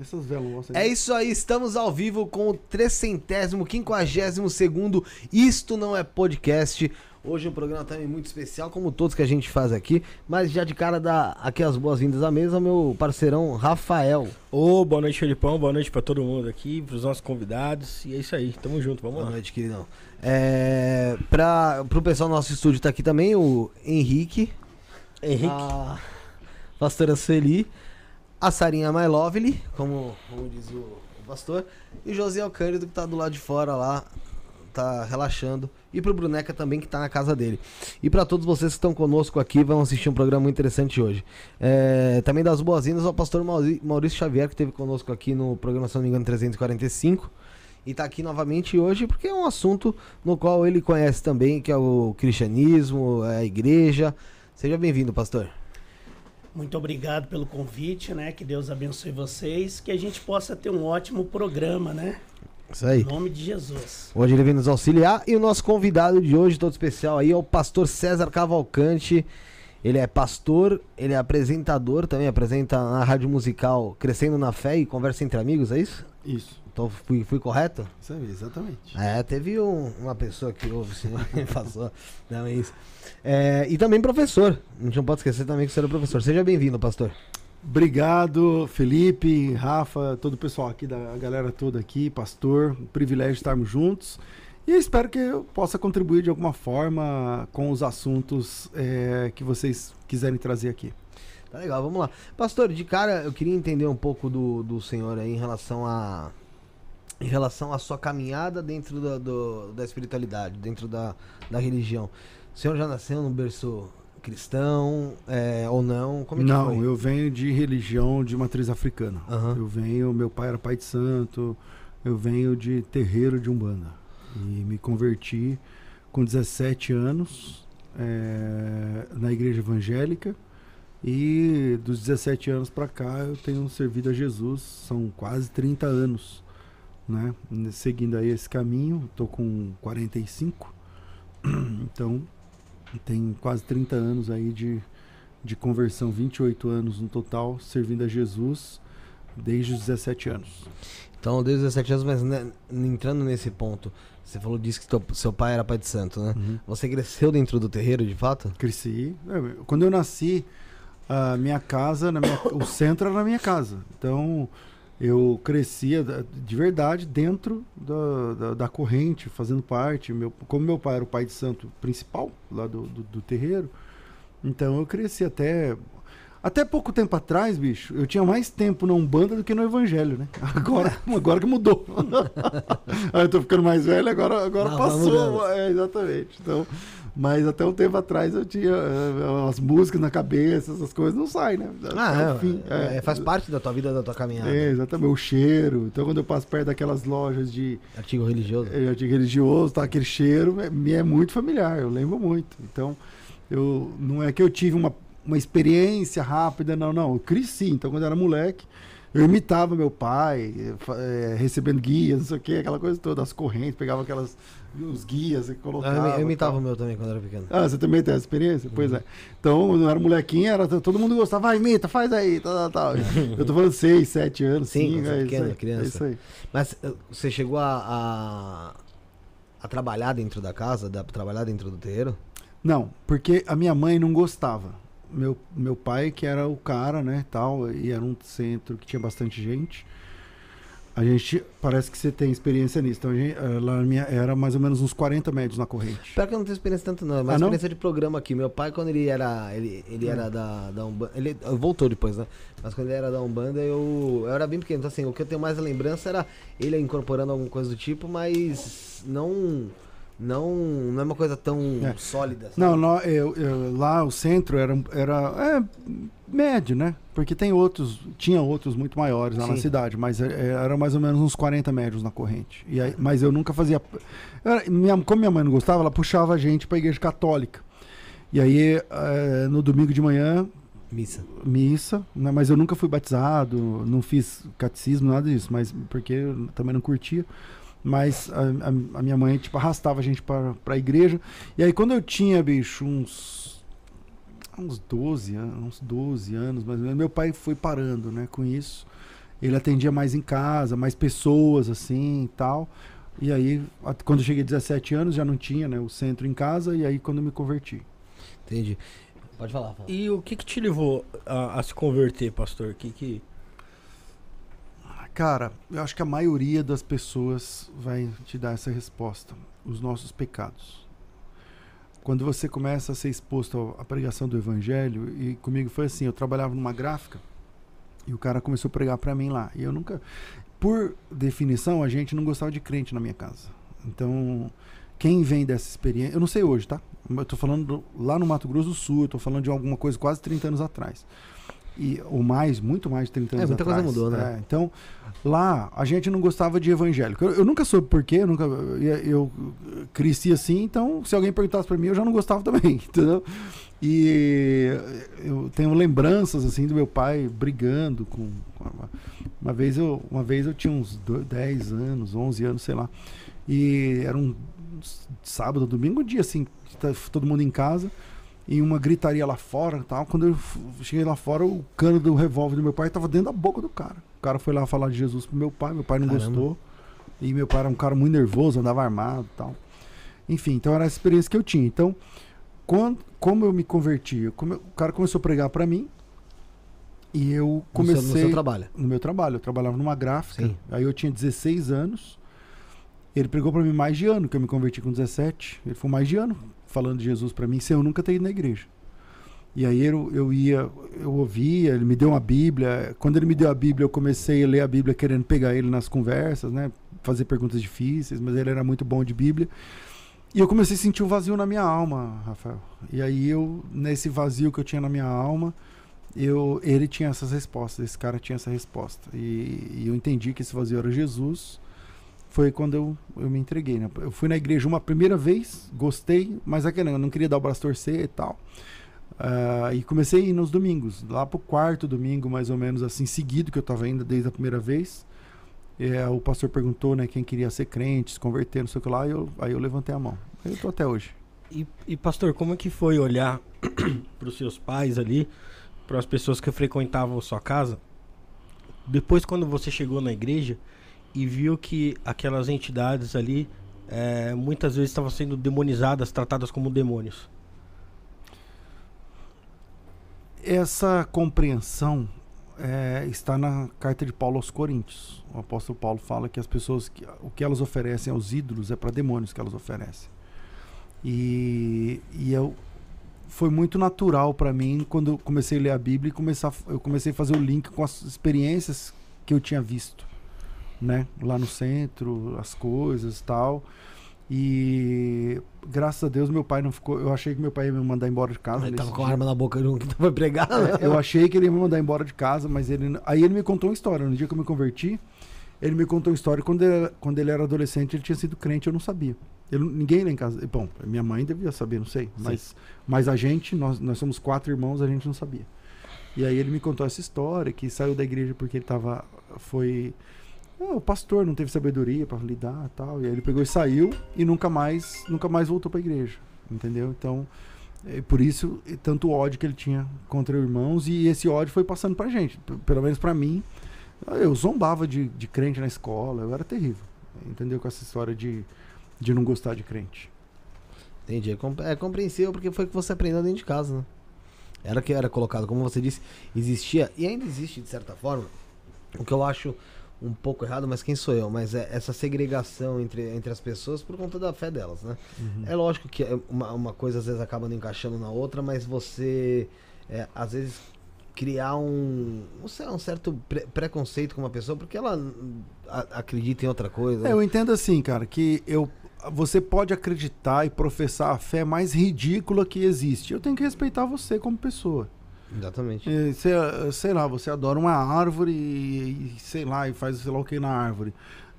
Essas velas É isso aí, estamos ao vivo com o trecentésimo, quinquagésimo segundo Isto Não É Podcast. Hoje um programa também muito especial, como todos que a gente faz aqui. Mas já de cara dá aqui as boas-vindas à mesa, meu parceirão Rafael. Ô, boa noite, Felipão. Boa noite pra todo mundo aqui, pros nossos convidados. E é isso aí, tamo junto, vamos Boa lá. noite, queridão. É, pra, pro pessoal do nosso estúdio tá aqui também o Henrique, Henrique. a pastora Sueli, a Sarinha My Lovely, como, como diz o, o pastor, e o José Alcântara que tá do lado de fora lá, tá relaxando. E pro Bruneca também, que tá na casa dele. E pra todos vocês que estão conosco aqui, vão assistir um programa muito interessante hoje. É, também das boas-vindas ao pastor Maurício Xavier, que esteve conosco aqui no programa, se não me engano, 345. E tá aqui novamente hoje porque é um assunto no qual ele conhece também, que é o cristianismo, a igreja. Seja bem-vindo, pastor. Muito obrigado pelo convite, né? Que Deus abençoe vocês, que a gente possa ter um ótimo programa, né? Isso aí. Em nome de Jesus. Hoje ele vem nos auxiliar e o nosso convidado de hoje, todo especial aí, é o pastor César Cavalcante. Ele é pastor, ele é apresentador, também apresenta na rádio musical Crescendo na Fé e Conversa Entre Amigos, é isso? Isso. Então fui, fui correto? Isso aí, exatamente. É, teve um- uma pessoa que ouve, sim, passou. Não, é isso. É, e também professor. A gente não pode esquecer também que você era professor. Seja bem-vindo, pastor. Obrigado, Felipe, Rafa, todo o pessoal aqui, da a galera toda aqui, pastor. Um privilégio estarmos juntos. E espero que eu possa contribuir de alguma forma com os assuntos eh, que vocês quiserem trazer aqui. Tá legal, vamos lá. Pastor, de cara, eu queria entender um pouco do, do senhor aí em relação a. Em relação à sua caminhada dentro da, do- da espiritualidade, dentro da, da religião. O senhor já nasceu num berço cristão é, ou não? Como é que Não, foi? eu venho de religião de matriz africana. Aham. Eu venho, meu pai era pai de santo, eu venho de terreiro de Umbanda. E me converti com 17 anos eh, na igreja evangélica. E dos 17 anos para cá eu tenho servido a Jesus, são quase 30 anos, né? Seguindo aí esse caminho, estou com 45, então tem quase 30 anos aí de, de conversão, 28 anos no total, servindo a Jesus desde os 17 anos. Então, desde os 17 anos, mas né, entrando nesse ponto, você falou disso que teu- seu pai era pai de santo, né? Você cresceu dentro do terreiro, de fato? Cresci. É, Quando eu nasci, a minha casa, minha- o centro era na minha casa. Então, eu crescia da- de verdade dentro da, da, da corrente, fazendo parte. Meu, como meu pai era o pai de santo principal lá do, do, do terreiro, então eu cresci até. Até pouco tempo atrás, bicho, eu tinha mais tempo na Umbanda do que no Evangelho, né? Agora, agora que mudou. Aí eu tô ficando mais velho, agora, agora vai passou. É, exatamente. Então, mas até um tempo atrás eu tinha eh, as músicas na cabeça, essas coisas não saem, né? Ah, é, o fim, é, é, faz parte da tua vida, da tua caminhada. É, exatamente. O cheiro. Então, quando eu passo perto daquelas lojas de Artigo religioso. eh, de religioso, tá, aquele cheiro é- me é muito familiar, eu lembro muito. Então, eu não é que eu tive uma, uma experiência rápida, não, não. Eu cresci. Então, quando eu era moleque, eu imitava meu pai, eh, eh, recebendo guias, não sei o quê, aquela coisa toda, as correntes, pegava aquelas os guias e Eu, colocava. eu imitava o meu também quando era pequeno. Ah, você também tem essa experiência? Pois é. Então, quando eu era molequinho, era, todo mundo gostava, vai, imita, faz aí, tal, tal. Eu tô falando 6, 7 anos, Sim, sim, quando você é é, pequeno, aí, criança. é isso aí. Mas uh, você chegou a, a, a trabalhar dentro da casa, da, trabalhar dentro do terreiro? Não, porque a minha mãe não gostava. Meu, meu pai, que era o cara, né, tal, e era um centro que tinha bastante gente. A gente, parece que você tem experiência nisso. Então, a gente, eh, lá na minha, era mais ou menos uns 40 médios na corrente. Pior que eu não tenho experiência tanto não, é mais Ah, não? experiência de programa aqui. Meu pai, quando ele era. Ele, ele era da, da Umbanda. Ele voltou depois, né? Mas quando ele era da Umbanda, eu, eu era bem pequeno. Então, assim, o que eu tenho mais lembrança era ele incorporando alguma coisa do tipo, mas não. Não, não é uma coisa tão É. sólida. sabe? Não, nó- eu, eu- lá o centro era, era é, médio, né? Porque tem outros, tinha outros muito maiores lá na Sim. cidade, mas é- é, era mais ou menos uns 40 médios na corrente. E aí, mas eu nunca fazia. minha, como minha mãe não gostava, ela puxava a gente pra igreja católica. E aí, é, no domingo de manhã, Missa. missa, né? mas eu nunca fui batizado, não fiz catecismo, nada disso, mas porque eu também não curtia. Mas a, a- a minha mãe, tipo, arrastava a gente pra, pra igreja. E aí, quando eu tinha, bicho, uns. uns 12 anos, uns 12 anos, mais ou menos, meu pai foi parando, né, com isso. ele atendia mais em casa, mais pessoas assim e tal. E aí, a- quando eu cheguei a 17 anos, já não tinha né, o centro em casa, e aí quando eu me converti. Entendi. Pode falar, fala. E o que que te levou a, a se converter, pastor? Que que... Cara, eu acho que a maioria das pessoas vai te dar essa resposta. Os nossos pecados. Quando você começa a ser exposto à pregação do evangelho, e comigo foi assim, eu trabalhava numa gráfica e o cara começou a pregar pra mim lá. E eu nunca, por definição, a gente não gostava de crente na minha casa. Então, quem vem dessa experiência, eu não sei hoje, tá? Eu tô falando do- lá no Mato Grosso do Sul, eu tô falando de alguma coisa quase 30 anos atrás. E, ou mais, muito mais de 30 É, anos muita coisa atrás. mudou, né? É, então, lá a gente não gostava de evangélico. Eu, eu nunca soube porquê, eu nunca eu, eu cresci assim, então se alguém perguntasse pra mim, eu já não gostava também, entendeu? E eu tenho lembranças assim do meu pai brigando com uma, uma vez eu uma vez eu tinha uns do- 10 anos, 11 anos, sei lá. E era um sábado, domingo, um dia assim, tá todo mundo em casa e uma gritaria lá fora tal. Quando eu cheguei lá fora, o cano do revólver do meu pai estava dentro da boca do cara. O cara foi lá falar de Jesus pro meu pai, meu pai não Caramba. gostou. E meu pai era um cara muito nervoso, andava armado tal. Enfim, então era a experiência que eu tinha. Então, quando, como eu me converti, eu come- o cara começou a pregar para mim e eu No seu- comecei no seu trabalho. no meu trabalho. Eu trabalhava numa gráfica. Sim. Aí eu tinha 16 anos. Ele pregou pra mim mais de ano, que eu me converti com 17. Ele foi mais de ano falando de Jesus pra mim, sem eu nunca ter ido na igreja. E aí eu, eu ia, eu ouvia, ele me deu uma Bíblia. Quando ele me deu a Bíblia, eu comecei a ler a Bíblia querendo pegar ele nas conversas, né? Fazer perguntas difíceis, mas ele era muito bom de Bíblia. E eu comecei a sentir um vazio na minha alma, Rafael. E aí eu, nesse vazio que eu tinha na minha alma, eu, ele tinha essas respostas, esse cara tinha essa resposta. E, e eu entendi que esse vazio era Jesus. Foi quando eu, eu me entreguei, né? Eu fui na igreja uma primeira vez, gostei, mas aquele, eu não queria dar o braço torcer e tal. Ah, e comecei a ir nos domingos, lá pro quarto domingo, mais ou menos assim, seguido que eu tava indo desde a primeira vez. É, o pastor perguntou, né, quem queria ser crente, se converter, não sei o que lá, e eu, aí eu levantei a mão. Eu tô até hoje. E, e, pastor, como é que foi olhar pros seus pais ali, para as pessoas que frequentavam sua casa, depois quando você chegou na igreja e viu que aquelas entidades ali eh, muitas vezes estavam sendo demonizadas, tratadas como demônios? Essa compreensão é, está na carta de Paulo aos Coríntios. O apóstolo Paulo fala que as pessoas, que, o que elas oferecem aos ídolos é para demônios que elas oferecem. E, e eu, foi muito natural para mim quando eu comecei a ler a Bíblia e começar, eu comecei a fazer o link com as experiências que eu tinha visto, né? Lá no centro, as coisas tal. E graças a Deus meu pai não ficou. Eu achei que meu pai ia me mandar embora de casa. Ele tava com a arma na boca junto que tava pregar. né? É, eu achei que ele ia me mandar embora de casa, mas ele. Aí ele me contou uma história. No dia que eu me converti, ele me contou uma história. Quando ele, quando ele era adolescente, ele tinha sido crente, eu não sabia. Ele, ninguém lá em casa. Bom, minha mãe devia saber, não sei. Mas, mas a gente, nós, nós somos quatro irmãos, a gente não sabia. E aí ele me contou essa história, que saiu da igreja porque ele tava. Foi. Ah, o pastor não teve sabedoria para lidar tal. E aí ele pegou e saiu e nunca mais, nunca mais voltou para a igreja. Entendeu? Então. É por isso, tanto ódio que ele tinha contra irmãos, e esse ódio foi passando pra gente. Pelo menos pra mim. Eu zombava de, de crente na escola, eu era terrível. Entendeu? Com essa história de, de não gostar de crente. Entendi. É, é compreensível porque foi o que você aprendeu dentro de casa, né? Era que era colocado, como você disse, existia e ainda existe de certa forma. O que eu acho um pouco errado, mas quem sou eu? Mas é essa segregação entre, entre as pessoas por conta da fé delas, né? É lógico que é uma, uma coisa às vezes acaba não encaixando na outra, mas você é, às vezes criar um, sei, um certo pre- preconceito com uma pessoa porque ela acredita em outra coisa. É, eu entendo assim, cara, que eu, você pode acreditar e professar a fé mais ridícula que existe. Eu tenho que respeitar você como pessoa. Exatamente. É, Você, sei lá, você adora uma árvore e, e, sei lá, e faz sei lá o que na árvore.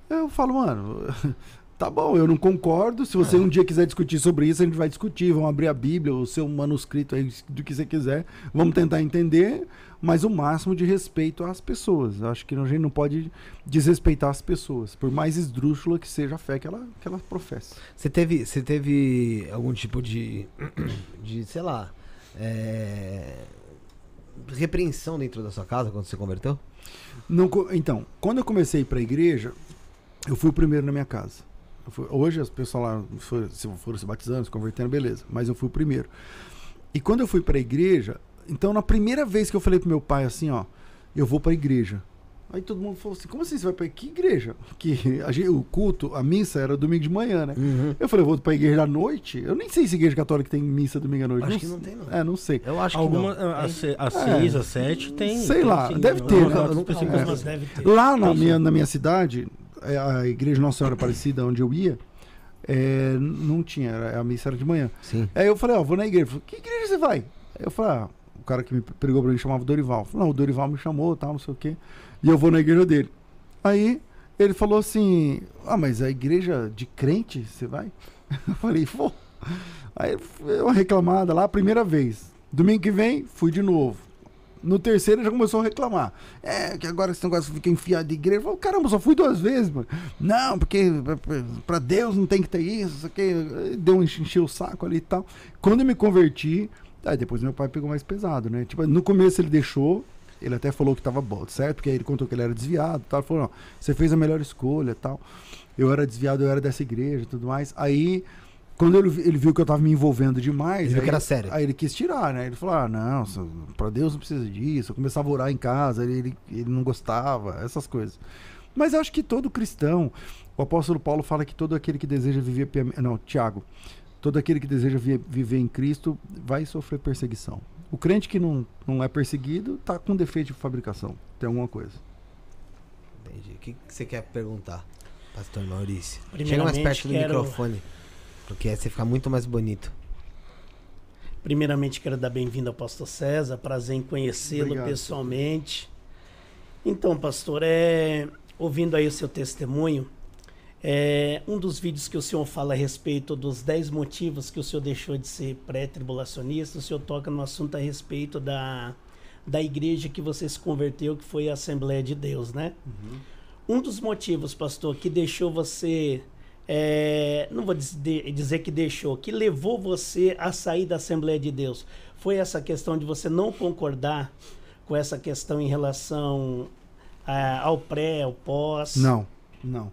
Eu falo, mano, tá bom, eu não concordo. Se você um dia quiser discutir sobre isso, a gente vai discutir. Vamos abrir a Bíblia, o seu manuscrito aí do que você quiser. Vamos tentar entender, mas o máximo de respeito às pessoas. Eu Acho que a gente não pode desrespeitar as pessoas, por mais esdrúxula que seja a fé que ela, que ela professa. Você teve, você teve algum tipo de, de sei lá, é, repreensão dentro da sua casa quando você converteu? Não, então, quando eu comecei a ir pra igreja, eu fui o primeiro na minha casa. Fui- hoje as pessoas lá foram, se foram se batizando, se convertendo, beleza. Mas eu fui o primeiro. E quando eu fui pra igreja, então na primeira vez que eu falei pro meu pai assim, ó, eu vou pra igreja. Aí todo mundo falou assim, como assim você vai pra que igreja? Que a gente- o culto, a missa era domingo de manhã, né? Uhum. Eu falei, eu vou pra igreja à noite? Eu nem sei se igreja católica tem missa domingo à noite. Acho não que não tem, não. É, não sei. Eu acho Alguma, que não. a, Tem? se- a É. seis, a sete tem. Sei tem lá, sim, deve ter, não- né? não- Eu nunca- específicas, Algumas não. deve ter. Lá na minha, na minha cidade, é, a igreja Nossa Senhora Aparecida, onde eu ia, é, não tinha, era- a missa era de manhã. Sim. Aí eu falei, ó, vou na igreja. Falou, que igreja você vai? Aí eu falei, ah, o cara que me pregou pra mim chamava Dorival. Eu falei, não, o Dorival me chamou, tal, não sei o quê. E eu vou na igreja dele. Aí ele falou assim, ah, mas a igreja de crente, você vai? Eu falei, vou. Aí foi uma reclamada lá, primeira vez. Domingo que vem, fui de novo. No terceiro já começou a reclamar. É, que agora esse negócio fica enfiado de igreja. Eu falei, caramba, só fui duas vezes, mano. Não, porque pra Deus não tem que ter isso, isso aqui. Deu um encheu o saco ali e tal. Quando eu me converti, aí depois meu pai pegou mais pesado, né? Tipo, no começo ele deixou, ele até falou que tava bom, certo? Porque aí ele contou que ele era desviado e tal. Ele falou, não, você fez a melhor escolha tal. Eu era desviado, eu era dessa igreja tudo mais. Aí, quando ele, ele viu que eu tava me envolvendo demais. Ele aí, que era sério. Aí ele quis tirar, né? Ele falou: ah, não, pra Deus não precisa disso. Eu começava a orar em casa, ele, ele, ele não gostava, essas coisas. Mas eu acho que todo cristão, o apóstolo Paulo fala que todo aquele que deseja viver. Não, Tiago. Todo aquele que deseja vi- viver em Cristo vai sofrer perseguição. O crente que não, não é perseguido tá com defeito de fabricação. Tem alguma coisa. Entendi. O que, você quer perguntar, Pastor Maurício? Chega mais perto do quero- microfone. Porque aí você fica muito mais bonito. Primeiramente, quero dar bem-vindo ao pastor César. Prazer em conhecê-lo pessoalmente. Então, pastor, é, ouvindo aí o seu testemunho, é, um dos vídeos que o senhor fala a respeito dos 10 motivos que o senhor deixou de ser pré-tribulacionista, o senhor toca no assunto a respeito da, da igreja que você se converteu, que foi a Assembleia de Deus, né? Um dos motivos, pastor, que deixou você. é, não vou dizer que deixou, que levou você a sair da Assembleia de Deus, foi essa questão de você não concordar com essa questão em relação ah, ao pré, ao pós? Não, não.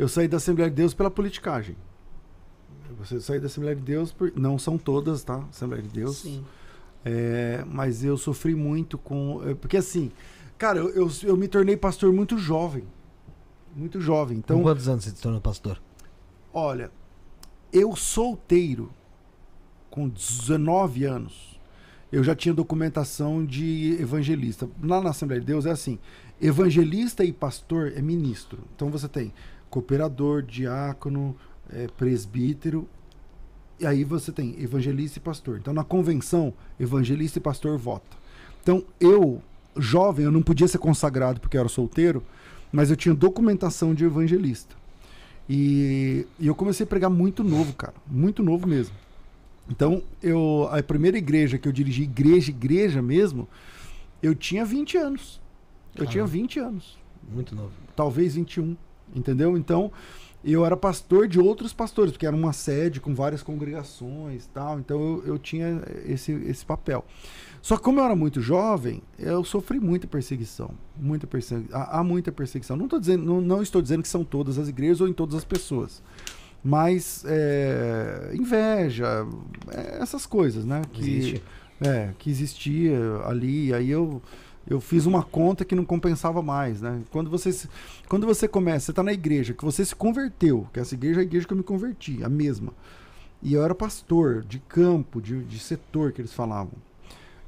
Eu saí da Assembleia de Deus pela politicagem. Você sair da Assembleia de Deus, por- não são todas, tá? Assembleia de Deus. Sim. É, mas eu sofri muito com. é, Porque assim, cara, eu, eu, eu me tornei pastor muito jovem. Muito jovem. Com Então, quantos anos você se tornou pastor? olha, eu solteiro, com 19 anos, eu já tinha documentação de evangelista. Lá na Assembleia de Deus é assim: evangelista e pastor é ministro. Então você tem cooperador, diácono, é, presbítero. E aí você tem evangelista e pastor. Então na convenção, evangelista e pastor vota. Então eu, jovem, eu não podia ser consagrado porque eu era solteiro, mas eu tinha documentação de evangelista. E, e eu comecei a pregar muito novo, cara. Muito novo mesmo. Então, eu, a primeira igreja que eu dirigi, igreja, igreja mesmo, eu tinha 20 anos. Eu tinha Caramba. 20 anos. Muito novo. Talvez 21. Entendeu? Então, eu era pastor de outros pastores, porque era uma sede com várias congregações e tal. Então, eu, eu tinha esse, esse papel. Só que como eu era muito jovem, eu sofri muita perseguição. Muita perseguição. Há, há muita perseguição. Não, tô dizendo, não, não estou dizendo que são todas as igrejas ou em todas as pessoas. Mas é, inveja, é, essas coisas, né? Que, Existe. É, que existia ali. Aí eu, eu fiz uma conta que não compensava mais, né? Quando você, quando você começa, você está na igreja, que você se converteu, que essa igreja é a igreja que eu me converti, a mesma. E eu era pastor de campo, de, de setor que eles falavam.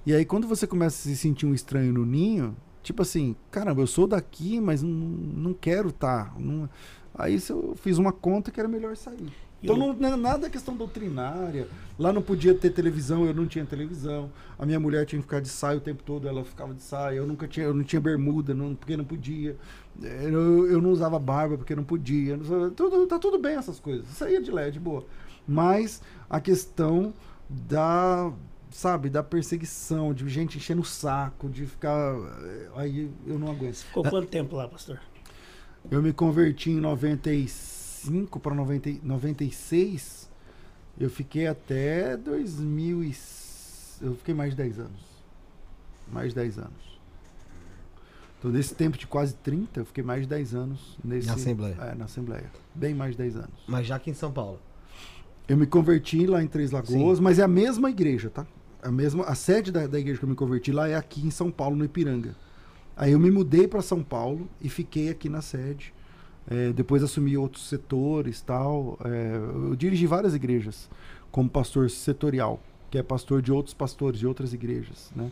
E aí quando você começa a se sentir um estranho no ninho, tipo assim, caramba, eu sou daqui, mas não, não quero estar. Aí se eu fiz uma conta que era melhor sair. Então não, não é nada questão doutrinária. Lá não podia ter televisão, eu não tinha televisão. A minha mulher tinha que ficar de saia o tempo todo, ela ficava de saia. Eu nunca tinha, eu não tinha bermuda, não, porque não podia. É, Eu, eu não usava barba porque não podia. Tudo, tá tudo bem essas coisas. Saía de lá, de boa. Mas a questão da, sabe, da perseguição, de gente enchendo o saco, de ficar. eh, Aí eu não aguento. Ficou quanto tempo lá, pastor? Eu me converti em 95 para 96. Eu fiquei até 2000 e... Eu fiquei mais de 10 anos. mais de 10 anos. Então, nesse tempo de quase 30, eu fiquei mais de 10 anos nesse, Na Assembleia. É, na Assembleia. Bem mais de 10 anos. Mas já aqui em São Paulo. Eu me converti lá em Três Lagoas, mas é a mesma igreja, tá? A, mesma, a sede da, da igreja que eu me converti lá é aqui em São Paulo, no Ipiranga. Aí eu me mudei para São Paulo e fiquei aqui na sede. É, depois assumi outros setores tal. É, eu dirigi várias igrejas como pastor setorial, que é pastor de outros pastores de outras igrejas, né?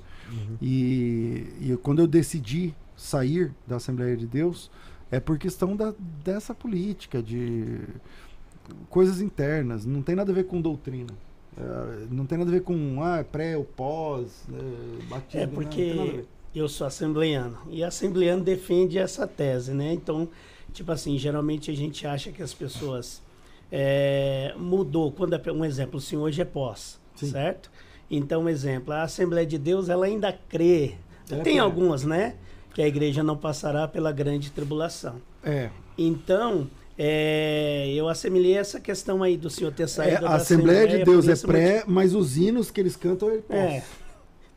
E, e eu- quando eu decidi sair da Assembleia de Deus, é por questão da, dessa política de coisas internas, não tem nada a ver com doutrina. É, não tem nada a ver com ah, pré ou pós, é, batismo. É a porque eu sou assembleiano e assembleiano defende essa tese, né? Então, tipo assim, geralmente a gente acha que as pessoas é, mudou. Quando é, um exemplo, o senhor hoje é pós, Sim. certo? Então, um exemplo, a Assembleia de Deus ela ainda crê. Ela Tem crê. algumas, né? Que a igreja não passará pela grande tribulação. É, Então, é, eu assemelhei essa questão aí do senhor ter é, saído a da Assembleia de Deus é pré, mas os hinos que eles cantam é pós. É,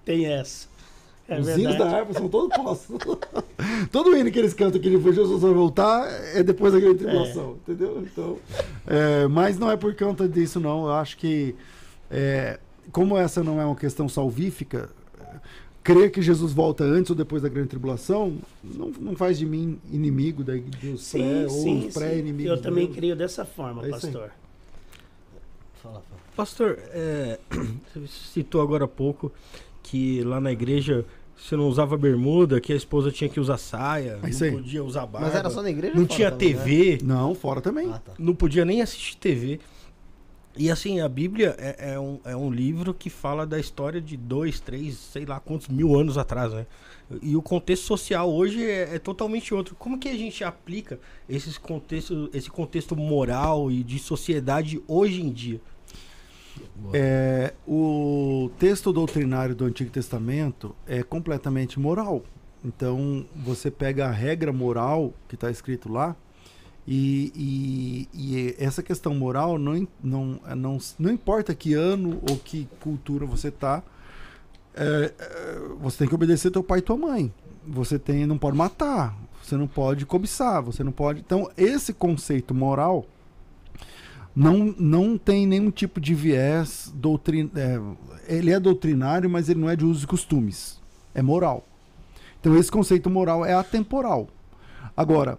tem essa. É os verdade. hinos da harpa são todos pós. Todo hino que eles cantam que depois Jesus vai voltar é depois da grande tribulação, entendeu? Então, é, mas não é por conta disso, não. Eu acho que, é, como essa não é uma questão salvífica, é, crer que Jesus volta antes ou depois da grande tribulação não, não faz de mim inimigo da, dos pré Sim, ou sim, os sim. pré-inimigos. Eu também Deus. creio dessa forma, É pastor. Fala, fala. Pastor, é, você citou agora há pouco que lá na igreja você não usava bermuda, que a esposa tinha que usar saia, É não aí. podia usar barba. Mas era só na igreja? Não tinha também, né? TV, Não, fora também. Ah, tá. não podia nem assistir TV. E assim, a Bíblia é, é um, é um livro que fala da história de dois, três, sei lá quantos mil anos atrás, né? E o contexto social hoje é, é totalmente outro. Como que a gente aplica esses contexto, esse contexto moral e de sociedade hoje em dia? É, o texto doutrinário do Antigo Testamento é completamente moral. Então, você pega a regra moral que está escrito lá, e, e- e essa questão moral não, não, é, não, não importa que ano ou que cultura você está, você tem que obedecer teu pai e tua mãe. Você tem, não pode matar, você não pode cobiçar, você não pode. Então, esse conceito moral não, não tem nenhum tipo de viés doutrin, é, ele é doutrinário, mas ele não é de usos e costumes. É moral. Então esse conceito moral é atemporal. Agora,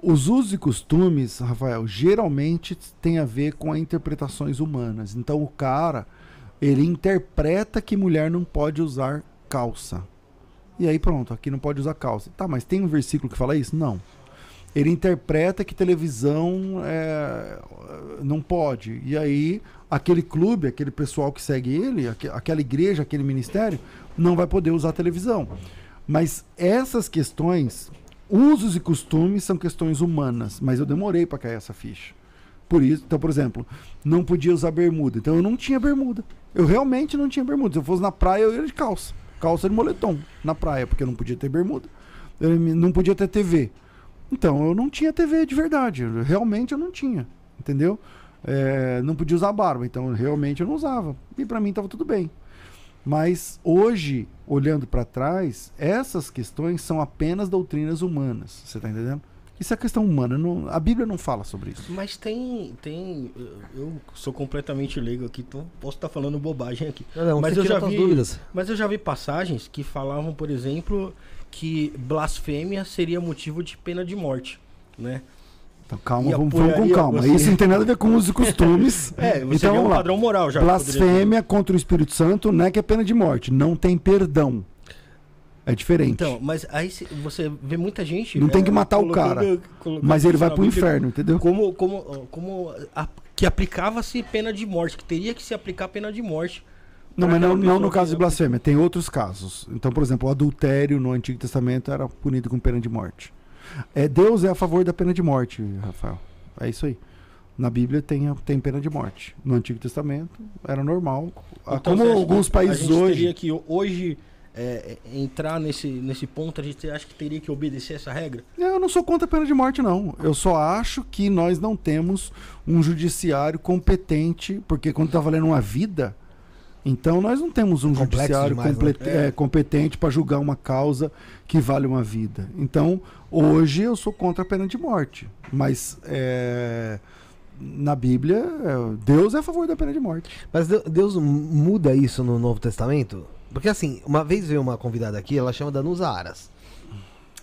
os usos e costumes, Rafael, geralmente tem a ver com interpretações humanas. Então o cara, ele interpreta que mulher não pode usar calça. E aí pronto, aqui não pode usar calça. Tá, mas tem um versículo que fala isso? Não ele interpreta que televisão é, não pode. E aí, aquele clube, aquele pessoal que segue ele, aque- aquela igreja, aquele ministério, não vai poder usar televisão. Mas essas questões, usos e costumes, são questões humanas. Mas eu demorei para cair essa ficha. Por isso, então, por exemplo, não podia usar bermuda. Então eu não tinha bermuda. Eu realmente não tinha bermuda. Se eu fosse na praia, eu ia de calça. Calça de moletom na praia, porque eu não podia ter bermuda. Eu não podia ter TV. Então, eu não tinha TV de verdade. Eu- Realmente eu não tinha. Entendeu? É, não podia usar barba. Então, realmente eu não usava. E pra mim tava tudo bem. Mas hoje, olhando pra trás, essas questões são apenas doutrinas humanas. Você tá entendendo? Isso é questão humana. não- a Bíblia não fala sobre isso. Mas tem. tem eu- sou completamente leigo aqui, então posso estar falando bobagem aqui. Não, não, Mas eu já vi- dúvidas. Mas eu já vi passagens que falavam, por exemplo, que blasfêmia seria motivo de pena de morte, né? Então, calma, vamos, vamos com calma. você? Isso não tem nada a ver com e costumes. É, você então, vê um lá. padrão moral já. Blasfêmia contra o Espírito Santo não é que é pena de morte. Não tem perdão. É diferente. Então, mas aí você vê muita gente. Não tem é, que matar o cara, Mas ele vai pro inferno, entendeu? Como, como, como a- que aplicava-se pena de morte, que teria que se aplicar pena de morte. Não, mas não, não no caso de blasfêmia. Tem outros casos. Então, por exemplo, o adultério no Antigo Testamento era punido com pena de morte. É, Deus é a favor da pena de morte, Rafael. É isso aí. Na Bíblia tem, tem pena de morte. No Antigo Testamento era normal. Ah, Então, Como alguns países a gente hoje. teria que hoje é, é, entrar nesse, nesse ponto, a gente acha que teria que obedecer essa regra? Eu não sou contra a pena de morte, não. Eu só acho que nós não temos um judiciário competente, porque quando está valendo uma vida, Então nós não temos um Complexo judiciário demais, né? é, competente para julgar uma causa que vale uma vida. Então hoje eu sou contra a pena de morte, mas é, na Bíblia é, Deus é a favor da pena de morte. Mas Deu- Deus muda isso no Novo Testamento? Porque assim, uma vez veio uma convidada aqui, ela chama Danusa Aras.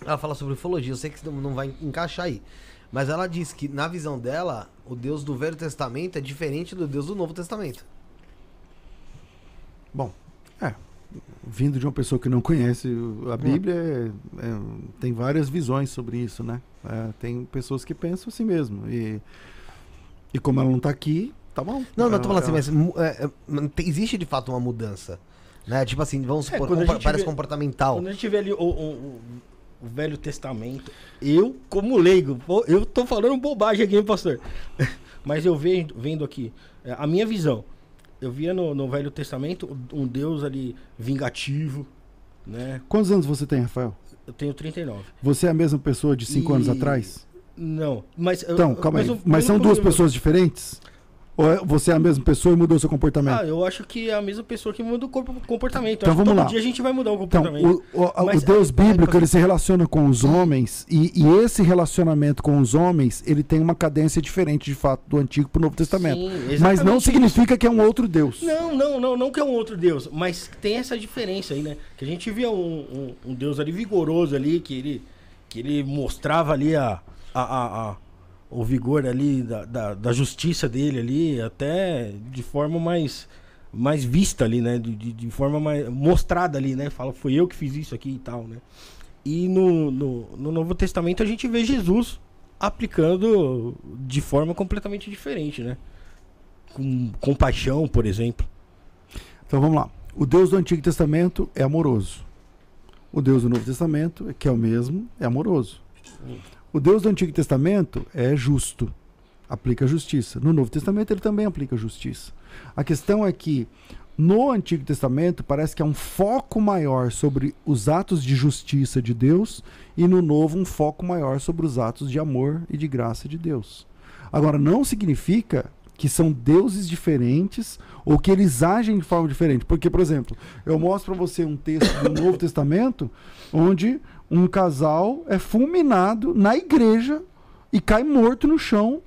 Ela fala sobre ufologia, eu sei que não vai encaixar aí. Mas ela diz que, na visão dela, o Deus do Velho Testamento é diferente do Deus do Novo Testamento. Bom, é. Vindo de uma pessoa que não conhece a Bíblia, é- é, tem várias visões sobre isso, né? É, tem pessoas que pensam assim mesmo. E, e como ela não tá aqui, tá bom. Não, não, tô falando assim, mas é, é, existe de fato uma mudança. Né? Tipo assim, vamos É, supor, gente parece vê- comportamental. Quando a gente vê ali o, o- o- o Velho Testamento, eu, como leigo, eu tô falando bobagem aqui, hein, pastor? Mas eu vejo, vendo aqui, é, a minha visão, eu via no, no Velho Testamento um Deus ali vingativo, né? Quantos anos você tem, Rafael? Eu tenho 39. Você é a mesma pessoa de cinco E- anos atrás? Não, mas... eu- Então, calma aí. o- Mas são duas pessoas diferentes? Ou é- você é a mesma pessoa e mudou seu Ah, comportamento? eu acho que é a mesma pessoa que muda o corpo- comportamento. Então vamos lá. dia a gente vai mudar o Então, comportamento. o, o- Mas, o Deus é, bíblico, ele se relaciona com os homens e, e esse relacionamento com os homens, ele tem uma cadência diferente, de fato, do Antigo para o Novo Testamento. Sim, Mas não significa que é um outro Deus. Não, não, não, não que é um outro Deus, mas tem essa diferença aí, né? Que a gente via um, um, um Deus ali vigoroso ali, que ele, que ele mostrava ali a, a, a- a- o vigor ali da, da, da justiça dele ali, até de forma mais, mais vista ali, né? De, de, de forma mais mostrada ali, né? Fala, foi eu que fiz isso aqui e tal, né? E no, no, no Novo Testamento a gente vê Jesus aplicando de forma completamente diferente, né? Com compaixão, por exemplo. Então vamos lá. O Deus do Antigo Testamento é amoroso. O Deus do Novo Testamento, que é o mesmo, é amoroso. O Deus do Antigo Testamento é justo, aplica justiça. No Novo Testamento ele também aplica justiça. A questão é que no Antigo Testamento parece que há um foco maior sobre os atos de justiça de Deus e no Novo um foco maior sobre os atos de amor e de graça de Deus. Agora não significa que são deuses diferentes ou que eles agem de forma diferente. Porque, por exemplo, eu mostro para você um texto do Novo Testamento onde um casal é fulminado na igreja e cai morto no chão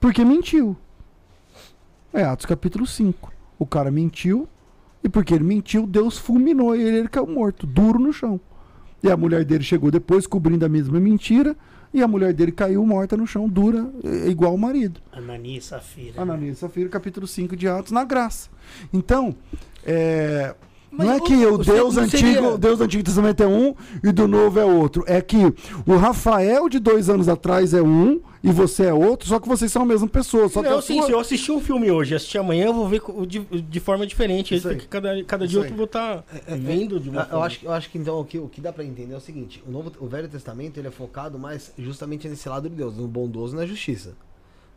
porque mentiu. É Atos capítulo 5. O cara mentiu e porque ele mentiu, Deus fulminou ele, ele caiu morto, duro no chão. E a mulher dele chegou depois cobrindo a mesma mentira e a mulher dele caiu morta no chão, dura, é, igual o marido. Ananias e Safira. Ananias e Safira, capítulo 5 de Atos, na graça. Então, é, Mas não é que o o- Deus antigo, seria- Deus do Antigo Testamento é um e do Novo é outro. É que o Rafael de dois anos atrás é um e você é outro, só que vocês são a mesma pessoa. Só que não, a sim, sua- se eu assistir um filme hoje e assistir amanhã, eu vou ver de, de forma diferente. Isso aí. Cada, cada dia aí. eu vou estar vendo de uma Eu, eu forma. acho, que- eu acho que então o que, o que dá pra entender é o seguinte: o, Novo, o Velho Testamento ele é focado mais justamente nesse lado de Deus, no bondoso e na justiça.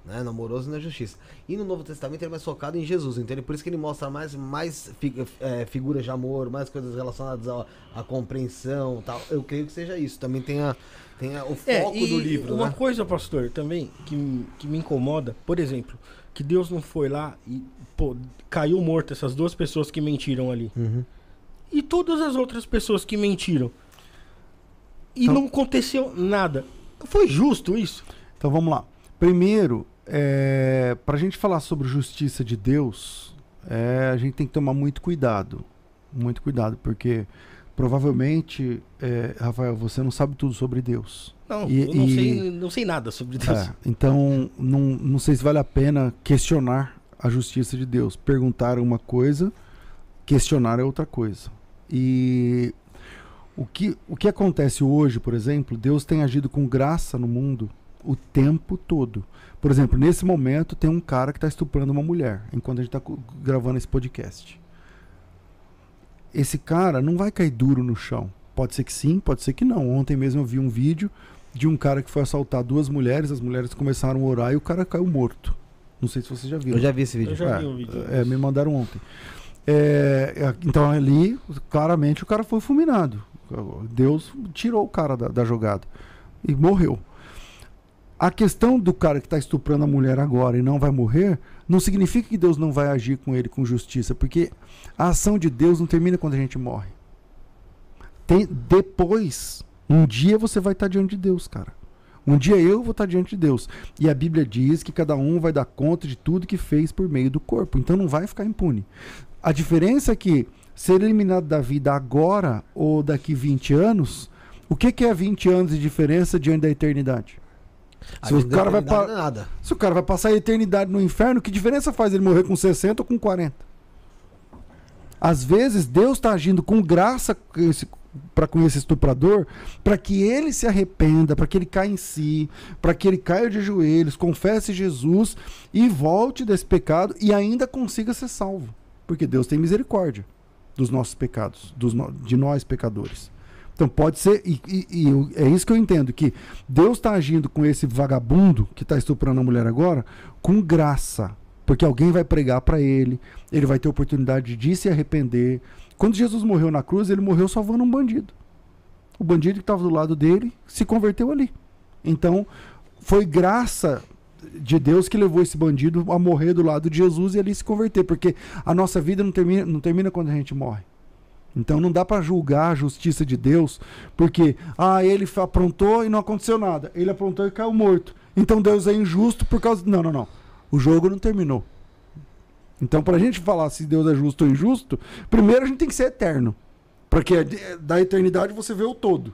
Né? No amoroso e na justiça. E no Novo Testamento ele é mais focado em Jesus. Então ele, por isso que ele mostra mais, mais fi- é, figuras de amor, mais coisas relacionadas à, compreensão tal. Eu creio que seja isso. Também tem, a, tem a- o É, foco e do livro. Uma né? coisa, pastor, também, que, que me incomoda, por exemplo, que Deus não foi lá e pô, caiu morto essas duas pessoas que mentiram ali. Uhum. E todas as outras pessoas que mentiram. E Então- não aconteceu nada. Foi justo isso? Então vamos lá. Primeiro, é, para a gente falar sobre justiça de Deus, é, a gente tem que tomar muito cuidado. Muito cuidado, porque provavelmente, é, Rafael, você não sabe tudo sobre Deus. Não, E- eu não, e- sei, não sei nada sobre Deus. É, então, não, não sei se vale a pena questionar a justiça de Deus. Perguntar uma coisa, questionar é outra coisa. E o que, o que acontece hoje, por exemplo, Deus tem agido com graça no mundo o tempo todo. Por exemplo, nesse momento tem um cara que está estuprando uma mulher, enquanto a gente está gravando esse podcast. Esse cara não vai cair duro no chão. Pode ser que sim, pode ser que não. Ontem mesmo eu vi um vídeo de um cara que foi assaltar duas mulheres, as mulheres começaram a orar e o cara caiu morto. Não sei se vocês já viram. Eu já vi esse vídeo. Eu já é, vi um vídeo. é, me mandaram ontem. É, é, então ali, claramente, o cara foi fulminado. Deus tirou o cara da, da jogada e morreu. A questão do cara que está estuprando a mulher agora e não vai morrer não significa que Deus não vai agir com ele com justiça, porque a ação de Deus não termina quando a gente morre. Tem, depois, um dia você vai estar diante de Deus, cara. Um dia eu vou estar diante de Deus. E a Bíblia diz que cada um vai dar conta de tudo que fez por meio do corpo. Então não vai ficar impune. A diferença é que ser eliminado da vida agora ou daqui 20 anos, o que, que é 20 anos de diferença diante da eternidade? Se o, cara vai pa... nada. Se o cara vai passar a eternidade no inferno, que diferença faz ele morrer com 60 ou com 40? Às vezes Deus está agindo com graça para com esse estuprador, para que ele se arrependa, para que ele caia em si, para que ele caia de joelhos, confesse Jesus e volte desse pecado e ainda consiga ser salvo. Porque Deus tem misericórdia dos nossos pecados, dos no... de nós pecadores. Então pode ser, e, e, e é isso que eu entendo, que Deus está agindo com esse vagabundo que está estuprando a mulher agora, com graça. Porque alguém vai pregar para ele, ele vai ter oportunidade de se arrepender. Quando Jesus morreu na cruz, ele morreu salvando um bandido. O bandido que estava do lado dele se converteu ali. Então, foi graça de Deus que levou esse bandido a morrer do lado de Jesus e ali se converter, porque a nossa vida não termina, não termina quando a gente morre. Então não dá para julgar a justiça de Deus, porque ah, ele aprontou e não aconteceu nada. Ele aprontou e caiu morto. Então Deus é injusto por causa Não, não, não. O jogo não terminou. Então, para a gente falar se Deus é justo ou injusto, primeiro a gente tem que ser eterno. Porque da eternidade você vê o todo.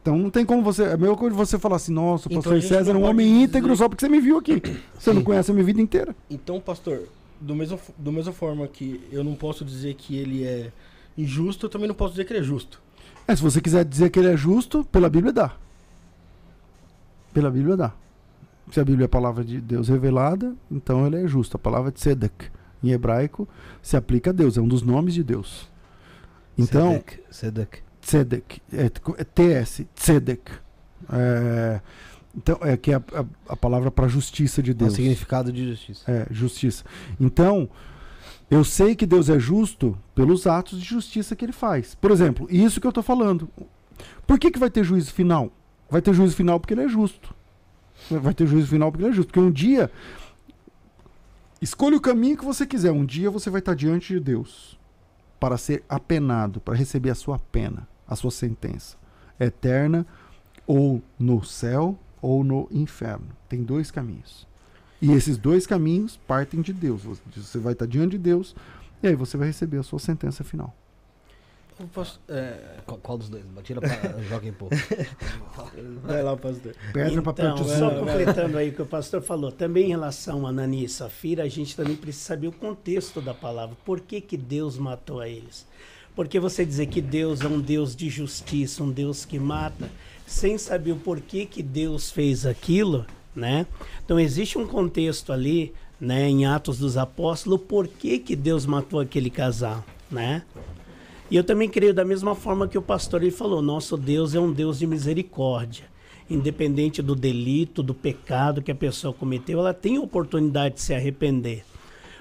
Então não tem como você. É coisa de você falar assim, nossa, o então, pastor César é um homem dizer... íntegro só porque você me viu aqui. Você não conhece a minha vida inteira. Então, pastor, do mesmo, do mesma forma que eu não posso dizer que ele é injusto, eu também não posso dizer que ele é justo. É, se você quiser dizer que ele é justo, pela Bíblia dá. Pela Bíblia dá. Se a Bíblia é a palavra de Deus revelada, então ele é justo. A palavra de Sedek, em hebraico, se aplica a Deus, é um dos nomes de Deus. Então, Sedek. Sedek. Tzedek, é, é TS, Tzedek. É, então, é que é a, a, a palavra para justiça de Deus. É o significado de justiça. É, justiça. Então, eu sei que Deus é justo pelos atos de justiça que ele faz. Por exemplo, isso que eu estou falando. Por que, que vai ter juízo final? Vai ter juízo final porque ele é justo. Vai ter juízo final porque ele é justo. Porque um dia. Escolha o caminho que você quiser. Um dia você vai estar diante de Deus para ser apenado, para receber a sua pena, a sua sentença eterna, ou no céu ou no inferno. Tem dois caminhos. E esses dois caminhos partem de Deus. Você vai estar diante de Deus e aí você vai receber a sua sentença final. Posso, é... qual, qual, dos dois? Tira para joga em pouco. Vai lá, pastor. Pedra, papel, então, Só completando aí o que o pastor falou. Também em relação a Nani e Safira, a gente também precisa saber o contexto da palavra. Por que, que Deus matou a eles? Porque você dizer que Deus é um Deus de justiça, um Deus que mata, sem saber o porquê que Deus fez aquilo, né? Então existe um contexto ali, né, em Atos dos Apóstolos, por que, que Deus matou aquele casal, né? E eu também creio da mesma forma que o pastor ele falou, nosso Deus é um Deus de misericórdia. Independente do delito, do pecado que a pessoa cometeu, ela tem oportunidade de se arrepender.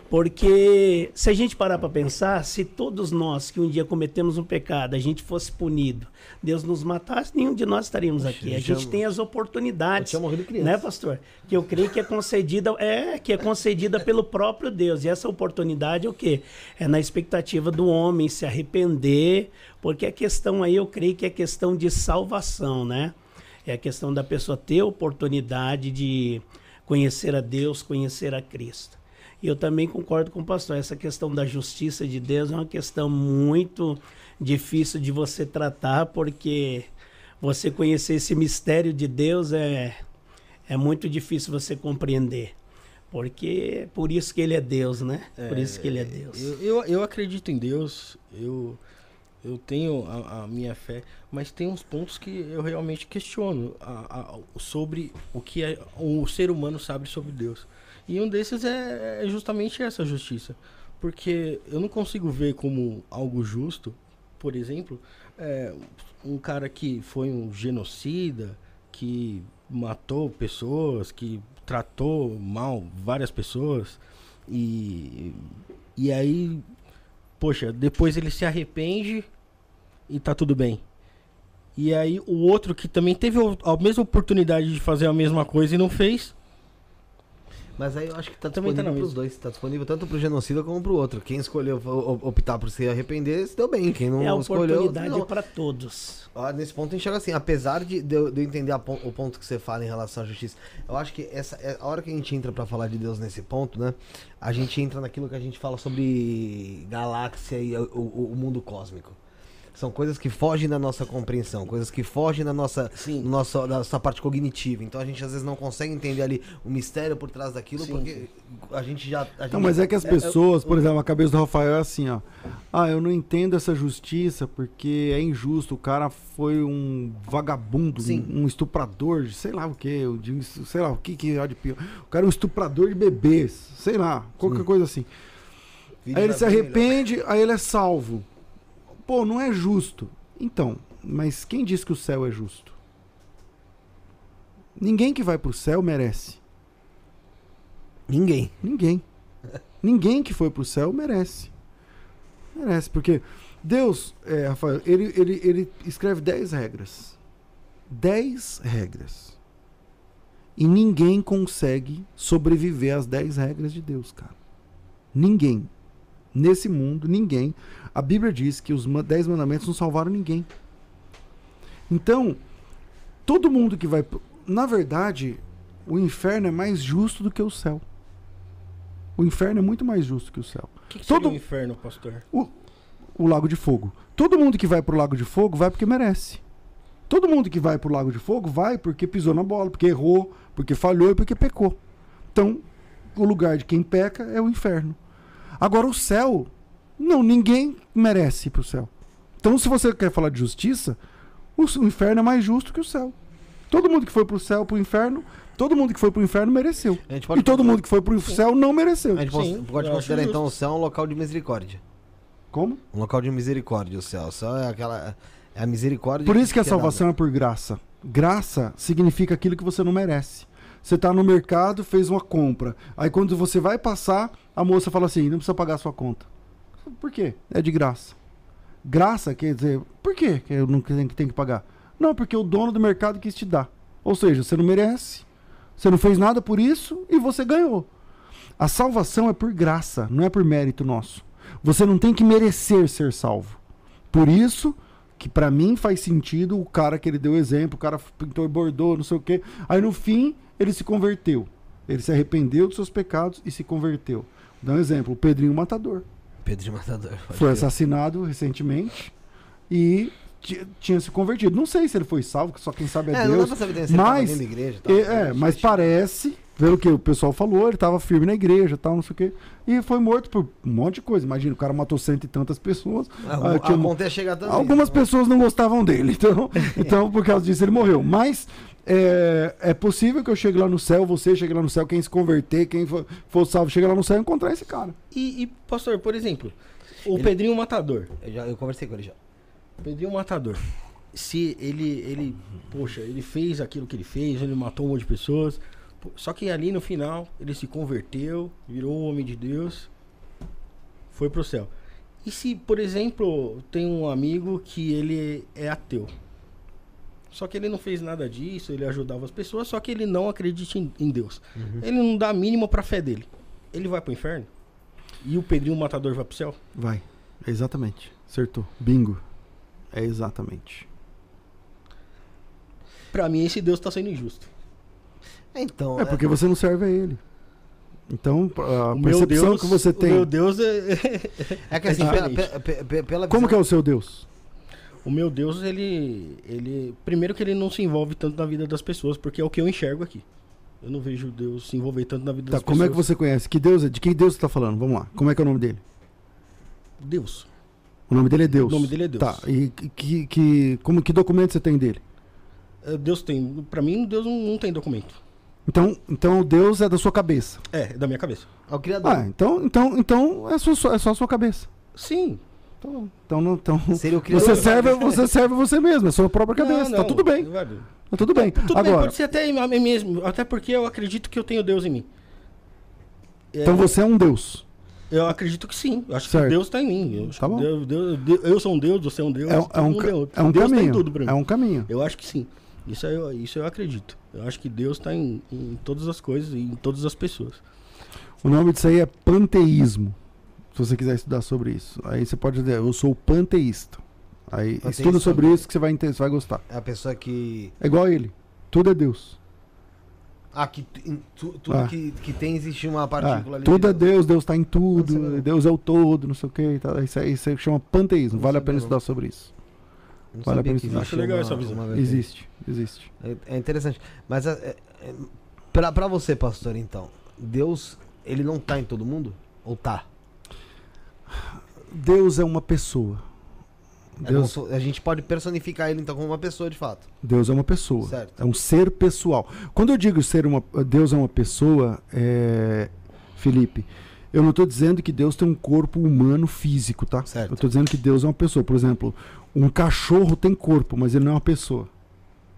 Porque se a gente parar para pensar, se todos nós que um dia cometemos um pecado, a gente fosse punido, Deus nos matasse, nenhum de nós estaríamos aqui. A gente tem as oportunidades, né, pastor? Que eu creio que é concedida, é que é concedida pelo próprio Deus. E essa oportunidade é o quê? É na expectativa do homem se arrepender, porque a questão aí eu creio que é questão de salvação, né? É a questão da pessoa ter oportunidade de conhecer a Deus, conhecer a Cristo. E eu também concordo com o pastor, essa questão da justiça de Deus é uma questão muito difícil de você tratar, porque você conhecer esse mistério de Deus é, é muito difícil você compreender. Porque é por isso que ele é Deus, né? É, por isso que ele é Deus. Eu, eu, eu acredito em Deus, eu, eu tenho a, a, minha fé, mas tem uns pontos que eu realmente questiono a, a, sobre o que é, o ser humano sabe sobre Deus. E um desses é, é justamente essa justiça. Porque eu não consigo ver como algo justo, por exemplo, é, um cara que foi um genocida, que matou pessoas, que tratou mal várias pessoas, e, e aí, poxa, depois ele se arrepende e tá tudo bem. E aí o outro que também teve a mesma oportunidade de fazer a mesma coisa e não fez, Mas aí eu acho que tá Também tá disponível na pros mesa. dois. Tá disponível tanto pro genocida como pro outro. Quem escolheu optar por se arrepender, se deu bem. Quem não É a escolheu. oportunidade Não. para todos. Ó, Nesse ponto eu enxergo assim, apesar de, de eu, de eu entender a pon- o ponto que você fala em relação à justiça, eu acho que essa é a hora que a gente entra pra falar de Deus nesse ponto, né? A gente entra naquilo que a gente fala sobre galáxia e o, o- o mundo cósmico. São coisas que fogem da nossa compreensão, coisas que fogem da nossa, nossa, da nossa parte cognitiva. Então a gente às vezes não consegue entender ali o mistério por trás daquilo, Sim. porque a gente já. A gente, Não, mas é que as pessoas, por exemplo, a cabeça do Rafael é assim, ó. Ah, eu não entendo essa justiça porque é injusto. O cara foi um vagabundo, Sim. um, um estuprador, de sei lá o que, sei lá o que que é de pior. O cara é um estuprador de bebês, sei lá, qualquer Sim. coisa assim. Aí ele já se melhor. arrepende, aí ele é salvo. Pô, não é justo. Então, mas quem diz que o céu é justo? Ninguém que vai pro céu merece. Ninguém. Ninguém. Ninguém que foi pro céu merece. Merece, porque Deus, é, Rafael, ele, ele, ele escreve 10 regras. 10 regras. E ninguém consegue sobreviver às 10 regras de Deus, cara. Ninguém. Nesse mundo, ninguém. A Bíblia diz que os 10 mandamentos não salvaram ninguém. Então, todo mundo que vai. Na verdade, o inferno é mais justo do que o céu. O inferno é muito mais justo que o céu. O que, que Todo- o inferno, pastor? O lago de fogo. Todo mundo que vai pro lago de fogo vai porque merece. Todo mundo que vai pro lago de fogo vai porque pisou na bola, porque errou, porque falhou e porque pecou. Então, o lugar de quem peca é o inferno. Agora, o céu, não, ninguém merece ir pro céu. Então, se você quer falar de justiça, o, inferno é mais justo que o céu. Todo mundo que foi pro céu, pro inferno, todo mundo que foi pro inferno mereceu. A gente pode E todo mundo que foi pro céu não mereceu. A gente Sim, pode, considerar então o céu um local de misericórdia. Como? Um local de misericórdia, o céu. O céu é aquela. É a misericórdia. Por isso que a é salvação é por graça. Graça significa aquilo que você não merece. Você está no mercado, fez uma compra. Aí quando você vai passar, a moça fala assim: não precisa pagar a sua conta. Por quê? É de graça. Graça quer dizer, por quê que eu não tenho que, pagar? Não, porque o dono do mercado quis te dar. Ou seja, você não merece, você não fez nada por isso e você ganhou. A salvação é por graça, não é por mérito nosso. Você não tem que merecer ser salvo. Por isso que pra mim faz sentido o cara que ele deu exemplo, o cara pintou e bordou, não sei o quê. Aí no fim ele se converteu. Ele se arrependeu dos seus pecados e se converteu. Dá um exemplo, o Pedrinho Matador. Pedro de Matador. Foi assassinado recentemente e ti- tinha se convertido. Não sei se ele foi salvo, só quem sabe é, É, não dá Deus. pra saber se ele mas- dentro da igreja. e tal. É, é, mas parece, pelo que o pessoal falou, ele estava firme na igreja, tal, não sei o quê. E foi morto por um monte de coisa. Imagina, o cara matou cento e tantas pessoas. Ah, Ah, a tinha chegar também. Algumas né? pessoas não gostavam dele, então, então por causa disso ele morreu. Mas é, é possível que eu chegue lá no céu, você chegue lá no céu, quem se converter, quem for, for salvo, chegue lá no céu e encontrar esse cara. E, e, pastor, por exemplo, o Ele- Pedrinho Matador. Eu, já, eu conversei com ele já. Pedrinho Matador. Se ele, ele, poxa, ele fez aquilo que ele fez, ele matou um monte de pessoas. Só que ali no final, ele se converteu, virou um homem de Deus, foi pro céu. E se, por exemplo, tem um amigo que ele é ateu. Só que ele não fez nada disso, ele ajudava as pessoas, só que ele não acredita em, em Deus. Ele não dá a mínima pra fé dele. Ele vai pro inferno? E o Pedrinho Matador vai pro céu? Vai. Exatamente. Acertou. Bingo. É exatamente. Pra mim, esse Deus tá sendo injusto. Então. É porque você não serve a ele. Então, a O meu percepção Deus- que você O tem. meu Deus é. É que assim, É pela, diferente. pe- pe- pela Como que é o seu Deus? O meu Deus, ele. ele. Primeiro que ele não se envolve tanto na vida das pessoas, porque é o que eu enxergo aqui. Eu não vejo Deus se envolver tanto na vida Tá, das como é que pessoas. você conhece? Que Deus é? De que Deus você tá falando? Vamos lá. Como é que é o nome dele? Deus. O nome dele é Deus. O nome dele é Deus. Tá. E que, que, como, que documento você tem dele? É, Deus tem. Pra mim, Deus não, não tem documento. Então, então o Deus é da sua cabeça. É, da minha cabeça. É o criador. Ah, então, então, então é, só, é só a sua cabeça. Sim. Então, então, não- então Seria o criador. você serve, você serve você mesmo, é sua própria cabeça. Não, Tá não, tudo bem. velho. Tá tudo bem. Tudo bem, Agora, pode ser até a mim mesmo. Até porque eu acredito que eu tenho Deus em mim. É, então você é um Deus. Eu acredito que sim. Eu acho Certo. que Deus está em mim. Eu, Tá. Deus, Deus- Deus- eu sou um Deus, você é um Deus. É, um- é um, ca- outro. é um Deus caminho. tem tudo pra mim. É um caminho. Eu acho que sim. Isso eu, isso eu acredito. Eu acho que Deus está em, em todas as coisas e em todas as pessoas. O nome disso aí é panteísmo. Se você quiser estudar sobre isso. Aí você pode dizer, eu sou panteísta. Aí Panteísta estuda sobre é- isso que você vai, entender, você vai gostar. É a pessoa que. É igual a ele. Tudo é Deus. Ah, que tu- em tu- tudo Ah. que, que tem existe uma Ah, partícula ali. tudo é de Deus, Deus está em tudo, não. Deus é o todo, não sei o que. Isso aí você chama panteísmo. Não Vale a pena não. estudar sobre isso. Não Vale a sabia pena que estudar. Acho legal uma- essa visão. Existe, existe. É, é interessante. Mas é, é, é, pra, pra você, pastor, então, Deus, ele não tá em todo mundo? Ou tá? Deus é uma pessoa. É Deus, como se- a gente pode personificar ele então como uma pessoa de fato. Deus é uma pessoa. Certo. É um ser pessoal. Quando eu digo ser uma, Deus é uma pessoa, é, Felipe, eu não estou dizendo que Deus tem um corpo humano físico, tá? Certo. Eu estou dizendo que Deus é uma pessoa. Por exemplo, um cachorro tem corpo, mas ele não é uma pessoa.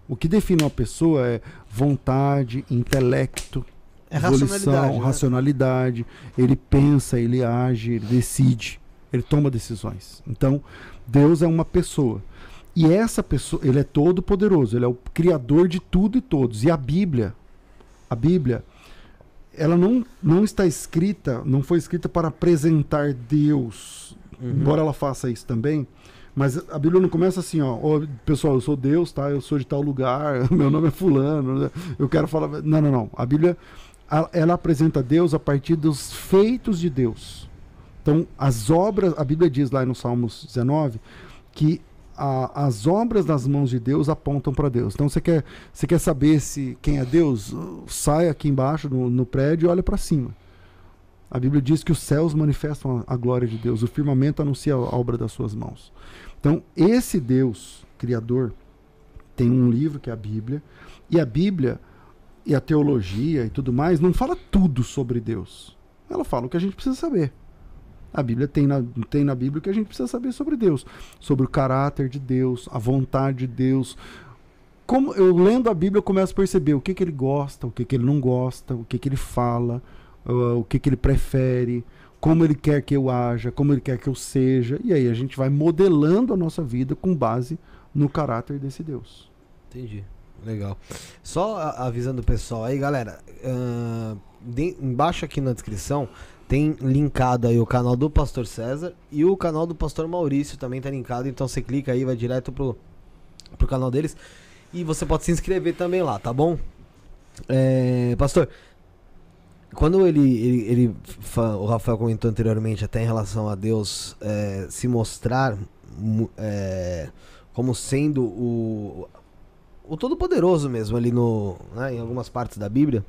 O que define uma pessoa é vontade, intelecto, É racionalidade. né? racionalidade. Ele pensa, ele age, ele decide, ele toma decisões. Então, Deus é uma pessoa. E essa pessoa, ele é todo poderoso, ele é o criador de tudo e todos. E a Bíblia, a Bíblia, ela não, não está escrita, não foi escrita para apresentar Deus, Uhum. embora ela faça isso também. Mas a Bíblia não começa assim, ó, "Ô, pessoal, eu sou Deus, tá? Eu sou de tal lugar, meu nome é fulano, né? eu quero falar. Não, não, não. A Bíblia ela apresenta Deus a partir dos feitos de Deus. Então, as obras, a Bíblia diz lá no Salmos 19 que a- as obras das mãos de Deus apontam para Deus. Então, você quer, você quer saber se quem é Deus? Sai aqui embaixo no, no prédio e olha para cima. A Bíblia diz que os céus manifestam a, a glória de Deus, o firmamento anuncia a obra das suas mãos. Então, esse Deus, Criador, tem um livro que é a Bíblia, e a Bíblia e a teologia e tudo mais não fala tudo sobre Deus. Ela fala o que a gente precisa saber. A Bíblia tem na, tem na Bíblia o que a gente precisa saber sobre Deus, sobre o caráter de Deus, a vontade de Deus. Como eu lendo a Bíblia eu começo a perceber o que, que ele gosta, o que, que ele não gosta, o que, que ele fala, uh, o que, que ele prefere, como ele quer que eu haja, como ele quer que eu seja. E aí a gente vai modelando a nossa vida com base no caráter desse Deus. Entendi. Legal. Só avisando o pessoal aí, galera. ahn, de- embaixo aqui na descrição tem linkado aí o canal do Pastor César e o canal do Pastor Maurício também tá linkado. Então você clica aí, vai direto pro, pro canal deles. E você pode se inscrever também lá, tá bom? É, pastor, quando ele, ele, ele o Rafael comentou anteriormente até em relação a Deus é, se mostrar é, como sendo o, o Todo-Poderoso mesmo ali no, né, em algumas partes da Bíblia.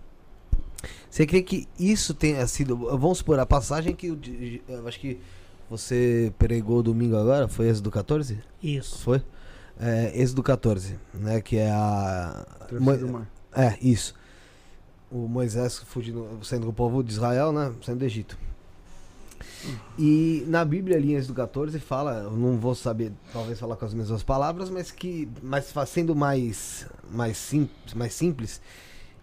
Você crê que isso tenha sido, vamos supor, a passagem que eu, acho que você pregou domingo agora, foi esse do 14? Isso. Foi? É, esse do 14, né, que é a... Terceiro Mo- mar. é, isso. O Moisés fugindo, saindo com o povo de Israel, né? Saindo do Egito. E na Bíblia, em Êxodo 14, fala, eu não vou saber, talvez falar com as mesmas palavras, mas que, mas sendo mais, mais, simples, mais simples,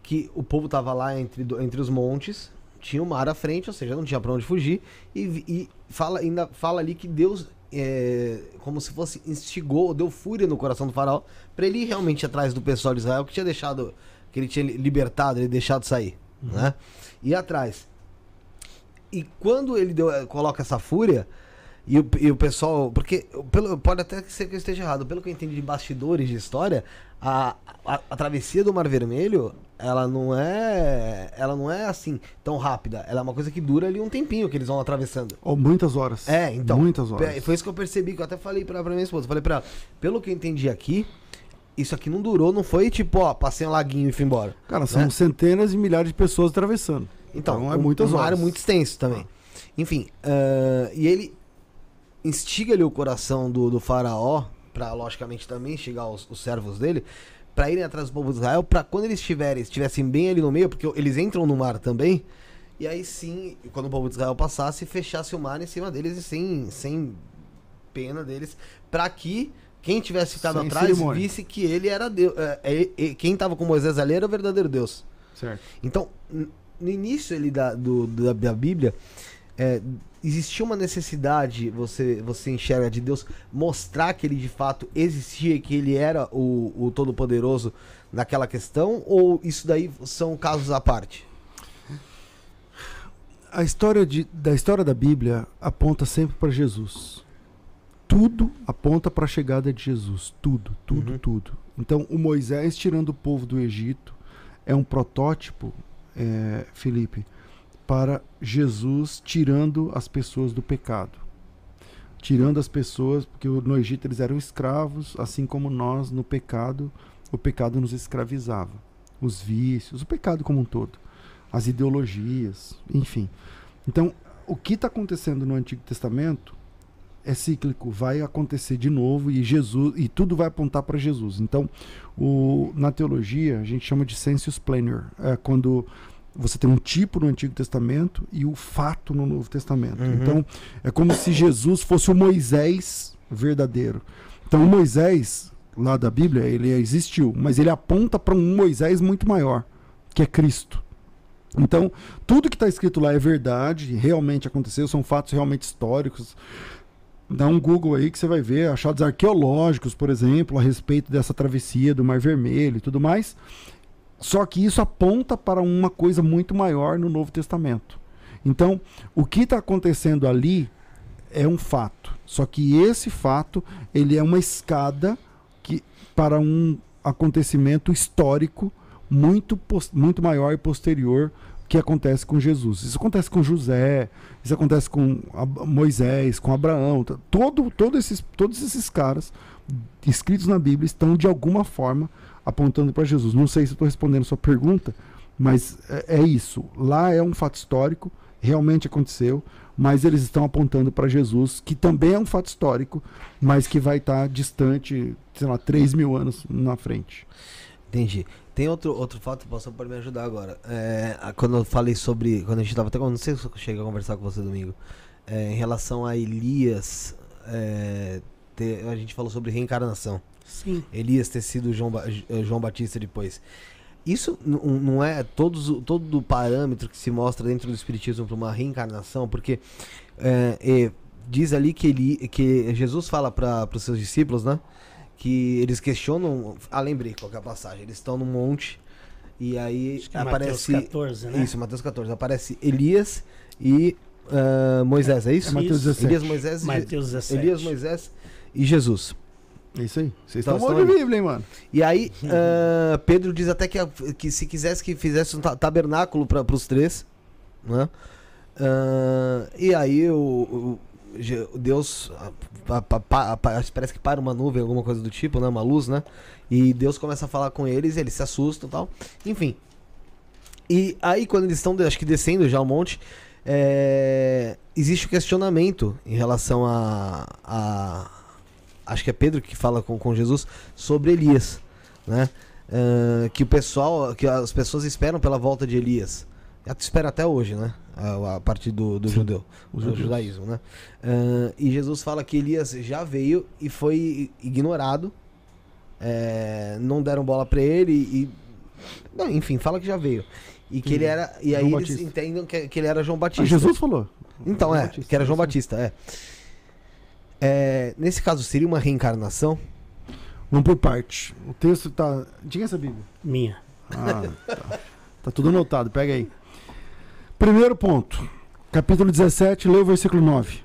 que o povo tava lá entre, do- entre os montes, tinha o mar à frente, ou seja, não tinha pra onde fugir, e, e fala, ainda fala ali que Deus, é, como se fosse, instigou, deu fúria no coração do faraó, pra ele ir realmente atrás do pessoal de Israel, que tinha deixado, que ele tinha libertado, ele deixado sair, né? Ir atrás. E quando ele deu, eh, coloca essa fúria, e o, e o pessoal. Porque pelo, pode até ser que eu esteja errado, pelo que eu entendi de bastidores de história, a, a, a travessia do Mar Vermelho, ela não é. Ela não é assim tão rápida. Ela é uma coisa que dura ali um tempinho que eles vão atravessando. Oh, muitas horas. É, então. Muitas horas. Foi isso que eu percebi, que eu até falei pra, pra minha esposa. Falei pra ela, pelo que eu entendi aqui, isso aqui não durou, não foi tipo, ó, passei um laguinho e fui embora. Cara, são né? centenas de milhares de pessoas atravessando. Então, Então, é um- muitas um mar horas. muito extenso também. Enfim, ah, e ele instiga ali o coração do, do faraó, pra logicamente também chegar os, os servos dele, pra irem atrás do povo de Israel, pra quando eles estiverem, estivessem bem ali no meio, porque eles entram no mar também, e aí sim, quando o povo de Israel passasse, fechasse o mar em cima deles e sem, sem pena deles, pra que quem tivesse ficado Sem atrás cerimônia. visse que ele era Deus. é, é, é, quem tava com Moisés ali era o verdadeiro Deus. Certo. Então, no início ele da, do, da, da Bíblia, é, existia uma necessidade, você, você enxerga, de Deus mostrar que ele de fato existia, que ele era o, o Todo-Poderoso naquela questão? Ou isso daí são casos à parte? A história de, da história da Bíblia aponta sempre para Jesus. Tudo aponta para a chegada de Jesus. Tudo, tudo, Uhum. tudo. Então, o Moisés tirando o povo do Egito é um protótipo, é, Felipe, para Jesus tirando as pessoas do pecado. Tirando as pessoas, porque no Egito eles eram escravos, assim como nós no pecado, o pecado nos escravizava. Os vícios, o pecado como um todo. As ideologias, enfim. Então, o que está acontecendo no Antigo Testamento é cíclico, vai acontecer de novo e Jesus e tudo vai apontar para Jesus. Então, o, na teologia a gente chama de sensus plenior, é quando você tem um tipo no Antigo Testamento e o fato no Novo Testamento. Uhum. Então, é como se Jesus fosse o Moisés verdadeiro. Então, o Moisés lá da Bíblia, ele existiu, mas ele aponta para um Moisés muito maior, que é Cristo. Então, tudo que está escrito lá é verdade, realmente aconteceu, são fatos realmente históricos. Dá um Google aí que você vai ver achados arqueológicos, por exemplo, a respeito dessa travessia do Mar Vermelho e tudo mais. Só que isso aponta para uma coisa muito maior no Novo Testamento. Então, o que está acontecendo ali é um fato. Só que esse fato ele é uma escada que, para um acontecimento histórico muito, muito maior e posterior que acontece com Jesus. Isso acontece com José, isso acontece com Moisés, com Abraão. Todo, todo esses, todos esses caras escritos na Bíblia estão de alguma forma apontando para Jesus. Não sei se estou respondendo sua pergunta, mas é, é isso. Lá é um fato histórico, realmente aconteceu, mas eles estão apontando para Jesus, que também é um fato histórico, mas que vai estar distante, sei lá, 3 mil anos na frente. Entendi. Tem outro, outro fato, posso pode me ajudar agora. É, quando eu falei sobre. Quando a gente tava até. Não sei se eu cheguei a conversar com você domingo. É, em relação a Elias. é, ter- a gente falou sobre reencarnação. Sim. Elias ter sido João, eh, João Batista depois. Isso não é todos, todo o parâmetro que se mostra dentro do Espiritismo para uma reencarnação, porque é, é, diz ali que, ele, que Jesus fala para os seus discípulos, né? Que eles questionam. Ah, lembrei qual que é a passagem. Eles estão num monte e aí Acho que é aparece. Mateus 14, né? Isso, Mateus 14. Aparece Elias e ah, Moisés, é isso? É Mateus Isso. 17. Elias, Moisés, e Mateus 17. Elias, Moisés e Jesus. É isso aí. Vocês Então, estão bom de. Bíblia, hein, mano? E aí, ah, Pedro diz até que, a- que se quisesse que fizesse um ta- tabernáculo para os três, né? Ah, e aí o, o Deus ah, pa- pa- pa- pa- parece que para uma nuvem, alguma coisa do tipo, né? Uma luz, né? E Deus começa a falar com eles, eles se assustam e tal. Enfim. E aí quando eles estão, acho que descendo já o monte, é, existe o questionamento em relação a, a acho que é Pedro que fala com, com Jesus sobre Elias, né? Ah, que o pessoal, que as pessoas esperam pela volta de Elias. Espera até hoje, né? A, a partir do, do Sim, judeu, do judeus. judaísmo, né? Ah, e Jesus fala que Elias já veio e foi ignorado. É, não deram bola pra ele e, não, enfim, fala que já veio. E que Sim, ele era. E João aí eles Batista. entendem que, que ele era João Batista. Ah, Jesus falou. Então, João é, Batista, que era João. Batista, é. É, Nesse caso, seria uma reencarnação? Vamos por parte. O texto tá. Tinha essa Bíblia? Minha. Ah, tá. Tá tudo anotado, pega aí. Primeiro ponto. Capítulo 17, lê o versículo 9.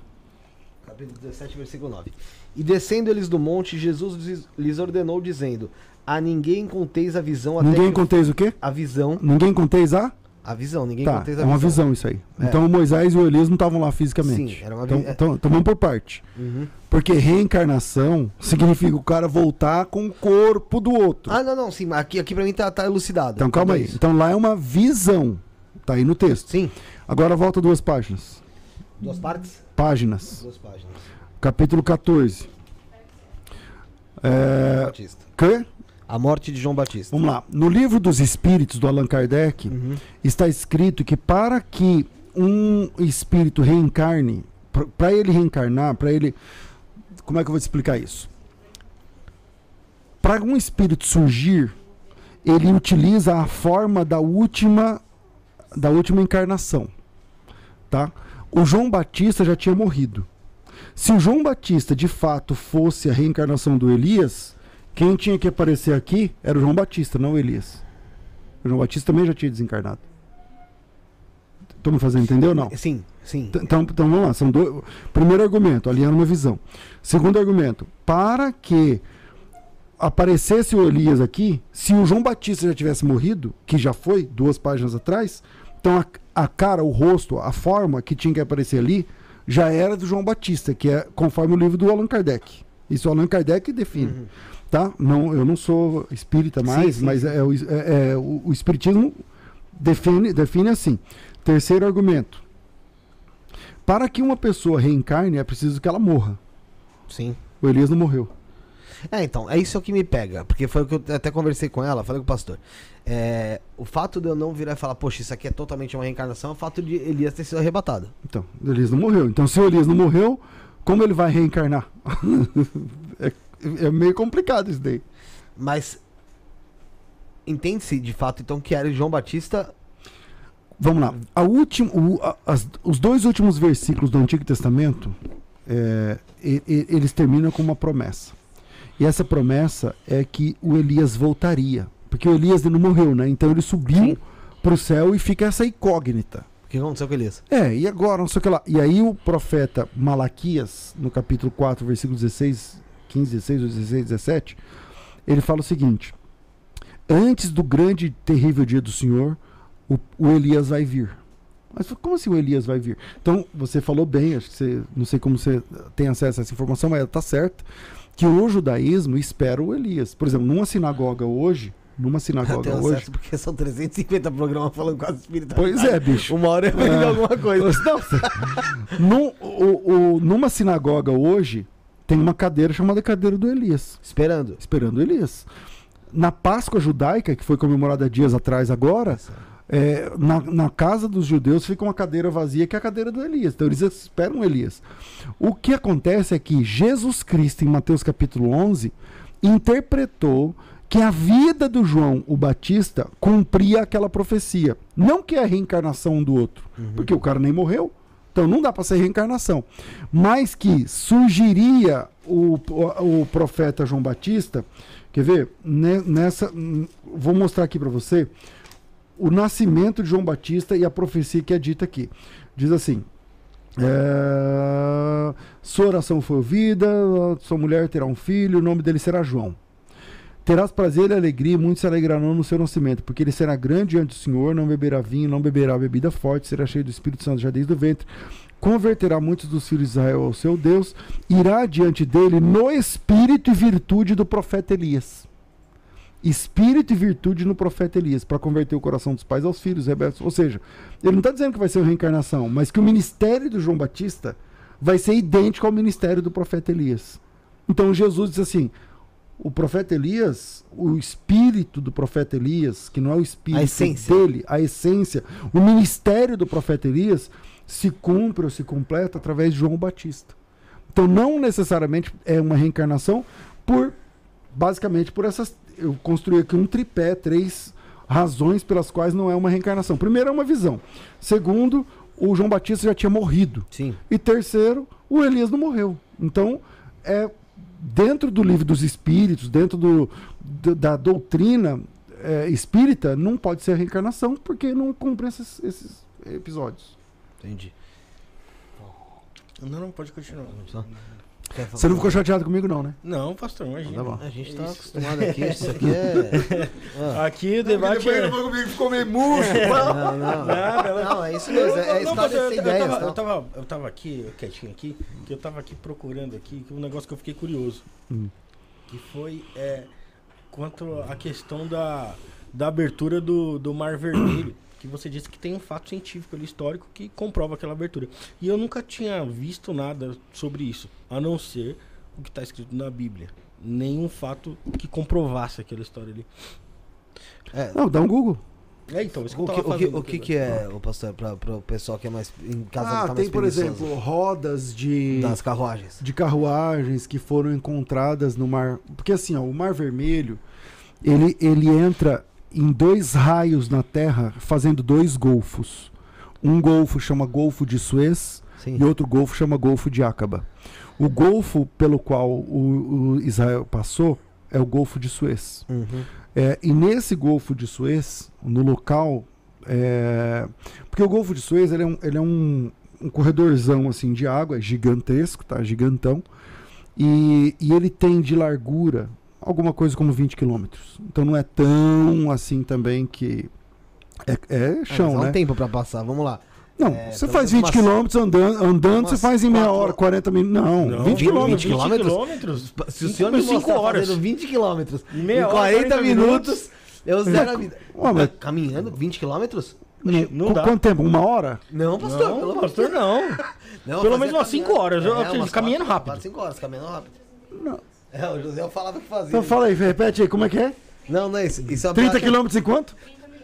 Capítulo 17, versículo 9. E descendo eles do monte, Jesus lhes- ordenou, dizendo: A ninguém conteis a visão até Ninguém que conteis o quê? a visão. Ninguém conteis a? A visão, ninguém Tá, conteis a é uma visão. visão isso aí. É. Então Moisés e o Elias não estavam lá fisicamente. Sim, era uma vi- é. então, então por parte. Uhum. Porque reencarnação significa o cara voltar com o corpo do outro. Ah, não, não, sim, aqui, aqui pra mim tá, tá elucidado. então calma É aí. isso. Então lá é uma visão. Tá aí no texto. Sim, Agora volta duas páginas. duas partes? Páginas. Duas páginas. Capítulo 14. João É. Batista. Quê? A morte de João Batista. Vamos lá. No livro dos Espíritos do Allan Kardec, Uhum. está escrito que para que um espírito reencarne, para ele reencarnar, para ele. Como é que eu vou te explicar isso? Para um espírito surgir, ele utiliza a forma da última da última encarnação, tá? o João Batista já tinha morrido. Se o João Batista de fato fosse a reencarnação do Elias, quem tinha que aparecer aqui era o João Batista, não o Elias. O João Batista também já tinha desencarnado. Estão me fazendo entender ou não? Sim, sim. Então, então vamos lá. São dois... Primeiro argumento, alinhando uma visão. Segundo argumento, para que aparecesse o Elias aqui, se o João Batista já tivesse morrido, que já foi duas páginas atrás, então a, a cara, o rosto, a forma que tinha que aparecer ali já era do João Batista, que é conforme o livro do Allan Kardec. Isso o Allan Kardec define. Uhum. Tá? Não, eu não sou espírita mais, Sim, sim, mas. É, o, é- é o, o espiritismo define, define assim. Terceiro argumento. Para que uma pessoa reencarne, é preciso que ela morra. Sim. O Elias não morreu. É, então, é isso que me pega. Porque foi o que eu até conversei com ela, falei com o pastor. É, o fato de eu não virar e falar, poxa, isso aqui é totalmente uma reencarnação, é o fato de Elias ter sido arrebatado. Então, Elias não morreu. Então, se o Elias não morreu, como ele vai reencarnar? é, é meio complicado isso daí. Mas entende-se de fato, então, que era João Batista. Vamos lá. A última, o- a- as- os dois últimos versículos do Antigo Testamento, é, e- e- eles terminam com uma promessa. E essa promessa é que o Elias voltaria. Porque o Elias não morreu, né? Então ele subiu para o céu e fica essa incógnita. O que aconteceu com Elias? É, e agora, não sei o que lá. E aí o profeta Malaquias, no capítulo 4, versículo 16, 15, 16 ou 16, 17, ele fala o seguinte: Antes do grande e terrível dia do Senhor, o, o Elias vai vir. Mas como assim o Elias vai vir? Então, você falou bem, acho que você, não sei como você tem acesso a essa informação, mas está certo, que o judaísmo espera o Elias. Por exemplo, numa sinagoga hoje, numa sinagoga hoje. acesso porque são 350 programas falando quase espírita. Pois é, bicho. Uma hora eu vendo É. alguma coisa. Não, o- o- numa sinagoga hoje, tem uma cadeira chamada cadeira do Elias, Esperando. esperando o Elias. Na Páscoa judaica, que foi comemorada dias atrás agora, é, na, na casa dos judeus fica uma cadeira vazia, que é a cadeira do Elias. Então eles esperam o Elias. O que acontece é que Jesus Cristo, em Mateus capítulo 11, interpretou que a vida do João o Batista cumpria aquela profecia. Não que é a reencarnação um do outro, porque o cara nem morreu. Então não dá para ser reencarnação. Mas que surgiria o, o, o profeta João Batista. Quer ver? Ne- Nessa, hum, vou mostrar aqui para você o nascimento de João Batista e a profecia que é dita aqui. Diz assim: é, Sua oração foi ouvida, sua mulher terá um filho, o nome dele será João. Terás prazer e alegria, e muitos se alegrarão no seu nascimento, porque ele será grande diante do Senhor, não beberá vinho, não beberá bebida forte, será cheio do Espírito Santo já desde o ventre. Converterá muitos dos filhos de Israel ao seu Deus, irá diante dele no espírito e virtude do profeta Elias. Espírito e virtude no profeta Elias, para converter o coração dos pais aos filhos rebeldes. Ou seja, ele não está dizendo que vai ser uma reencarnação, mas que o ministério do João Batista vai ser idêntico ao ministério do profeta Elias. Então Jesus diz assim: o profeta Elias, o espírito do profeta Elias, que não é o espírito A dele, a essência, o ministério do profeta Elias se cumpre ou se completa através de João Batista. Então não necessariamente é uma reencarnação por basicamente por essas eu construí aqui um tripé, três razões pelas quais não é uma reencarnação. Primeiro é uma visão. Segundo, o João Batista já tinha morrido. Sim. E terceiro, o Elias não morreu. Então, é dentro do livro dos espíritos, dentro do, do- da doutrina é, espírita, não pode ser reencarnação, porque não cumpre esses, esses episódios. Entendi. Não, não, pode continuar. Só. Você não ficou chateado comigo, não, né? Não, pastor, imagina. Tá bom. A gente É tá isso. acostumado aqui, isso aqui é. Ah. Aqui o debate é... comigo ficou meio murcho. Não, não. Nada, Não, é isso mesmo. É, é Não, eu, ideias. tava, eu, tava, eu tava aqui, quietinho aqui, que eu tava aqui procurando aqui, que um negócio que eu fiquei curioso. Hum. Que foi é, quanto à questão da, da abertura do, do Mar Vermelho. Que você disse que tem um fato científico ali, histórico, que comprova aquela abertura. E eu nunca tinha visto nada sobre isso, a não ser o que está escrito na Bíblia. Nenhum fato que comprovasse aquela história ali. É, Não, dá um Google. É, então, isso que o que, tava o que, o que, que é, o pastor, para o pessoal que é mais em casa Ah, tá mais tem, por exemplo, rodas de, das carruagens. de carruagens que foram encontradas no mar. Porque assim, ó, o Mar Vermelho, ele, ele entra em dois raios na Terra, fazendo dois golfos. Um golfo chama Golfo de Suez Sim. e outro golfo chama Golfo de Aqaba. O golfo pelo qual o, o Israel passou é o Golfo de Suez. Uhum. É, e nesse Golfo de Suez, no local. é, porque o Golfo de Suez ele é, um, ele é um, um corredorzão assim, de água, é gigantesco, tá? Gigantão. E, e ele tem de largura alguma coisa como 20 quilômetros. Então não é tão assim também que. É, é chão, Mas dá né? um tempo pra passar, vamos lá. Não, É, você pelo faz menos 20 umas- quilômetros andando, andando você faz em meia quatro- hora, 40 minutos. Não, Não, 20 quilômetros. 20 quilômetros? quilômetros? Se o Cinco- senhor me cinco mostrar horas. fazendo 20 quilômetros Em meia em hora, 40, 40 minutos, eu zero a vida. Mas- Tá Caminhando 20 quilômetros? Não, Não dá. Quanto tempo? Uma hora? Não, pastor, Não, pelo amor de pastor, Deus. não. Não, Pelo menos umas cinco caminhando. horas, eu- umas caminhando quatro- rápido. quatro, cinco horas, caminhando rápido. Não. É, o José falava que fazia. Então fala aí, repete aí, como é que é? Não, não é isso. Isso é uma 30 piada, quilômetros em quanto?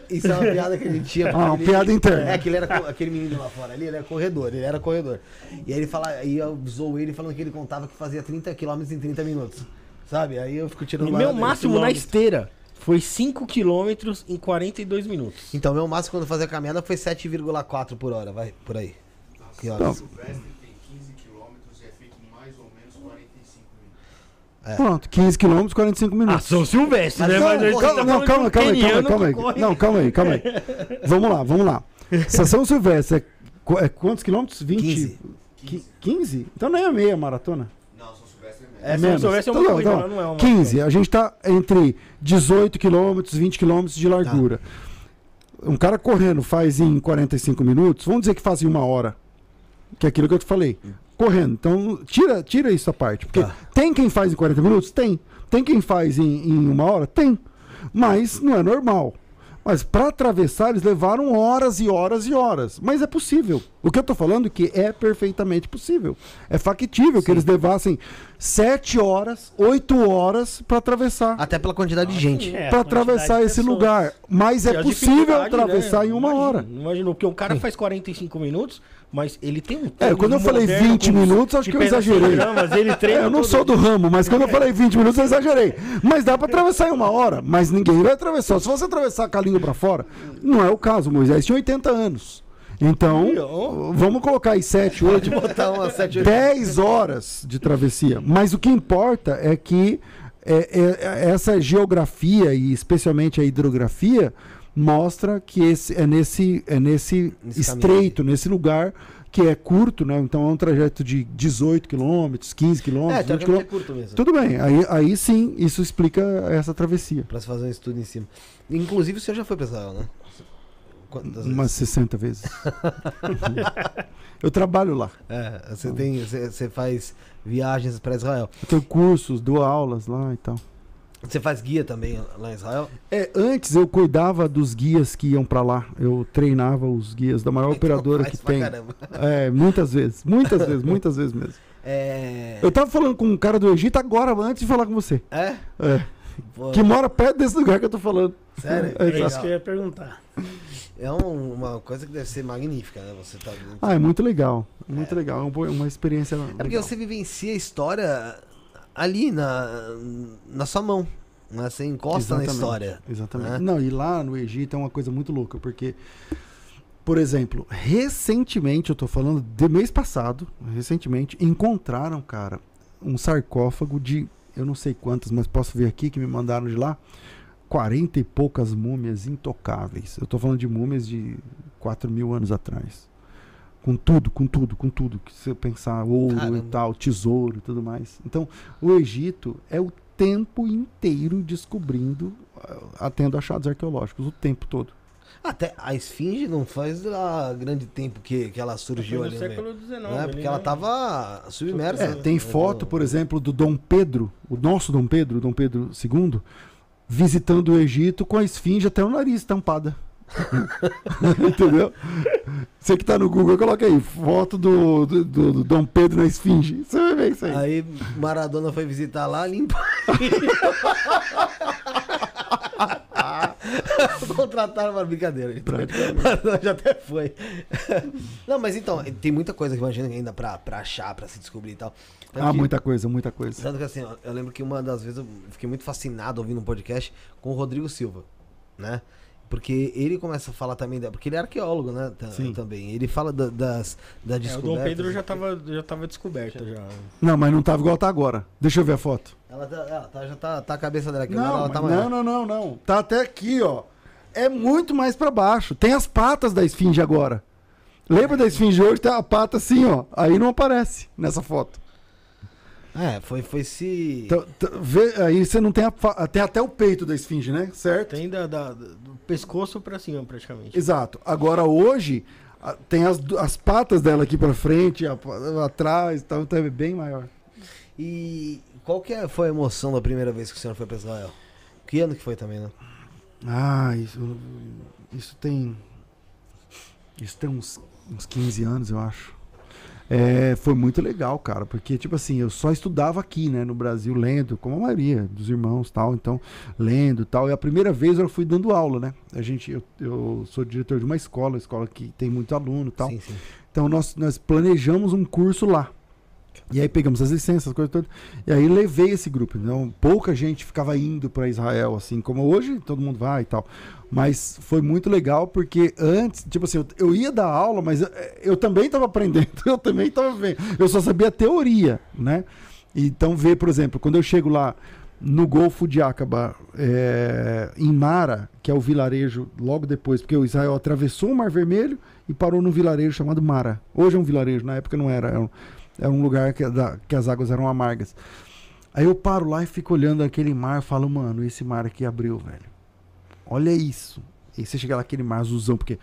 Isso é uma piada que a gente tinha. Ah, uma piada interna. É, aquele, era, aquele menino lá fora ali, ele era corredor, ele era corredor. E aí ele fala, aí eu zoou ele falando que ele contava que fazia 30 quilômetros em 30 minutos. Sabe? Aí eu fico tirando O meu dele. máximo na esteira foi 5 quilômetros em 42 minutos. Então, meu máximo quando eu fazia a caminhada foi 7,4 por hora, vai, por aí. Que horas? Silvestre tem 15 quilômetros e é feito em mais ou menos 45 minutos. É. Pronto, 15 quilômetros, 45 Ah, minutos. São Silvestre, né? Mas não, tá Calma, falando não, calma, um calma aí, calma aí, calma aí. corre- Não, calma aí, calma aí. Vamos lá, vamos lá. Estação Silvestre é, é quantos quilômetros? 20? 15. Qui- 15? Então nem é meia maratona. Não, São Silvestre é menos. É, É São. Silvestre é uma Então, corrida, então, não é uma 15. A gente tá entre 18 quilômetros, 20 quilômetros de largura. Um cara correndo faz em 45 minutos, vamos dizer que faz em uma hora. Que é aquilo que eu te falei. Correndo. Então, tira, tira isso à parte. Porque Tá. tem quem faz em 40 minutos? Tem. Tem quem faz em, em uma hora? Tem. Mas não é normal. Mas para atravessar, eles levaram horas e horas e horas. Mas é possível. O que eu tô falando é que é perfeitamente possível. É factível que eles levassem 7 horas, 8 horas para atravessar. Até pela quantidade de gente. É, a para atravessar esse lugar. Mas E é a possível dificuldade, atravessar né? em uma Imagina, hora. Imagina, porque o cara faz 45 minutos, mas ele tem um É, tênis quando eu falei moderno 20 com- minutos, acho que eu exagerei. pijamas, ele treina É, eu não sou do ramo, mas quando eu falei 20 minutos, eu exagerei. Mas dá pra atravessar em uma hora. Mas ninguém vai atravessar. Se você atravessar com a língua pra fora, não é o caso. Moisés tinha 80 anos. Então, vamos colocar aí 7, 8, Botar uma 7, 8. 10 horas de travessia. Mas o que importa é que é, é, é, essa geografia e especialmente a hidrografia mostra que esse, é nesse, é nesse, Nesse estreito, nesse lugar que é curto, né? Então é um trajeto de 18 quilômetros, 15 É, quilômetros, 20 teoricamente é quilômetros. curto mesmo. Tudo bem, aí, aí sim, isso explica essa travessia. Pra se fazer um estudo em cima. Inclusive, o senhor já foi pra Israel, né? Quantas Umas 60 vezes. eu trabalho lá. É, você tem, você, você faz viagens pra Israel. Eu tenho cursos, dou aulas lá e tal. Você faz guia também lá em Israel? É, antes eu cuidava dos guias que iam pra lá. Eu treinava os guias da maior operadora Faz que pra tem. caramba. É, muitas vezes, muitas vezes, muitas vezes mesmo. É. Eu tava falando com um cara do Egito agora, antes de falar com você. É? É, Pô, que mora perto desse lugar que eu tô falando. Sério? É, É isso que eu ia perguntar. É um- uma coisa que deve ser magnífica, né? Você tá. Ah, é muito legal. Muito legal. É uma, uma experiência. É porque você vivencia a história ali na, na sua mão. Né? Você encosta na história. Exatamente. né? Não, e lá no Egito é uma coisa muito louca, porque, por exemplo, recentemente, eu tô falando de mês passado, recentemente, encontraram, cara, um sarcófago de, eu não sei quantas, mas posso ver aqui que me mandaram de lá, 40 e poucas múmias intocáveis. Eu tô falando de múmias de 4 mil anos atrás. Com tudo, com tudo, com tudo. Que você pensar, ouro e Caramba. tal, tesouro e tudo mais. Então, o Egito é o tempo inteiro descobrindo, ah, tendo achados arqueológicos, o tempo todo. Até a esfinge não faz lá grande tempo que, que ela surgiu Foi ali. no né? século XIX. Né? ali, Porque ela né? tava submersa. É, tem foto, por exemplo, do Dom Pedro, o nosso Dom Pedro, Dom Pedro II, visitando o Egito com a esfinge até o nariz tampada. Entendeu? Você que tá no Google, coloca aí, foto do, do, do- do Dom Pedro na esfinge. Você vai ver isso aí. Aí Maradona foi visitar lá, limpa. Contrataram uma brincadeira. Maradona já até foi. Não, mas então, tem muita coisa que imagina que ainda pra, pra achar, pra se descobrir e tal. Tanto Ah, que- muita coisa, muita coisa. Tanto que assim, eu lembro que uma das vezes eu fiquei muito fascinado ouvindo um podcast com o Rodrigo Silva, né? Porque ele começa a falar também, da, porque ele é arqueólogo, né? Sim. Também. Ele fala da- das, da É, o descoberta. Dom Pedro já tava, já tava descoberto já. Não, mas não tava igual tá agora. Deixa eu ver a foto. Ela, tá, ela tá- já tá, tá a cabeça dela aqui, Não, ela tá maior. não, não, não, não. Tá até aqui, ó. É muito mais pra baixo. Tem as patas da esfinge agora. Lembra da esfinge hoje? Tem a pata assim, ó. Aí não aparece nessa foto. É, foi, foi se. Então, t- vê, aí você não tem, a, tem até o peito da esfinge, né? Certo? Tem da, da- do pescoço pra cima, praticamente. Exato. Agora hoje tem as, as patas dela aqui pra frente, a- atrás, então é bem maior. E qual que é- foi a emoção da primeira vez que o senhor foi pra Israel? Que ano que foi também, né? Ah, isso, isso tem. Isso tem uns, uns 15 anos, eu acho. É, foi muito legal, cara, porque, tipo assim, eu só estudava aqui, né, no Brasil, lendo, como a maioria dos irmãos tal, então, lendo tal. E a primeira vez eu fui dando aula, né? A gente, eu, eu sou diretor de uma escola, escola que tem muito aluno e tal. Sim, sim. Então nós, nós planejamos um curso lá. E aí pegamos as licenças, as coisas todas. E aí levei esse grupo. Então, pouca gente ficava indo para Israel, assim, como hoje todo mundo vai e tal. Mas foi muito legal porque antes, tipo assim, eu, eu ia dar aula, mas eu, eu também estava aprendendo, eu também estava vendo. Eu só sabia teoria, né? Então, ver, por exemplo, quando eu chego lá no Golfo de Acaba, é, em Mara, que é o vilarejo logo depois, porque o Israel atravessou o Mar Vermelho e parou num vilarejo chamado Mara. Hoje é um vilarejo, na época não era. Era um, era um lugar que, da- que as águas eram amargas. Aí eu paro lá e fico olhando aquele mar e falo, mano, esse mar aqui abriu, velho. Olha isso. E você chega lá, aquele mar azulzão, porque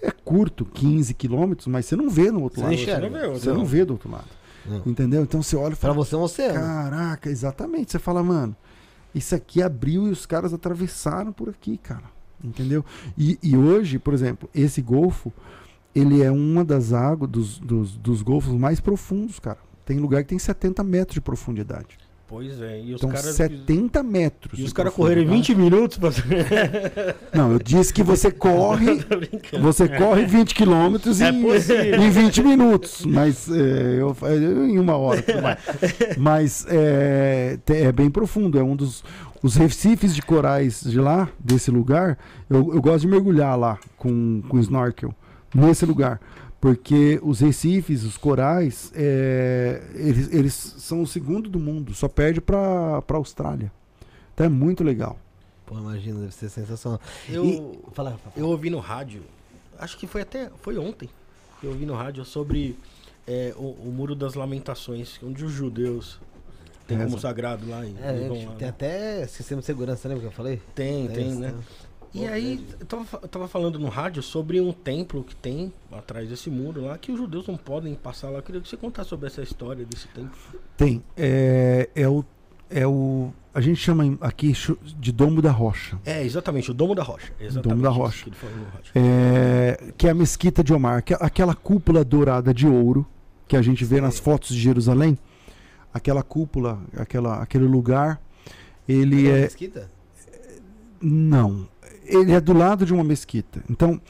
é curto, 15 quilômetros, mas você não vê no outro Você lado. enxerga. Você não vê, Você não vê do outro lado. Não. Entendeu? Então você olha e Pra fala, você é um oceano. Caraca, exatamente. Você fala, mano, isso aqui abriu e os caras atravessaram por aqui, cara. Entendeu? E, e hoje, por exemplo, esse golfo, ele é uma das águas, dos, dos, dos golfos mais profundos, cara. Tem lugar que tem 70 metros de profundidade. Pois é, e os Então, caras. 70 metros. E os caras correram profundidade. 20 minutos pra. Não, eu disse que você corre, você corre 20 quilômetros É em, possível. em 20 minutos, mas é, eu, eu- em uma hora. Mas é, é bem profundo, é um dos os recifes de corais de lá, desse lugar. Eu, eu gosto de mergulhar lá com, com snorkel, nesse lugar. Porque os recifes, os corais, é, eles, eles são o segundo do mundo, só perde para a Austrália. Então é muito legal. Pô, imagina, deve ser sensacional. Eu, E- Fala, Rafa. eu ouvi no rádio, acho que foi até. Foi ontem. que Eu ouvi no rádio sobre é, o, o Muro das Lamentações, onde os judeus têm como sagrado lá. E, É, e lá, tem né? até sistema de segurança, lembra que eu falei? Tem, tem, né? E Pô, aí, eu tava, fa- eu tava falando no rádio sobre um templo que tem atrás desse muro lá, que os judeus não podem passar lá. Eu queria que você contasse sobre essa história desse templo. Tem. É, é o. É o. A gente chama aqui de Domo da Rocha. É, exatamente, o Domo da Rocha. Exatamente Domo da Rocha. que ele falou no rádio. É, que é a mesquita de Omar, que é aquela cúpula dourada de ouro que a gente vê nas Sei. fotos de Jerusalém. Aquela cúpula, aquela, aquele lugar, ele Aquela é. mesquita? Não. Ele é do lado de uma mesquita. Então,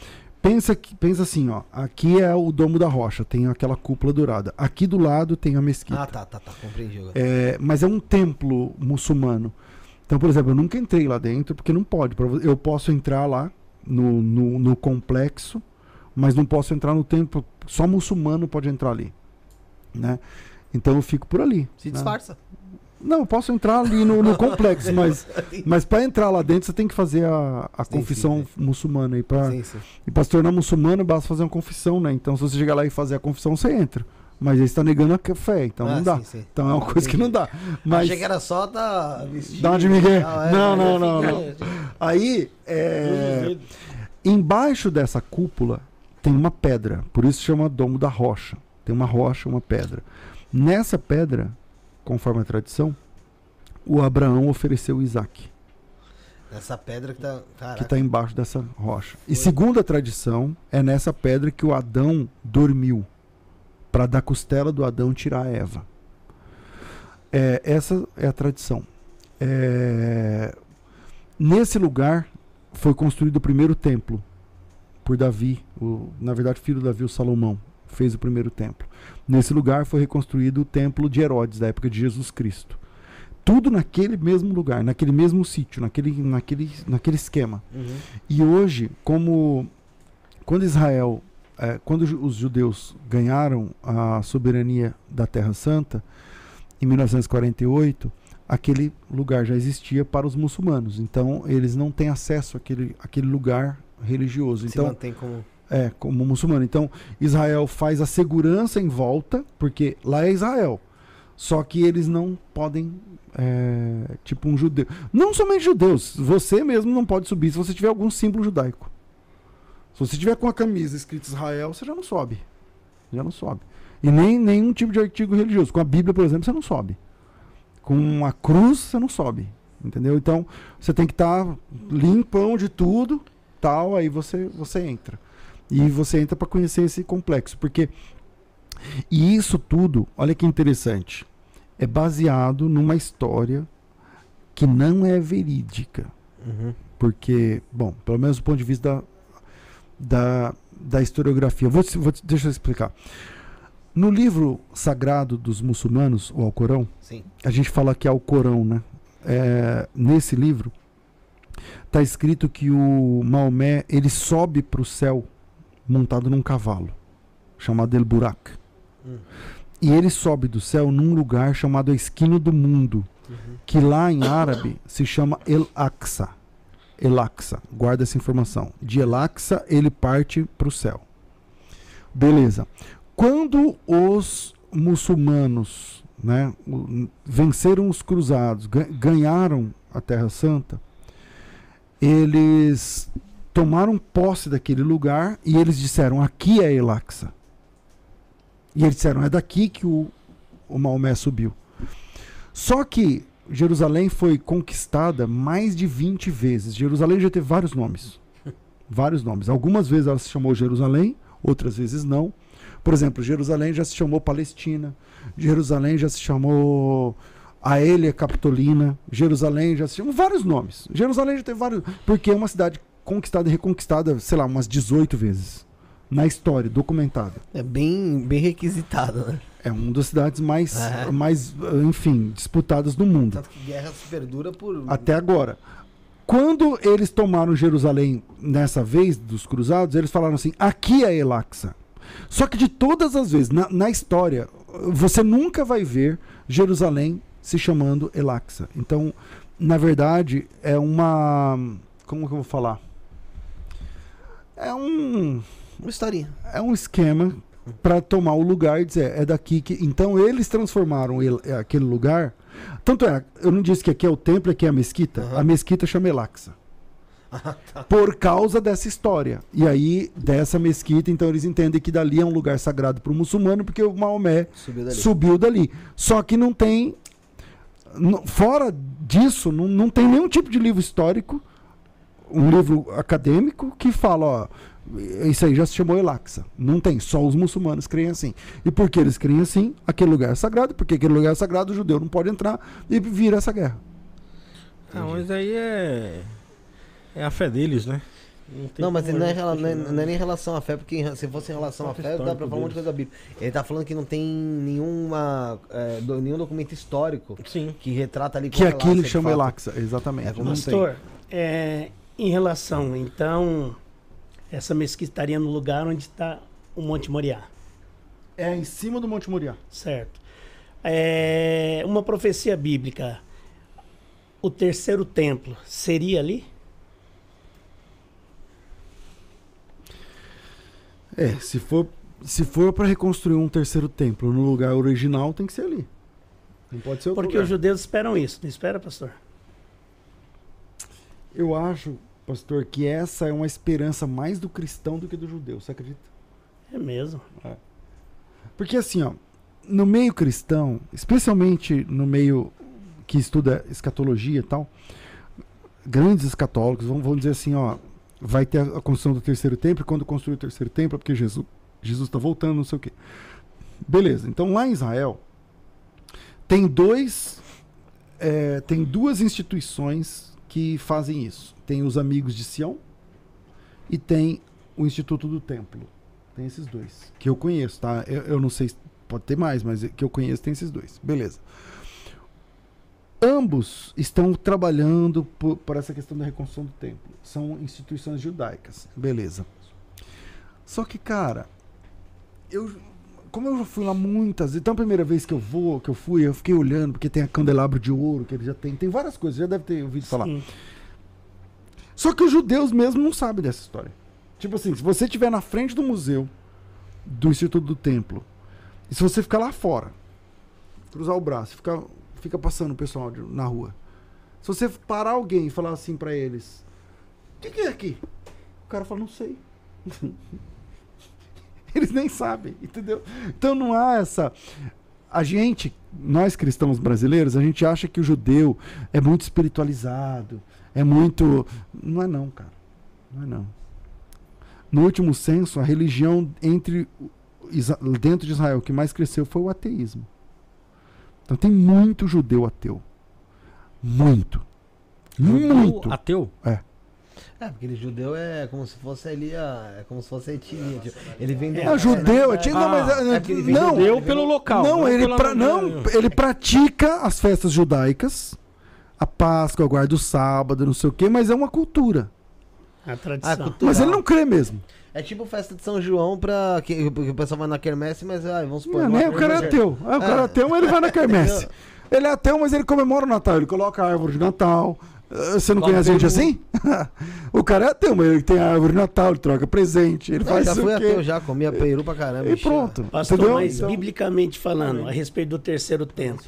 pensa, pensa assim, ó. Aqui é o Domo da Rocha, tem aquela cúpula dourada. Aqui do lado tem a mesquita. Ah, tá, tá, tá. Compreendi agora. É, mas é um templo muçulmano. Então, por exemplo, eu nunca entrei lá dentro porque não pode. Eu posso entrar lá no, no, no complexo, mas não posso entrar no templo. Só muçulmano pode entrar ali. Né? Então eu fico por ali. Se né? disfarça. Não, eu posso entrar ali no, no complexo, mas, mas para entrar lá dentro você tem que fazer a, a Sim, confissão sim, muçulmana. E para Sim, sim. e pra se tornar muçulmano basta fazer uma confissão, né? Então se você chegar lá e fazer a confissão, você entra. Mas você está negando a fé, então Ah, não dá. Então é uma coisa que não dá. Mas Achei que era só da vestir. Dá de migué. é, Não, não, não, fica- aí, é, embaixo dessa cúpula tem uma pedra, por isso chama Domo da Rocha. Tem uma rocha, uma pedra. Nessa pedra, conforme a tradição, o Abraão ofereceu Isaac, Essa pedra que tá. que está embaixo dessa rocha. E segundo a tradição, é nessa pedra que o Adão dormiu, para da costela do Adão tirar a Eva. É, essa é a tradição. É, nesse lugar foi construído o primeiro templo por Davi, o, na verdade, filho de Davi, o Salomão, fez o primeiro templo. Nesse lugar foi reconstruído o templo de Herodes, da época de Jesus Cristo. tudo naquele mesmo lugar, naquele mesmo sítio, naquele, naquele, naquele esquema. Uhum. E hoje, como quando Israel, eh, quando os judeus ganharam a soberania da Terra Santa, em 1948, aquele lugar já existia para os muçulmanos. Então, eles não têm acesso àquele, àquele lugar religioso. Se Então, mantém como. É, como muçulmano. Então, Israel faz a segurança em volta, porque lá é Israel. Só que eles não podem, é, tipo um judeu. Não somente judeus, você mesmo não pode subir se você tiver algum símbolo judaico. Se você tiver com a camisa escrita Israel, você já não sobe. Já não sobe. E nem nenhum tipo de artigo religioso. Com a Bíblia, por exemplo, você não sobe. Com a cruz, você não sobe. Entendeu? Então, você tem que estar limpão de tudo, tal, aí você, você entra. E você entra para conhecer esse complexo, porque e isso tudo, olha que interessante, é baseado numa história que não é verídica, Uhum. porque, bom, pelo menos do ponto de vista da, da, da historiografia. Vou, vou, deixa eu explicar. No livro sagrado dos muçulmanos, o Alcorão, Sim. a gente fala que é o Corão, né? É, nesse livro está escrito que o Maomé ele sobe para o céu montado num cavalo chamado El Burak. Hum. E ele sobe do céu num lugar chamado a esquina do mundo, Uhum. que lá em árabe se chama El Aqsa. El Aqsa, guarda essa informação. De El Aqsa ele parte para o céu. Beleza. Quando os muçulmanos né, venceram os cruzados, ga- ganharam a Terra Santa, eles tomaram posse daquele lugar e eles disseram: aqui é El Aqsa. E eles disseram: é daqui que o, o Maomé subiu. Só que Jerusalém foi conquistada mais de 20 vezes. Jerusalém já teve vários nomes. Vários nomes. Algumas vezes ela se chamou Jerusalém, outras vezes não. Por exemplo, Jerusalém já se chamou Palestina. Jerusalém já se chamou Aélia Capitolina. Jerusalém já se chamou vários nomes. Jerusalém já teve vários. Porque é uma cidade conquistada e reconquistada, sei lá, umas 18 vezes. Na história, documentada. É bem, bem requisitado, né? É uma das cidades mais, É. mais, eh, enfim, disputadas do mundo. Tanto que guerra se perdura por. Até agora. Quando eles tomaram Jerusalém nessa vez dos cruzados, eles falaram assim: aqui é Elaxa. Só que de todas as vezes, na, na história, você nunca vai ver Jerusalém se chamando Elaxa. Então, na verdade, é uma. Como que eu vou falar? É um Uma historinha. é um esquema para tomar o lugar e dizer é daqui que então eles transformaram ele- aquele lugar tanto é eu não disse que aqui é o templo aqui é a mesquita Aham. a mesquita chama Elaxa por causa dessa história e aí dessa mesquita então eles entendem que dali é um lugar sagrado para o muçulmano porque o Maomé Subiu dali. subiu dali só que não tem fora disso não, não tem nenhum tipo de livro histórico um livro acadêmico que fala ó isso aí já se chamou Elaxa. Não tem, só os muçulmanos creem assim. E porque eles creem assim, aquele lugar é sagrado, porque aquele lugar é sagrado, o judeu não pode entrar e vira essa guerra. Não, mas aí é. É a fé deles, né? tem Não, mas não é, rela- não, é, não é nem em relação à fé, porque se fosse em relação à fé, dá pra falar um monte de coisa da Bíblia. Ele tá falando que não tem nenhuma, é, do- nenhum documento histórico Sim. que retrata ali Que aqui ele chama. Elaxa, exatamente. É, não. Pastor, é, em relação, então, essa mesquita estaria no lugar onde está o Monte Moriá, É em cima do Monte Moriá. certo? É, uma profecia bíblica, o terceiro templo seria ali? É, se for, se for para reconstruir um terceiro templo no lugar original, tem que ser ali. Não pode ser outro Porque lugar. os judeus esperam isso, não espera, pastor? Eu acho, pastor, que essa é uma esperança mais do cristão do que do judeu, você acredita? É mesmo. Porque assim, ó, no meio cristão, especialmente no meio que estuda escatologia e tal, grandes escatólogos vão, vão dizer assim, ó, vai ter a construção do terceiro templo, e quando construir o terceiro templo é porque Jesus Jesus está voltando, não sei o quê. Beleza, então lá em Israel tem dois é, tem duas instituições que fazem isso. Tem os Amigos de Sião e tem o Instituto do Templo. Tem esses dois. Que eu conheço, tá? Eu, eu não sei, se pode ter mais, mas que eu conheço tem esses dois. Beleza. Ambos estão trabalhando por, por essa questão da reconstrução do templo. São instituições judaicas. Beleza. Só que, cara, eu. Como eu já fui lá muitas vezes, então a primeira vez que eu vou, que eu fui, eu fiquei olhando, porque tem a candelabro de ouro, que ele já tem. Tem várias coisas, já deve ter ouvido falar. Sim. Só que os judeus mesmo não sabem dessa história. Tipo assim, se você estiver na frente do museu do Instituto do Templo, e se você ficar lá fora, cruzar o braço, ficar, fica passando o pessoal de- na rua. Se você parar alguém e falar assim pra eles: O que, que é aqui? O cara fala: Não sei. Eles nem sabem, entendeu? Então não há essa. A gente, nós cristãos brasileiros, a gente acha que o judeu é muito espiritualizado, é muito. Não é não, cara. Não é não. No último censo, a religião entre dentro de Israel que mais cresceu foi o ateísmo. Então tem muito judeu ateu. Muito. Muito. Ateu? É, porque ele judeu é como se fosse ali a. É como se fosse a etnia. tipo, ele vem do. É judeu, é, não, Ah, mas, é, é ele não, Judeu pelo local. não, ele pela- pra, não, ele pratica as festas judaicas, a Páscoa, a guarda do sábado, não sei o quê, mas é uma cultura. A tradição. cultura. Mas ele não crê mesmo. É tipo festa de São João pra. Que, que o pessoal vai na quermesse, mas ai, vamos supor. Não, numa- né? O cara é ateu. Ah, o cara é ateu, mas ele vai na quermesse. Ele é ateu, mas ele comemora o Natal. Ele coloca a árvore de Natal. Ah, Você não Coloca conhece gente assim? o cara é ateu, mas ele tem a árvore de Natal, ele troca presente, ele Não, faz já quê. ateu, já comia peru pra caramba. E enchia- pronto. Pastor, entendeu? mas Então, biblicamente falando, a respeito do terceiro templo,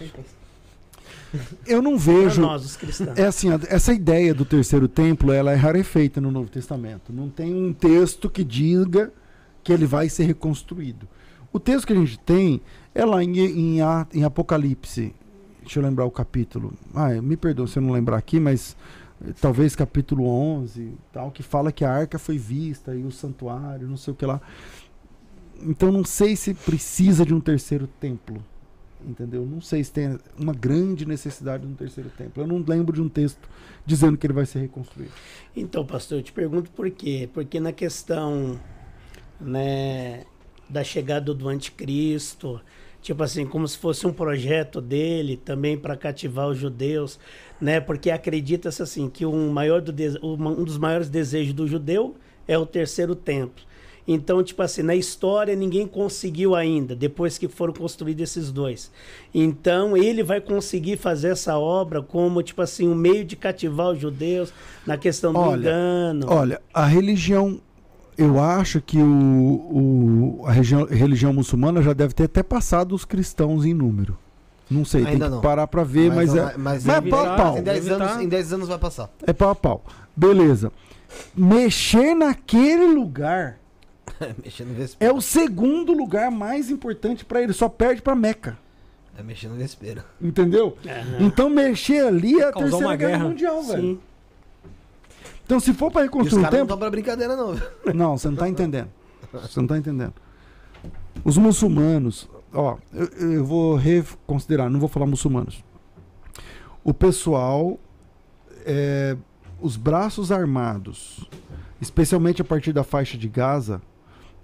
eu não vejo. nós, os cristãos. É assim, essa ideia do terceiro templo, ela é rarefeita no Novo Testamento. Não tem um texto que diga que ele vai ser reconstruído. O texto que a gente tem é lá em, em, em Apocalipse. Deixa eu lembrar o capítulo. Ah, me perdoa se eu não lembrar aqui, mas eh, talvez capítulo 11, tal, que fala que a arca foi vista e o santuário, não sei o que lá. Então não sei se precisa de um terceiro templo. Entendeu? Não sei se tem uma grande necessidade de um terceiro templo. Eu não lembro de um texto dizendo que ele vai ser reconstruído. Então, pastor, eu te pergunto por quê? Porque na questão né, da chegada do anticristo, tipo assim, como se fosse um projeto dele também para cativar os judeus, né? Porque acredita-se assim que um, maior do um dos maiores desejos do judeu é o terceiro templo. Então, tipo assim, na história ninguém conseguiu ainda, depois que foram construídos esses dois. Então, ele vai conseguir fazer essa obra como, tipo assim, um meio de cativar os judeus na questão do Olha, engano. Olha, a religião, eu acho que o, o- a região- religião muçulmana já deve ter até passado os cristãos em número. Não sei, tem Ainda que não. parar pra ver, mas, não é, mas mas é em pau a pau. Em 10 Deve anos, tá- em 10 anos vai passar. É pau a pau. Beleza. Mexer naquele lugar é o segundo lugar mais importante pra ele, só perde pra Meca. É mexer no vespeiro. Entendeu? Aham. Então mexer ali é a terceira uma guerra, guerra. mundial, velho. Então se for os reconstruir um caras não estão pra brincadeira, não. Não, você não tá entendendo. Você não tá entendendo. Os muçulmanos, ó, eu, eu vou reconsiderar, não vou falar muçulmanos. O pessoal, é, os braços armados, especialmente a partir da faixa de Gaza,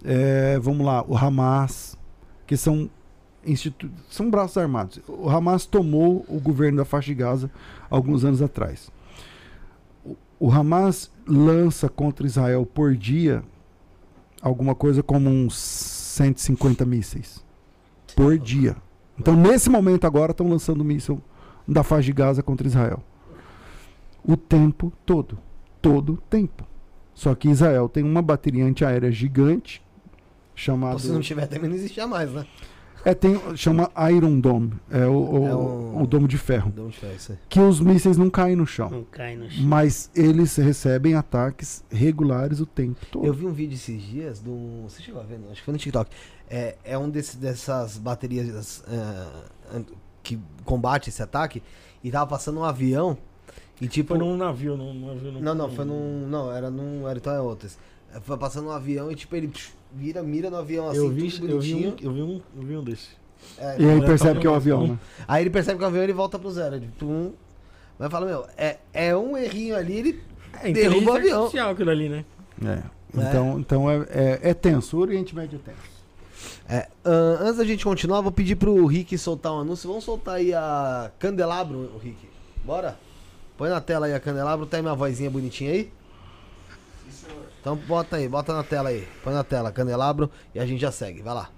é, vamos lá, o Hamas, que são são braços armados. O Hamas tomou o governo da faixa de Gaza alguns anos atrás. O, Hamas lança contra Israel por dia alguma coisa como uns 150 mísseis por dia. Então, nesse momento agora, estão lançando míssil da faixa de Gaza contra Israel. O tempo todo. Todo tempo. Só que Israel tem uma bateria antiaérea gigante chamada. Se não tiver também não existia mais, né? É, tem, chama Iron Dome. É o, o, É um- o domo de ferro. De foi isso aí? Que os mísseis não caem no chão. Não cai no chão. Mas eles recebem ataques regulares o tempo todo. Eu vi um vídeo esses dias do. Você chegou a ver? Não? Acho que foi no TikTok. É, é um desse, dessas baterias an- que combate esse ataque. E tava passando um avião. E tipo. Foi num navio, num num navio. Não, não, foi num. Não, era num. Era então é outras. Foi passando um avião e tipo, ele psh, vira, mira no avião assim, eu, vi, tudo eu, vi um, bonitinho. eu, vi um, eu vi um desse. É, E aí Olha, percebe tá que é o avião, né? Aí ele percebe que o avião ele volta pro zero. Tipo, um, mas fala, meu, é, é um errinho ali, ele. É Derruba o avião. artificial aquilo ali, né? É. Então, então é, é, é tenso. O Oriente Médio é tenso. É, ahn, antes da gente continuar, vou pedir pro Rick soltar um anúncio. Vamos soltar aí a Candelabro, o Rick. Bora? Põe na tela aí a candelabro. Tem minha vozinha bonitinha aí? Então bota aí, bota na tela aí. Põe na tela, candelabro, e a gente já segue. Vai lá.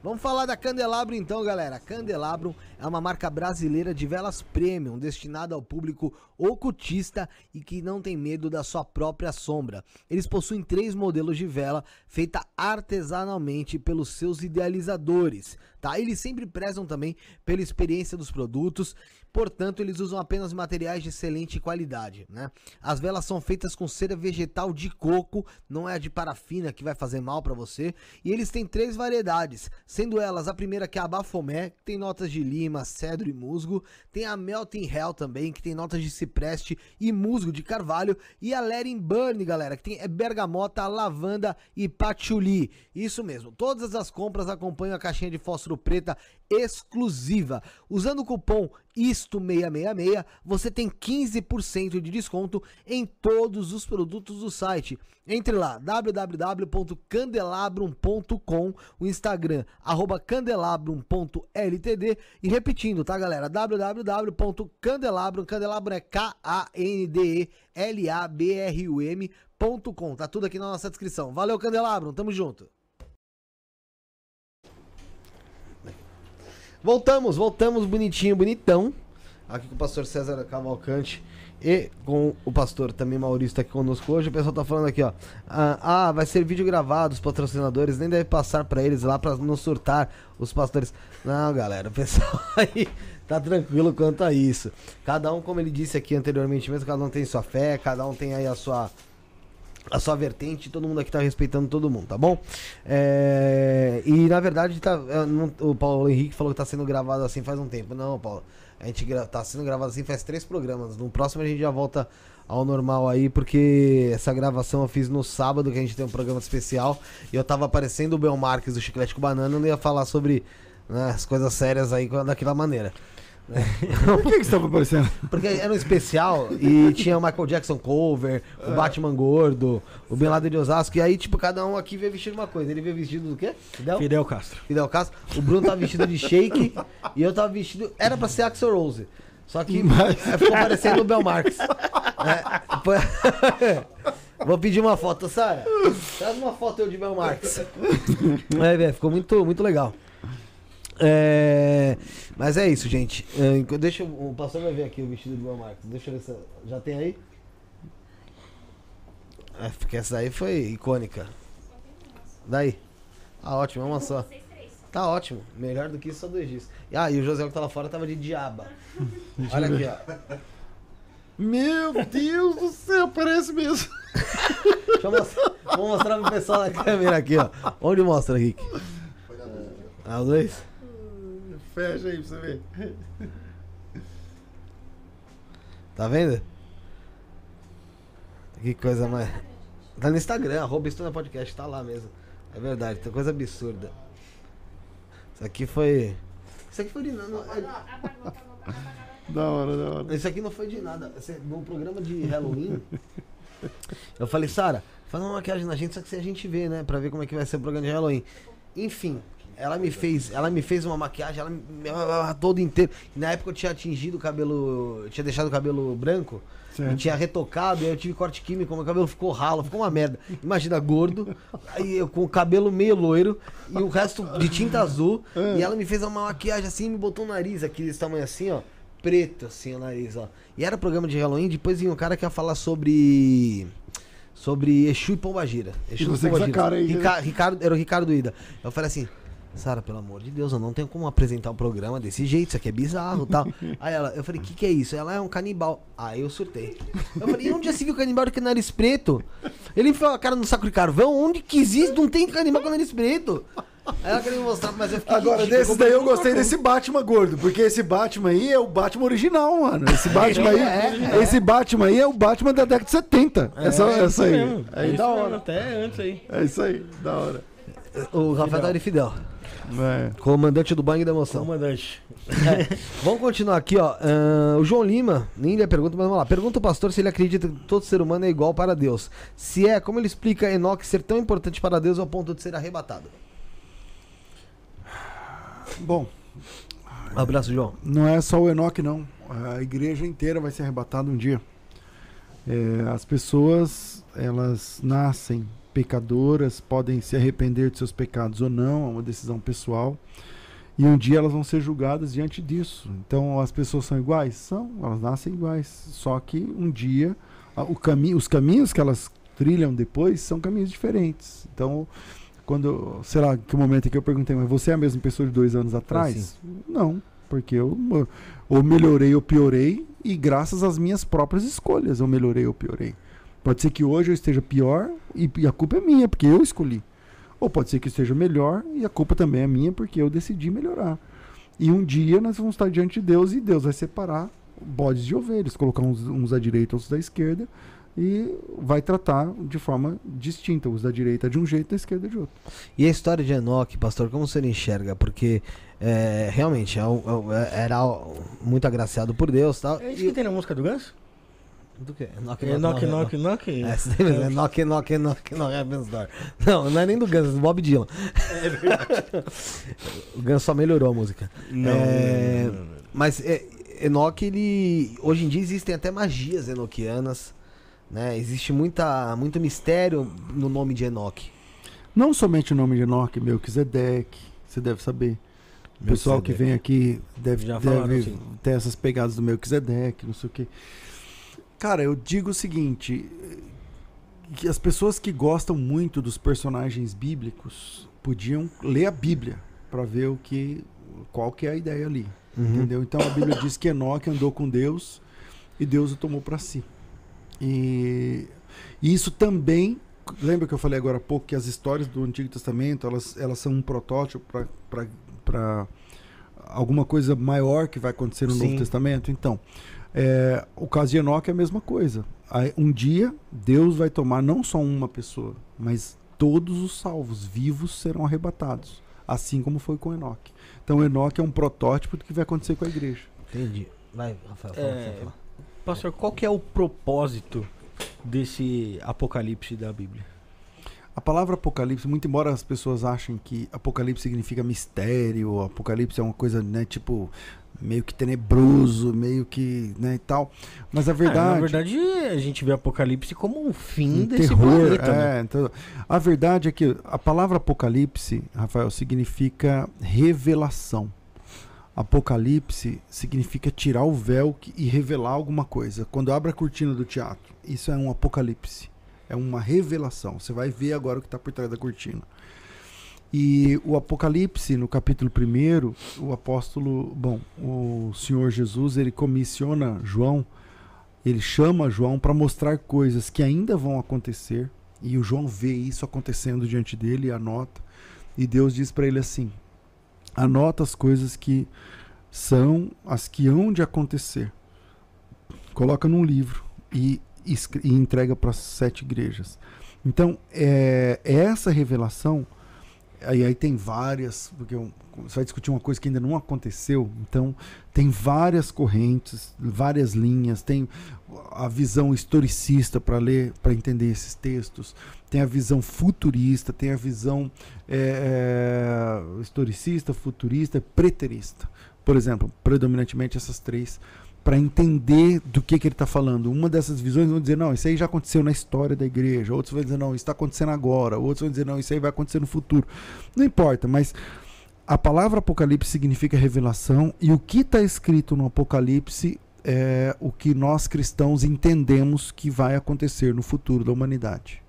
Vamos falar da Candelabro então, galera. Candelabro é uma marca brasileira de velas premium, destinada ao público ocultista e que não tem medo da sua própria sombra. Eles possuem três modelos de vela feita artesanalmente pelos seus idealizadores, tá? Eles sempre prezam também pela experiência dos produtos Portanto, eles usam apenas materiais de excelente qualidade, né? As velas são feitas com cera vegetal de coco, não é a de parafina que vai fazer mal para você. E eles têm três variedades, sendo elas a primeira que é a bafomé, que tem notas de lima, cedro e musgo. Tem a melting hell também, que tem notas de cipreste e musgo de carvalho. E a Letting Burn, galera, que tem é bergamota, lavanda e patchouli. Isso mesmo, todas as compras acompanham a caixinha de fósforo preta exclusiva. Usando o cupom ISTO666, você tem 15% de desconto em todos os produtos do site. Entre lá, www.candelabrum.com, o Instagram, candelabrum.ltd e repetindo, tá galera? www.candelabrum, candelabrum é K-A-N-D-E-L-A-B-R-U-M.com, tá tudo aqui na nossa descrição. Valeu, Candelabrum, tamo junto. Voltamos, voltamos bonitinho, bonitão. Aqui com o pastor César Cavalcante e com o pastor também Maurício tá aqui conosco hoje. O pessoal tá falando aqui, ó. Ah, ah vai ser vídeo gravado, os patrocinadores nem deve passar para eles lá para não surtar os pastores. Não, galera, o pessoal aí tá tranquilo quanto a isso. Cada um, como ele disse aqui anteriormente mesmo, cada um tem sua fé, cada um tem aí a sua a sua vertente, todo mundo aqui tá respeitando todo mundo, tá bom? É, e na verdade tá, não, o Paulo Henrique falou que tá sendo gravado assim faz um tempo. Não, Paulo, a gente gra, tá sendo gravado assim faz três programas. No próximo a gente já volta ao normal aí, porque essa gravação eu fiz no sábado, que a gente tem um programa especial, e eu tava aparecendo o Bel Marques do Chiclete com Banana, não ia falar sobre né, as coisas sérias aí daquela maneira. Por que, que você tava aparecendo? Porque era um especial e tinha o Michael Jackson cover, o Batman gordo, o Bin Laden de Osasco. E aí, tipo, cada um aqui veio vestido uma coisa. Ele veio vestido do quê? Fidel? Fidel Castro. Fidel Castro. O Bruno tava vestido de shake e eu tava vestido. Era pra ser Axel Rose. Só que Mas... ficou parecendo o Bel Marx. É. Vou pedir uma foto, Sara. Traz uma foto eu de Bel Marx. É, velho, ficou muito, muito legal. É, mas é isso, gente. É, deixa o pastor vai ver aqui o vestido do Marcos. Deixa eu ver se já tem aí. É, porque essa daí foi icônica. Daí. Ah, ótimo, uma só. Tá ótimo. Melhor do que isso só dois dias. Ah, e o José que tá lá fora tava de diaba. Olha aqui, ó. Meu Deus do céu, parece mesmo. Deixa eu mostrar. Vou mostrar pro pessoal na câmera aqui, ó. Onde mostra, Rick? Ah, os dois? Fecha aí pra você ver. Tá vendo? Que coisa mais. Tá no Instagram, arroba Estúdio Podcast, tá lá mesmo. É verdade, tem coisa absurda. Isso aqui foi. Isso aqui foi de nada. Da hora, da hora. Isso aqui não foi de nada. No programa de Halloween, eu falei, Sara, faz uma maquiagem na gente, só que se a gente vê, né? Pra ver como é que vai ser o programa de Halloween. Enfim, ela me fez, ela me fez uma maquiagem, ela, me, ela todo inteiro. Na época eu tinha atingido o cabelo, tinha deixado o cabelo branco. Certo. E tinha retocado, e aí eu tive corte químico, meu cabelo ficou ralo, ficou uma merda. Imagina, gordo, aí eu com o cabelo meio loiro e o resto de tinta azul. É. E ela me fez uma maquiagem assim, me botou o nariz aqui desse tamanho assim, ó. Preto assim o nariz, ó. E era programa de Halloween, depois vinha um cara que ia falar sobre sobre Exu e Pombagira. Exu e, você Pombagira. Cara aí, Rica, né? Ricardo, era o Ricardo Ida. Eu falei assim, Sara, pelo amor de Deus, eu não tenho como apresentar o um programa desse jeito, isso aqui é bizarro tal. Aí ela, eu falei, o que, que é isso? Ela é um canibal. Aí eu surtei. Eu falei, onde já se viu canibal com nariz preto? Ele enfiou a cara no saco de carvão, onde que existe? Não tem canibal com nariz preto. Aí ela queria me mostrar, mas eu fiquei. Agora, desse daí eu gostei desse Batman gordo, porque esse Batman aí é o Batman original, mano. Esse Batman aí, é, é. esse Batman aí é o Batman da década de 70. É, essa, é essa aí. É, é da hora. Até antes aí. É isso aí, da hora. O Rafael tá de Fidel. É. Comandante do banho da emoção. Comandante. É. Vamos continuar aqui, ó. Uh, o João Lima, nem lhe pergunta, mas vamos lá. Pergunta o pastor se ele acredita que todo ser humano é igual para Deus. Se é, como ele explica Enoque ser tão importante para Deus ao ponto de ser arrebatado? Bom, Abraço, João. Não é só o Enoque, não. A igreja inteira vai ser arrebatada um dia. É, as pessoas, elas nascem pecadoras, podem se arrepender de seus pecados ou não, é uma decisão pessoal. E um dia elas vão ser julgadas diante disso. Então as pessoas são iguais? São, elas nascem iguais. Só que um dia caminho, os caminhos que elas trilham depois são caminhos diferentes. Então, quando, sei lá, que momento em que eu perguntei, mas você é a mesma pessoa de dois anos atrás? Não, porque eu ou melhorei ou piorei e graças às minhas próprias escolhas eu melhorei ou piorei. Pode ser que hoje eu esteja pior e, e a culpa é minha, porque eu escolhi. Ou pode ser que eu esteja melhor e a culpa também é minha, porque eu decidi melhorar. E um dia nós vamos estar diante de Deus e Deus vai separar bodes de ovelhas, colocar uns, uns à direita, outros da esquerda e vai tratar de forma distinta, os da direita de um jeito, da esquerda de outro. E a história de Enoque, pastor, como você enxerga? Porque é, realmente é é é- era muito agraciado por Deus e tal. É isso E- que tem na música do Ganso? Do que? Enoque, É knock, knock, knock. É, essa daí mesmo, é knock, knock, knock, knock, Heaven's Door. Não, não é nem do Guns, é do Bob Dylan. É verdade. O Guns só melhorou a música. Não, É, não, não, não. Mas é, Enoque, ele. Hoje em dia existem até magias enoquianas. Né? Existe muita, muito mistério no nome de Enoque. Não somente o nome de Enoque, Melquisedeque, você deve saber. O pessoal que vem aqui deve, Já falaram, deve ter essas pegadas do Melquisedeque, não sei o quê. Cara, eu digo o seguinte: que as pessoas que gostam muito dos personagens bíblicos podiam ler a Bíblia para ver o que, qual que é a ideia ali. Uhum. Entendeu? Então a Bíblia diz que Enoque andou com Deus e Deus o tomou para si. E, e isso também, lembra que eu falei agora há pouco que as histórias do Antigo Testamento elas, elas são um protótipo para alguma coisa maior que vai acontecer no Sim. Novo Testamento? Então, é, o caso de Enoque é a mesma coisa. Um dia Deus vai tomar não só uma pessoa, mas todos os salvos vivos serão arrebatados, assim como foi com Enoque. Então Enoque é um protótipo do que vai acontecer com a igreja. Entendi. Vai, Rafael, fala, É, fala. Pastor, qual que é o propósito desse apocalipse da Bíblia? A palavra Apocalipse, muito embora as pessoas achem que Apocalipse significa mistério, Apocalipse é uma coisa, né, tipo, meio que tenebroso, meio que, né, e tal. Mas a Ah, verdade... na verdade, a gente vê apocalipse como um fim um desse terror, planeta, né? é, então, a verdade é que a palavra Apocalipse, Rafael, significa revelação. Apocalipse significa tirar o véu e revelar alguma coisa. Quando abre a cortina do teatro, isso é um apocalipse. É uma revelação. Você vai ver agora o que está por trás da cortina. E o Apocalipse, no capítulo 1, o apóstolo, bom, o Senhor Jesus, ele comissiona João, ele chama João para mostrar coisas que ainda vão acontecer, e o João vê isso acontecendo diante dele e anota. E Deus diz para ele assim: anota as coisas que são as que hão de acontecer. Coloca num livro e, e entrega para as sete igrejas. Então, é, essa revelação, aí, aí tem várias, porque você vai discutir uma coisa que ainda não aconteceu, então tem várias correntes, várias linhas, tem a visão historicista para ler, para entender esses textos, tem a visão futurista, tem a visão é, é, historicista, futurista, preterista. Por exemplo, predominantemente essas três, para entender do que, que ele está falando. Uma dessas visões vão dizer, não, isso aí já aconteceu na história da igreja. Outros vão dizer, não, isso está acontecendo agora. Outros vão dizer, não, isso aí vai acontecer no futuro. Não importa, mas a palavra Apocalipse significa revelação e o que está escrito no Apocalipse é o que nós cristãos entendemos que vai acontecer no futuro da humanidade.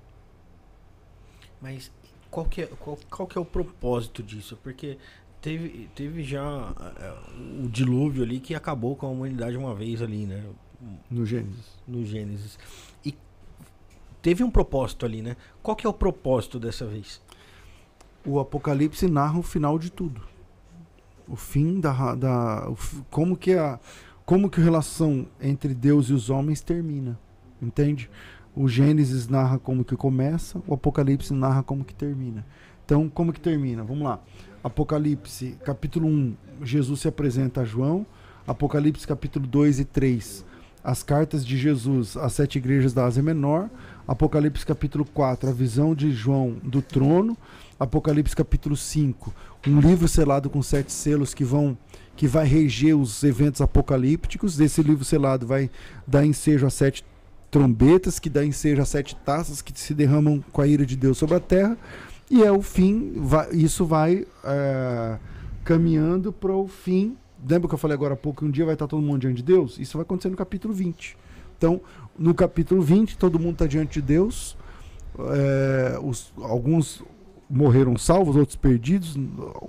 Mas qual que, é, qual, qual que é o propósito disso? Porque teve, teve já é, o dilúvio ali que acabou com a humanidade uma vez ali, né? No Gênesis. No Gênesis. E teve um propósito ali, né? Qual que é o propósito dessa vez? O Apocalipse narra o final de tudo. O fim da, da o como que a como que a relação entre Deus e os homens termina, entende? O Gênesis narra como que começa, o Apocalipse narra como que termina. Então, como que termina? Vamos lá. Apocalipse, capítulo 1, Jesus se apresenta a João. Apocalipse, capítulo 2 e 3, as cartas de Jesus às sete igrejas da Ásia Menor, Apocalipse capítulo 4, a visão de João do trono, Apocalipse capítulo 5, um livro selado com sete selos que vão que vai reger os eventos apocalípticos. Esse livro selado vai dar ensejo a sete trombetas, que dá ensejo a sete taças que se derramam com a ira de Deus sobre a terra. E é o fim, vai- isso vai é, caminhando para o fim. Lembra que eu falei agora há pouco que um dia vai estar todo mundo diante de Deus? Isso vai acontecer no capítulo 20. Então, no capítulo 20, todo mundo está diante de Deus. É, os- alguns morreram salvos, outros perdidos.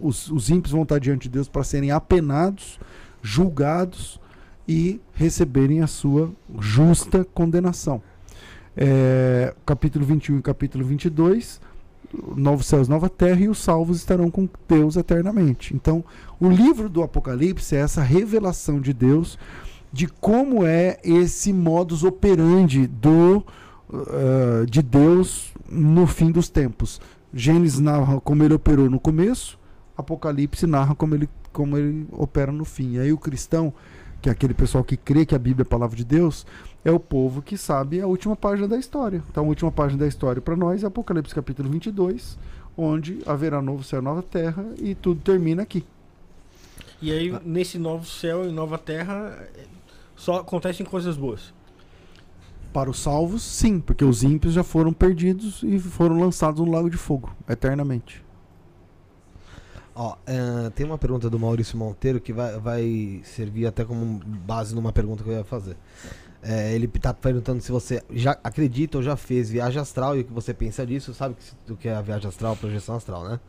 Os, os ímpios vão estar diante de Deus para serem apenados, julgados e receberem a sua justa condenação. É, capítulo 21 e capítulo 22, novos céus, nova terra e os salvos estarão com Deus eternamente. Então, o livro do Apocalipse é essa revelação de Deus de como é esse modus operandi do uh, de Deus no fim dos tempos. Gênesis narra como ele operou no começo, Apocalipse narra como ele, como ele opera no fim. E aí o cristão, que é aquele pessoal que crê que a Bíblia é a palavra de Deus, é o povo que sabe a última página da história. Então a última página da história para nós é Apocalipse capítulo 22, onde haverá novo céu e nova terra e tudo termina aqui. E aí, nesse novo céu e nova terra, só acontecem coisas boas. Para os salvos, sim, porque os ímpios já foram perdidos e foram lançados no lago de fogo, eternamente. Ó, eh, tem uma pergunta do Maurício Monteiro que vai, vai servir até como base numa pergunta que eu ia fazer. Eh, ele tá perguntando se você já acredita ou já fez viagem astral e o que você pensa disso. Sabe que- do que é a viagem astral, projeção astral, né?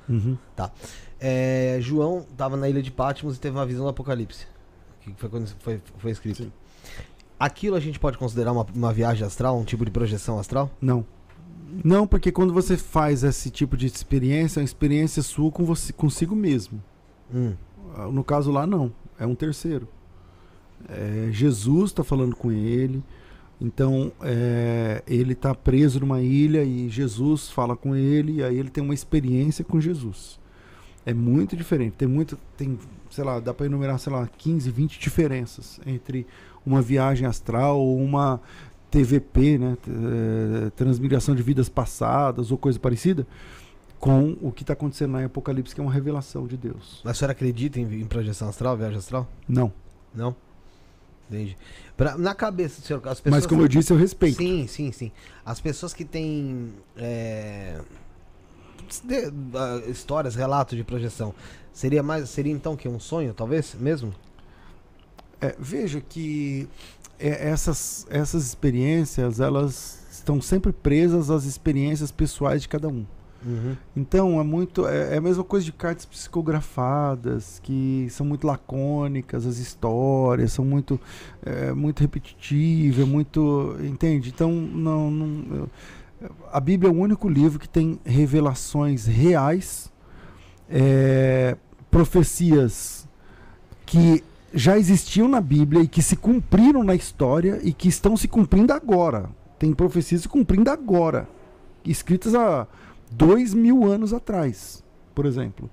Eh, João tava na ilha de Patmos e teve uma visão do Apocalipse. Que foi quando foi, foi escrito. Sim. Aquilo a gente pode considerar uma, uma viagem astral, um tipo de projeção astral? Não. Não, porque quando você faz esse tipo de experiência, é uma experiência sua com você, consigo mesmo. Hum. Ah, No caso lá, não. É um terceiro. É, Jesus está falando com ele. Então, é, ele está preso numa ilha e Jesus fala com ele. E aí ele tem uma experiência com Jesus. É muito diferente. Tem muito. Tem, sei lá, dá para enumerar, sei lá, 15, 20 diferenças entre uma viagem astral ou uma TVP, né? eh, Transmigração de vidas passadas ou coisa parecida. Com o que está acontecendo lá em Apocalipse, que é uma revelação de Deus. Mas a senhora acredita em, em projeção astral, viagem astral? Não. Não? Entendi. Pra- na cabeça, senhor, as pessoas. Mas como eu disse, eu respeito. Sim, sim, sim. As pessoas que têm é, de- ah, histórias, relatos de projeção, seria mais, seria então que um sonho, talvez, mesmo? É, veja que essas, essas experiências, elas estão sempre presas às experiências pessoais de cada um. Uhum. Então é muito é, é a mesma coisa de cartas psicografadas que são muito lacônicas as histórias são muito é, muito repetitivas muito entende então não, não a Bíblia é o único livro que tem revelações reais é, profecias que já existiam na Bíblia e que se cumpriram na história e que estão se cumprindo agora tem profecias se cumprindo agora escritas há dois mil anos atrás, por exemplo.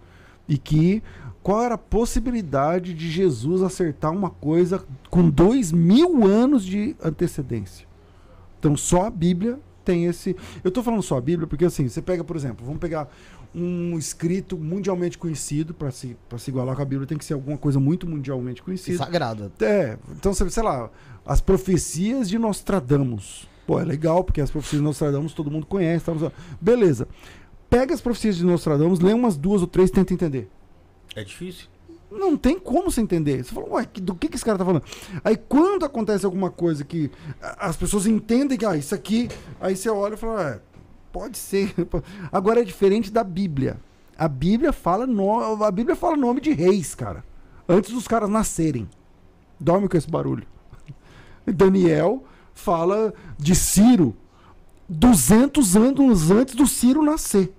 E que qual era a possibilidade de Jesus acertar uma coisa com dois mil anos de antecedência? Então só a Bíblia tem esse. Eu estou falando só a Bíblia porque assim, você pega, por exemplo, vamos pegar um escrito mundialmente conhecido para se, pra se igualar com a Bíblia, tem que ser alguma coisa muito mundialmente conhecida. Sagrado. É, então, sei lá, as profecias de Nostradamus. Pô, é legal, porque as profecias de Nostradamus todo mundo conhece. Tá, beleza. Pega as profecias de Nostradamus, lê umas duas ou três e tenta entender. É difícil? Não tem como você entender. Você fala, ué, que- do que, que esse cara tá falando? Aí quando acontece alguma coisa que a- as pessoas entendem que, ah, isso aqui, aí você olha e fala, é, pode ser. Agora é diferente da Bíblia. A Bíblia fala no, a Bíblia fala nome de reis, cara. Antes dos caras nascerem. Dorme com esse barulho. Daniel fala de Ciro 200 anos antes do Ciro nascer.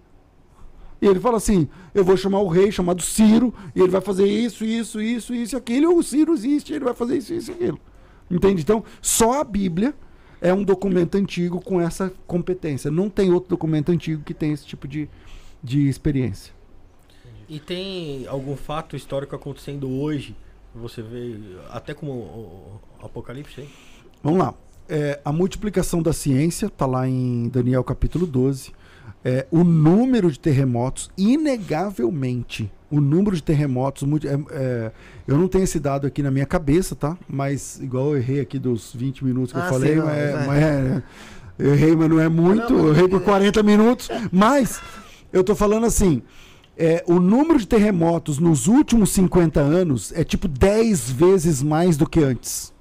E ele fala assim: eu vou chamar o rei chamado Ciro, e ele vai fazer isso, isso, isso, isso aquilo, o Ciro existe, ele vai fazer isso, isso aquilo. Entende? Então, só a Bíblia é um documento antigo com essa competência. Não tem outro documento antigo que tenha esse tipo de, de experiência. E tem algum fato histórico acontecendo hoje? Você vê, até como o, o Apocalipse aí? Vamos lá. É, a multiplicação da ciência está lá em Daniel capítulo 12. É, o número de terremotos, inegavelmente, o número de terremotos. é, é, eu não tenho esse dado aqui na minha cabeça, tá? Mas, igual eu errei aqui dos 20 minutos que eu Ah, falei, sim, não, mas, é- é. mas é- eu errei, mas não é muito. Não, mas- eu errei por 40 minutos. Mas, eu tô falando assim. é, o número de terremotos nos últimos 50 anos é tipo 10 vezes mais do que antes.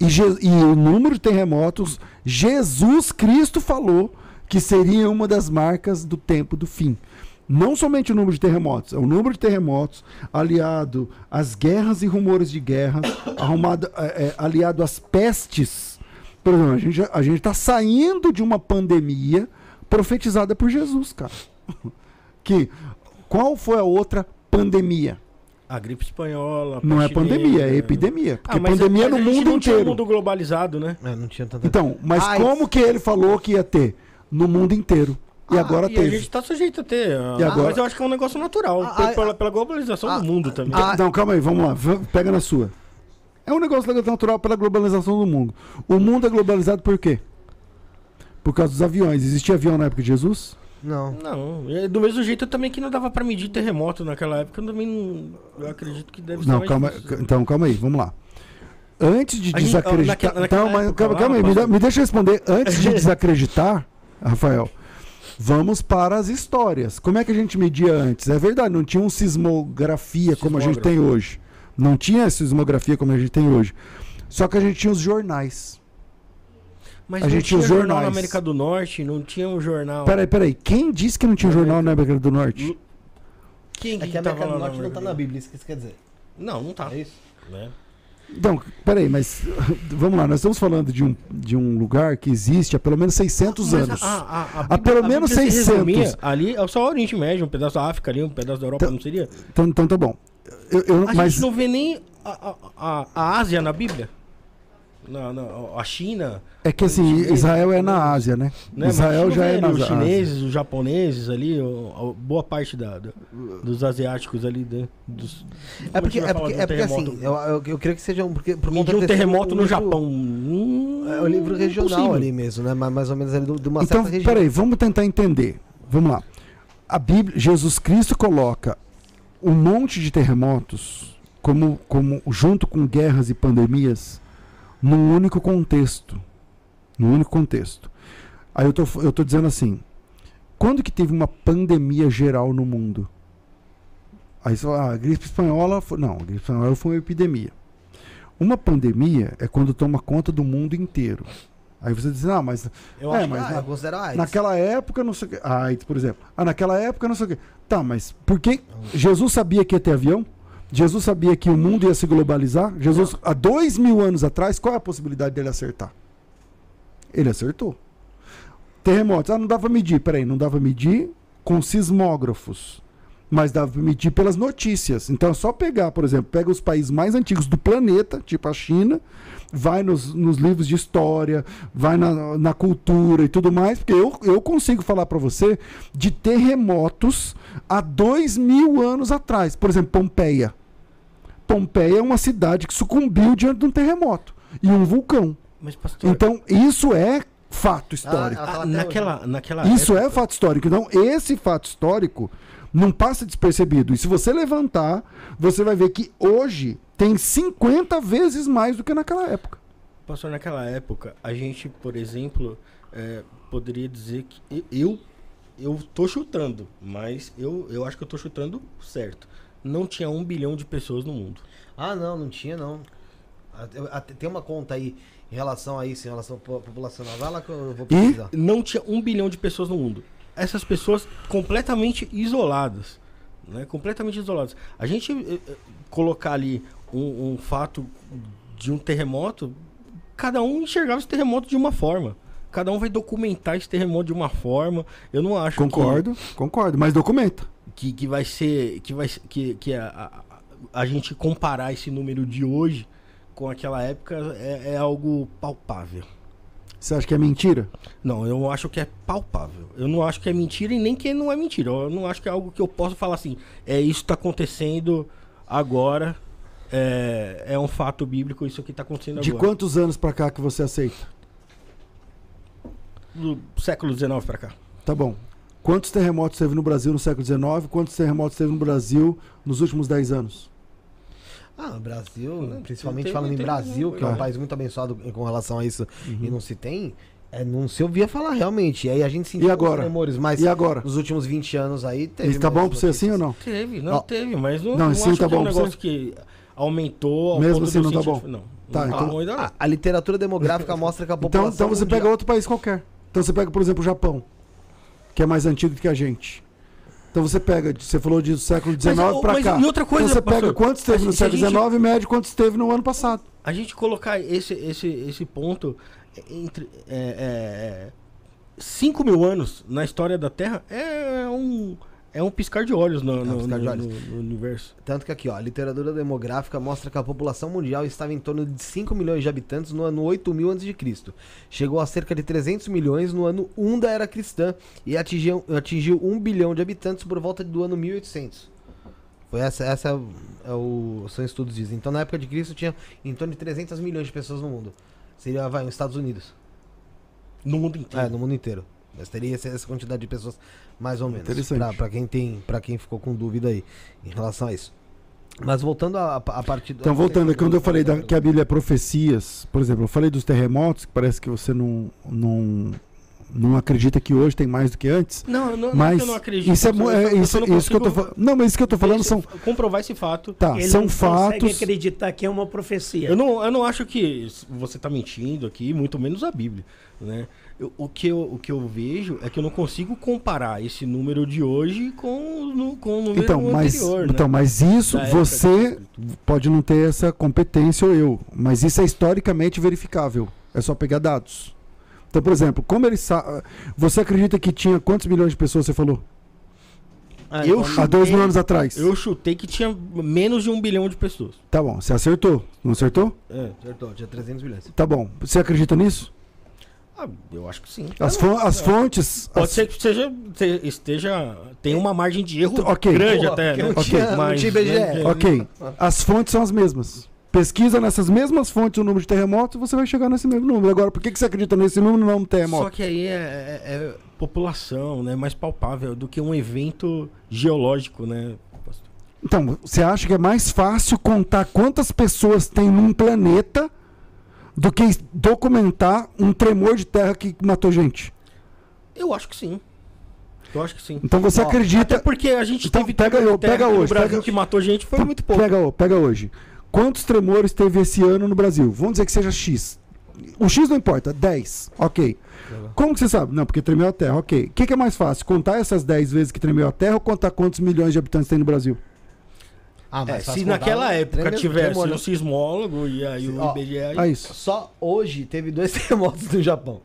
E, e o número de terremotos, Jesus Cristo falou que seria uma das marcas do tempo do fim. Não somente o número de terremotos, é o número de terremotos aliado às guerras e rumores de guerra, arrumado, é, é, aliado às pestes. Por exemplo, a gente, a gente está saindo de uma pandemia profetizada por Jesus, cara. Que qual foi a outra pandemia? A gripe espanhola. a Não é pandemia, é epidemia. Porque Ah, mas- pandemia mas no a gente mundo não tinha inteiro. um mundo globalizado, né? É, não tinha tanta. Então, mas Ah, como que ele falou que ia ter? No mundo inteiro. E Ah, agora e teve. a gente tá sujeito a ter. ah, E agora? Mas eu acho que é um negócio natural. Ah, pe- pela, pela globalização ah, do mundo também. ah, Não, calma aí, vamos lá. Pega na sua. É um negócio natural pela globalização do mundo. O mundo é globalizado por quê? Por causa dos aviões. Existia avião na época de Jesus? Não. Não, é do mesmo jeito também que não dava pra medir terremoto naquela época, eu também não. Eu acredito que deve ser Não, calma. difícil. Então, calma aí, vamos lá. Antes de gente- desacreditar. naquela- naquela então, mas, calma, lá, calma aí, me, me deixa eu responder. Antes de desacreditar, Rafael, vamos para as histórias. Como é que a gente media antes? É verdade, não tinha um sismografia como a gente tem hoje. Não tinha sismografia como a gente tem hoje. Só que a gente tinha os jornais. Mas a não gente tinha tinha os jornal jornais. na América do Norte, não tinha um jornal. Peraí, peraí. Quem disse que não tinha Na jornal na América- América do Norte? Quem É que a América do Norte não tá América na Bíblia, isso que isso quer dizer. Não, não tá. É isso? Né? Então, peraí, mas vamos lá. Nós estamos falando de um, de um lugar que existe há pelo menos 600 Mas anos. a- a- a Há pelo a menos Bíblia se 600. resumia Ali é só o Oriente Médio, um pedaço da África ali, um pedaço da Europa, Então- não seria? Então, então tá bom. Eu, eu- A mas gente não vê nem a, a, a Ásia na Bíblia. Na, na- a China. é que assim, Chinês, Israel é na Ásia, né? Né? Israel já é na ali Os Ásia. chineses, os japoneses ali, o- a boa parte da, da- dos asiáticos ali. da- dos, É porque, é vai porque, é de um porque assim, eu, eu, eu creio que seja um. Porque, por conta um desse- terremoto um no livro- Japão. Hum, É o livro regional impossível. ali mesmo, né? Mais, mais ou menos ali do- de uma Então, certa região. peraí, vamos tentar entender. Vamos lá. A Bíblia, Jesus Cristo coloca um monte de terremotos como, como junto com guerras e pandemias num único contexto. Num único contexto. Aí eu tô, eu tô dizendo assim, quando que teve uma pandemia geral no mundo? Aí você fala, ah, a gripe espanhola foi, não, a gripe espanhola foi uma epidemia. Uma pandemia é quando toma conta do mundo inteiro. Aí você diz, ah, mas Eu É, acho mas ah, na- eu considero AIDS. Naquela época, não sei o que. Ah, AIDS, por exemplo. Ah, naquela época, não sei o que. Tá, mas por que. Jesus sabia que ia ter avião? Jesus sabia que o mundo ia se globalizar? Jesus, há dois mil anos atrás, qual é a possibilidade dele acertar? Ele acertou. Terremotos. Ah, não dava medir. Peraí, não dava medir com sismógrafos. Mas dava pra medir pelas notícias. Então é só pegar, por exemplo, pega os países mais antigos do planeta, tipo a China, vai nos, nos livros de história, vai na, na cultura e tudo mais, porque eu, eu consigo falar para você de terremotos há dois mil anos atrás. Por exemplo, Pompeia. Pompeia é uma cidade que sucumbiu diante de um terremoto e um vulcão. Mas, pastor, Então, isso é fato histórico. Ah, ah, até naquela, naquela Isso época, é fato histórico. Então, esse fato histórico não passa despercebido. E se você levantar, você vai ver que hoje tem 50 vezes mais do que naquela época. Pastor, naquela época, a gente, por exemplo, é, poderia dizer que e- eu eu tô chutando, mas eu, eu acho que eu tô chutando certo. Não tinha um bilhão de pessoas no mundo. Ah, não, não tinha, não. Tem uma conta aí em relação a isso, em relação populacional. Vai lá que eu vou pesquisar. Não tinha um bilhão de pessoas no mundo. Essas pessoas completamente isoladas. Né? Completamente isoladas. A gente eh, eh, colocar ali um, um fato de um terremoto, cada um enxergava esse terremoto de uma forma. Cada um vai documentar esse terremoto de uma forma. Eu não acho que- Concordo, concordo. Mas documenta. que, que vai ser que vai que, que a, a, a gente comparar esse número de hoje com aquela época é, é algo palpável. Você acha que é mentira? Não, eu acho que é palpável. Eu não acho que é mentira e nem que não é mentira. Eu não acho que é algo que eu posso falar assim. É isso que tá acontecendo agora é, é um fato bíblico isso que está acontecendo De agora. quantos anos pra cá que você aceita? Do século XIX para cá. Tá bom. Quantos terremotos teve no Brasil no século XIX? Quantos terremotos teve no Brasil nos últimos 10 anos? Ah, o Brasil, Não, principalmente tem- falando em tem- Brasil, que é um Ah. país muito abençoado com relação a isso, Uhum. e não se tem, é, não se ouvia falar realmente. E aí a gente sentiu E agora? os tremores, mas E agora? nos últimos 20 anos aí teve. E tá bom pra você assim ou não? Teve, não Ó, teve, mas não, não, não, sim, acho tá que é um bom negócio que aumentou ao Mesmo assim não tá bom? Não, Tá, não tá então- bom ainda não. A, a literatura demográfica mostra que a população. Então, então você mundial- pega outro país qualquer. Então você pega, por exemplo, o Japão, que é mais antigo do que a gente. Então você pega, você falou de século XIX mas cá. e outra coisa, então você pega pastor, quantos teve no século gente- XIX e mede quantos teve no ano passado. A gente colocar esse, esse, esse ponto entre 5 mil anos na história da Terra é um, é um piscar de olhos no, um no- piscar de olhos. no- no universo. Tanto que aqui, ó, a literatura demográfica mostra que a população mundial estava em torno de 5 milhões de habitantes no ano 8000 a.C. Chegou a cerca de 300 milhões no ano 1 da era cristã e atingiu, atingiu 1 bilhão de habitantes por volta do ano 1800. Foi essa, essa é o, é o- são estudos dizem. Então na época de Cristo tinha em torno de 300 milhões de pessoas no mundo. Seria, vai, nos Estados Unidos. No mundo inteiro. É, no mundo inteiro. Mas teria essa quantidade de pessoas, mais ou menos. Interessante. Pra, pra quem tem, para quem ficou com dúvida aí em relação a isso. Mas voltando a, a partir do. Então, voltando, quando eu falei da- que a Bíblia é profecias, por exemplo, eu falei dos terremotos, que parece que você não, não, não acredita que hoje tem mais do que antes. Não, não, não é Mas que eu não acredito. isso é, é isso, não isso que eu tô falando. Não, mas isso que eu tô falando são. comprovar esse fato. Tá, Ele são não consegue fatos. acreditar que é uma profecia. Eu não, eu não acho que você está mentindo aqui, muito menos a Bíblia. Né? Eu- o, que eu, o que eu vejo é que eu não consigo comparar esse número de hoje com, o nu- com o número Então, mas, anterior. né? então, mas isso Da você de- pode não ter essa competência ou eu, mas isso é historicamente verificável. É só pegar dados. Então, por exemplo, como ele sabe. Você acredita que tinha quantos milhões de pessoas você falou? Ah, Eu então- Há dois chutei- mil anos atrás. Eu chutei que tinha menos de um bilhão de pessoas. Tá bom, você acertou. Não acertou? É. Acertou, tinha 300 milhões. Tá bom. Você acredita nisso? Ah, eu acho que sim. As, fon- as fontes. Pode as- ser que seja, te- esteja. Tem uma margem de erro Ok. grande até, né? não tinha- não tinha IBGE. né, Ok. As fontes são as mesmas. Pesquisa nessas mesmas fontes o número de terremotos e você vai chegar nesse mesmo número. Agora, por que, que você acredita nesse número e não no Só terremoto? que aí é, é- é população, né? Mais palpável do que um evento geológico, né? Então, você acha que é mais fácil contar quantas pessoas tem num planeta do que documentar um tremor de terra que matou gente? Eu acho que sim. Eu acho que sim. Então você Ó, acredita. Até porque a gente Então, teve pega eu- pega aqui no hoje, Brasil pega- que matou gente foi Então, muito pouco. Pega, pega hoje. Quantos tremores teve esse ano no Brasil? Vamos dizer que seja X. O X não importa, 10. Ok. Como que você sabe? Não, porque tremeu a Terra. Ok. O que, que é mais fácil? Contar essas 10 vezes que tremeu a Terra ou contar quantos milhões de habitantes tem no Brasil? Ah, É, faz se naquela o época tremor- tivesse tremor, né? um sismólogo e aí o Ó, IBGE. aí- É isso. Só hoje teve dois terremotos no Japão.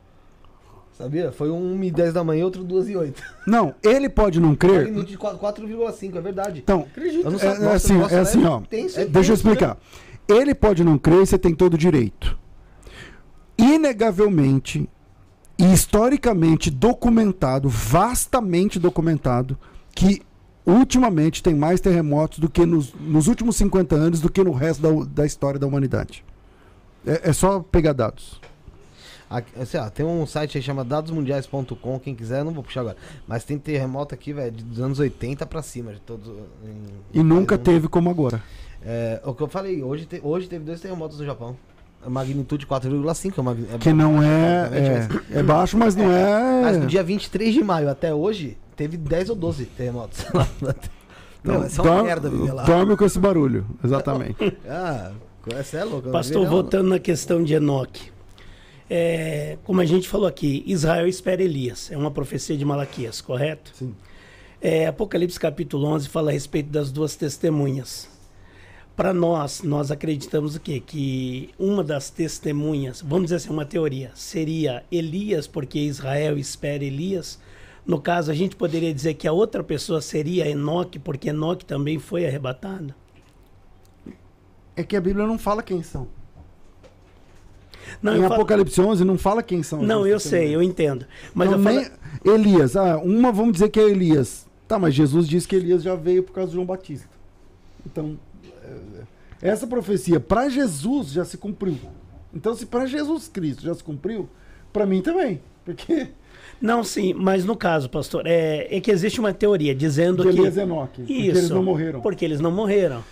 Sabia? Foi um 1 e 10 da manhã e outro 2 e 8. Não, ele pode não crer. Minuto de 4,5, é verdade. Então, Eu não é, é Nossa, assim, nossa, é assim, né? ó. Tem sim, É, deixa eu sim, explicar. Ele pode não crer e você tem todo o direito. Inegavelmente e historicamente documentado, vastamente documentado, que ultimamente tem mais terremotos do que nos, nos últimos 50 anos do que no resto da, da história da humanidade. É, é só pegar dados. Aqui, assim, ó, tem um site aí chama dadosmundiais.com, quem quiser, não vou puxar agora. Mas tem terremoto aqui, velho, dos anos 80 pra cima, de todos. em- E nunca teve como agora. É, o que eu falei, hoje, te- hoje teve dois terremotos no Japão. Magnitude 4,5 é, é Que não é. Obviamente, É, é baixo, mas não Mas no é. dia 23 de maio até hoje, teve 10 ou 12 terremotos. não, Não, é só uma dorme- merda viver lá. Dorme com esse barulho, exatamente. Ah, essa é não Pastor, voltando na questão de Enoque. É, como a gente falou aqui, Israel espera Elias. É uma profecia de Malaquias, correto? Sim. É, Apocalipse capítulo 11 fala a respeito das duas testemunhas. Para nós, nós acreditamos o quê? Que uma das testemunhas, vamos dizer assim, uma teoria, seria Elias, porque Israel espera Elias. No caso, a gente poderia dizer que a outra pessoa seria Enoque, porque Enoque também foi arrebatado. É que a Bíblia não fala quem são. Não, em eu falo- Apocalipse 11 não fala quem são. não duas eu sei, eu entendo. Mas Então, eu falo... Elias, ah, uma vamos dizer que é Elias. Tá, mas Jesus disse que Elias já veio por causa de João Batista. Então, é, Essa profecia para Jesus já se cumpriu. Então, se para Jesus Cristo já se cumpriu, para mim também. Porque Não, sim, mas no caso, pastor, é, é que existe uma teoria dizendo de que. Elias Enoque, porque Isso. eles não morreram. Porque eles não morreram.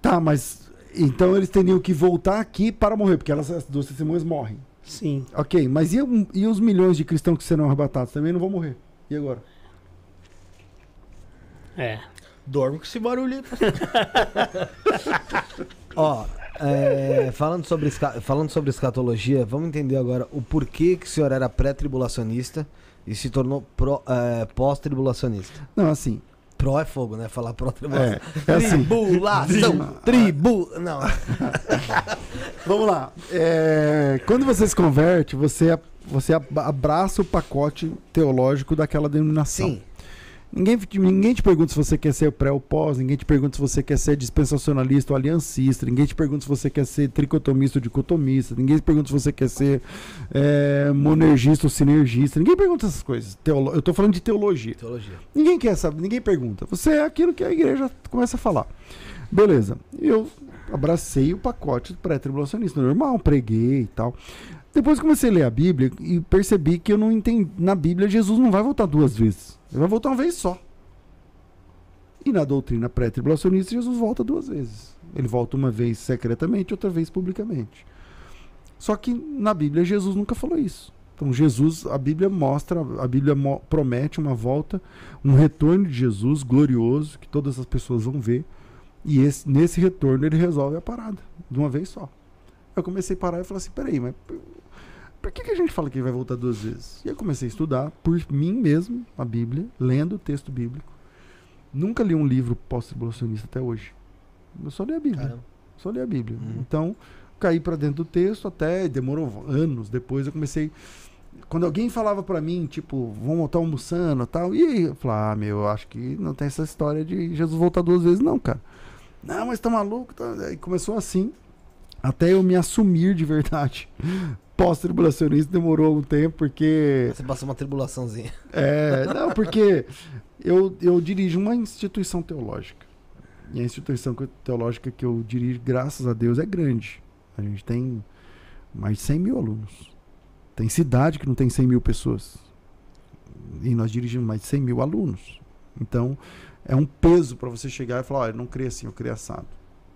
Tá, mas então eles teriam que voltar aqui para morrer, porque elas, as duas testemunhas morrem. Sim. Ok, mas e, e os milhões de cristãos que serão arrebatados? Também não vão morrer. E agora? É. Dorme com esse barulho aí. Ó, é, falando, sobre, falando sobre escatologia, vamos entender agora o porquê que o senhor era pré-tribulacionista e se tornou é, pós-tribulacionista. Não, assim. Pró é fogo, né? Falar pró-tribulação. É, é assim. Tribulação! Tribu... Não. Vamos lá. É, quando você se converte, você, você ab- abraça o pacote teológico daquela denominação. Sim. Ninguém, te- ninguém te pergunta se você quer ser pré ou pós, ninguém te pergunta se você quer ser dispensacionalista ou aliancista, ninguém te pergunta se você quer ser tricotomista ou dicotomista, ninguém te pergunta se você quer ser é, monergista ou sinergista, ninguém pergunta essas coisas. Teolo- eu estou falando de teologia. Teologia. Ninguém quer saber, ninguém pergunta. Você é aquilo que a igreja começa a falar. Beleza. Eu abracei o pacote pré-tribulacionista, normal, preguei e tal. Depois comecei a ler a Bíblia e percebi que eu não entendi. Na Bíblia, Jesus não vai voltar duas vezes. Ele vai voltar uma vez só. E na doutrina pré-tribulacionista, Jesus volta duas vezes. Ele volta uma vez secretamente, outra vez publicamente. Só que na Bíblia, Jesus nunca falou isso. Então, Jesus, a Bíblia mostra, a Bíblia promete uma volta, um retorno de Jesus glorioso, que todas as pessoas vão ver. E esse- nesse retorno, ele resolve a parada, de uma vez só. Eu comecei a parar e falei assim: peraí, mas por- que, que a gente fala que ele vai voltar duas vezes? E eu comecei a estudar por mim mesmo a Bíblia, lendo o texto bíblico. Nunca li um livro pós-tribulacionista até hoje. Eu só li a Bíblia. Caramba. Só li a Bíblia. Uhum. Então, caí para dentro do texto até demorou anos. Depois eu comecei. Quando alguém falava para mim, tipo, vamos estar almoçando e tal, e aí? Eu falava, ah, meu, eu acho que não tem essa história de Jesus voltar duas vezes, não, cara. Não, mas tá maluco? Tá... Aí começou assim, até eu me assumir de verdade. Pós-tribulacionista demorou um tempo, porque. Você passou uma tribulaçãozinha. É, não, porque eu, eu dirijo uma instituição teológica. E a instituição teológica que eu dirijo, graças a Deus, é grande. A gente tem mais de 100 mil alunos. Tem cidade que não tem 100 mil pessoas. E nós dirigimos mais de 100 mil alunos. Então, é um peso para você chegar e falar: olha, não creio assim, eu creio assado.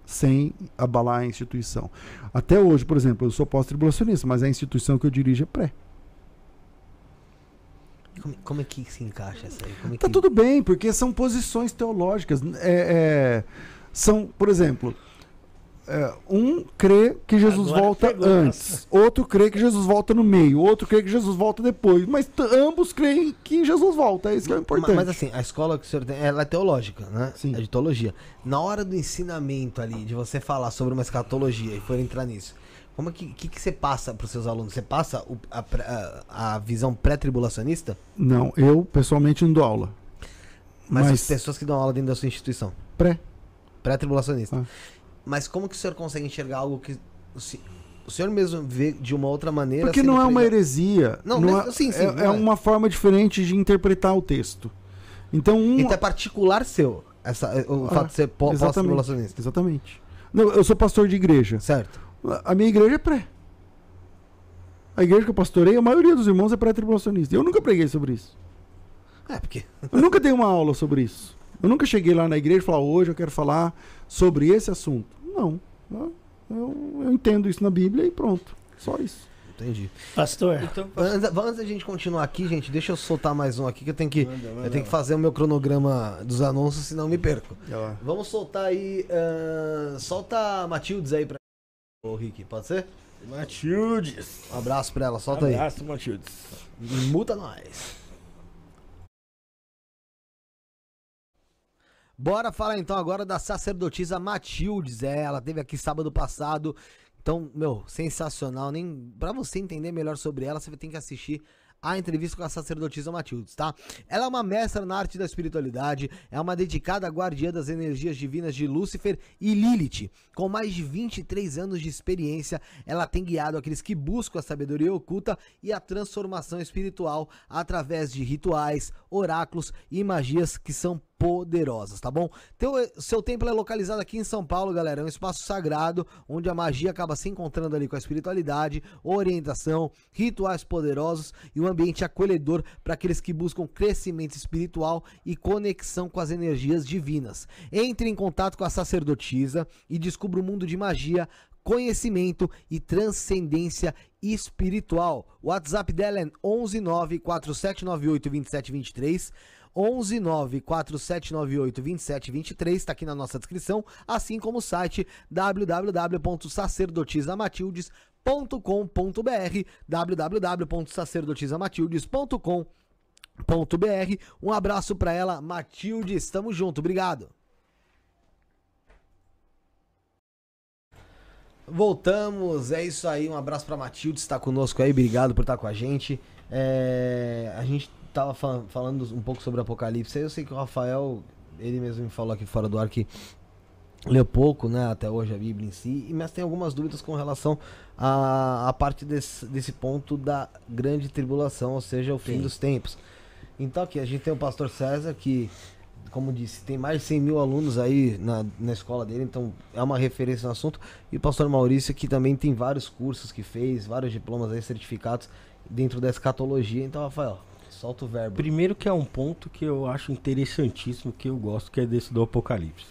Sem abalar a instituição. Até hoje, por exemplo, eu sou pós-tribulacionista, mas a instituição que eu dirijo é pré. Como, como é que se encaixa essa aí? Como é Tá que- tudo bem, porque são posições teológicas. É, é, são, por exemplo, é, um crê que Jesus Agora volta pegou, antes, outro crê que Jesus volta no meio, outro crê que Jesus volta depois, mas ambos creem que Jesus volta, é isso que é importante. Mas assim, a escola que o senhor tem, ela é teológica, né? Sim. É de teologia. Na hora do ensinamento ali, de você falar sobre uma escatologia e for entrar nisso, como é que, que, que você passa para os seus alunos? Você passa o- a, a- a visão pré-tribulacionista? Não, eu pessoalmente não dou aula. Mas, Mas- as pessoas que dão aula dentro da sua instituição. Pré. Pré-tribulacionista. Ah. Mas como que o senhor consegue enxergar algo que o, se- o senhor mesmo vê de uma outra maneira? Porque não é uma heresia. Não, não é, sim, sim, é, não é é. uma forma diferente de interpretar o texto. Então, um, Então é particular seu, essa, o Ah, fato de ser pós-tribulacionista. Exatamente. Não, eu sou pastor de igreja. Certo. A minha igreja é pré. A igreja que eu pastorei, a maioria dos irmãos é pré-tribulacionista. Eu nunca preguei sobre isso. É, porque Eu nunca dei uma aula sobre isso. Eu nunca cheguei lá na igreja e falei, hoje eu quero falar sobre esse assunto. Não. Eu, eu- eu entendo isso na Bíblia e pronto. Só isso. Entendi. Pastor, Então, Antes, antes da gente continuar aqui, gente, deixa eu soltar mais um aqui que eu tenho que, Manda, manda. eu tenho que fazer o meu cronograma dos anúncios, senão eu me perco. Vamos soltar aí. ahn, solta a Matildes aí pra. Ô, Rick, pode ser? Matildes. Um abraço pra ela, solta aí. Abraço, Matildes. Muta nós. Bora falar então agora da sacerdotisa Matildes. É, ela teve aqui sábado passado. Então, meu, sensacional. Nem para você entender melhor sobre ela, você tem que assistir a entrevista com a sacerdotisa Matildes, tá? Ela é uma mestra na arte da espiritualidade, é uma dedicada guardiã das energias divinas de Lúcifer e Lilith. Com mais de 23 anos de experiência, ela tem guiado aqueles que buscam a sabedoria oculta e a transformação espiritual através de rituais, oráculos e magias que são poderosas, tá bom? Teu, seu templo é localizado aqui em São Paulo, galera. É um espaço sagrado onde a magia acaba se encontrando ali com a espiritualidade, orientação, rituais poderosos e um ambiente acolhedor para aqueles que buscam crescimento espiritual e conexão com as energias divinas. Entre em contato com a sacerdotisa e descubra o mundo de magia, conhecimento e transcendência espiritual. O WhatsApp dela é 11947982723. 11947982723 está aqui na nossa descrição, assim como o site www.sacerdotisamatildes.com.br www.sacerdotisamatildes.com.br Um abraço para ela, Matildes. Tamo junto, obrigado. Voltamos, é isso aí. Um abraço pra Matilde, está conosco aí. Obrigado por estar com a gente. É, a gente tava fal- falando um pouco sobre Apocalipse. Eu sei que o Rafael, ele mesmo me falou aqui fora do ar que leu pouco, né, até hoje a Bíblia em si, e- mas tem algumas dúvidas com relação à, à parte desse, desse ponto da grande tribulação, ou seja, o fim Sim. dos tempos. Então aqui a gente tem o pastor César que, como disse, tem mais de 100 mil alunos aí na, na escola dele, então é uma referência no assunto. E o pastor Maurício que também tem vários cursos que fez, vários diplomas aí, certificados dentro da escatologia. Então, Rafael, solta o verbo. Primeiro que é um ponto que eu acho interessantíssimo, que eu gosto, que é desse do Apocalipse.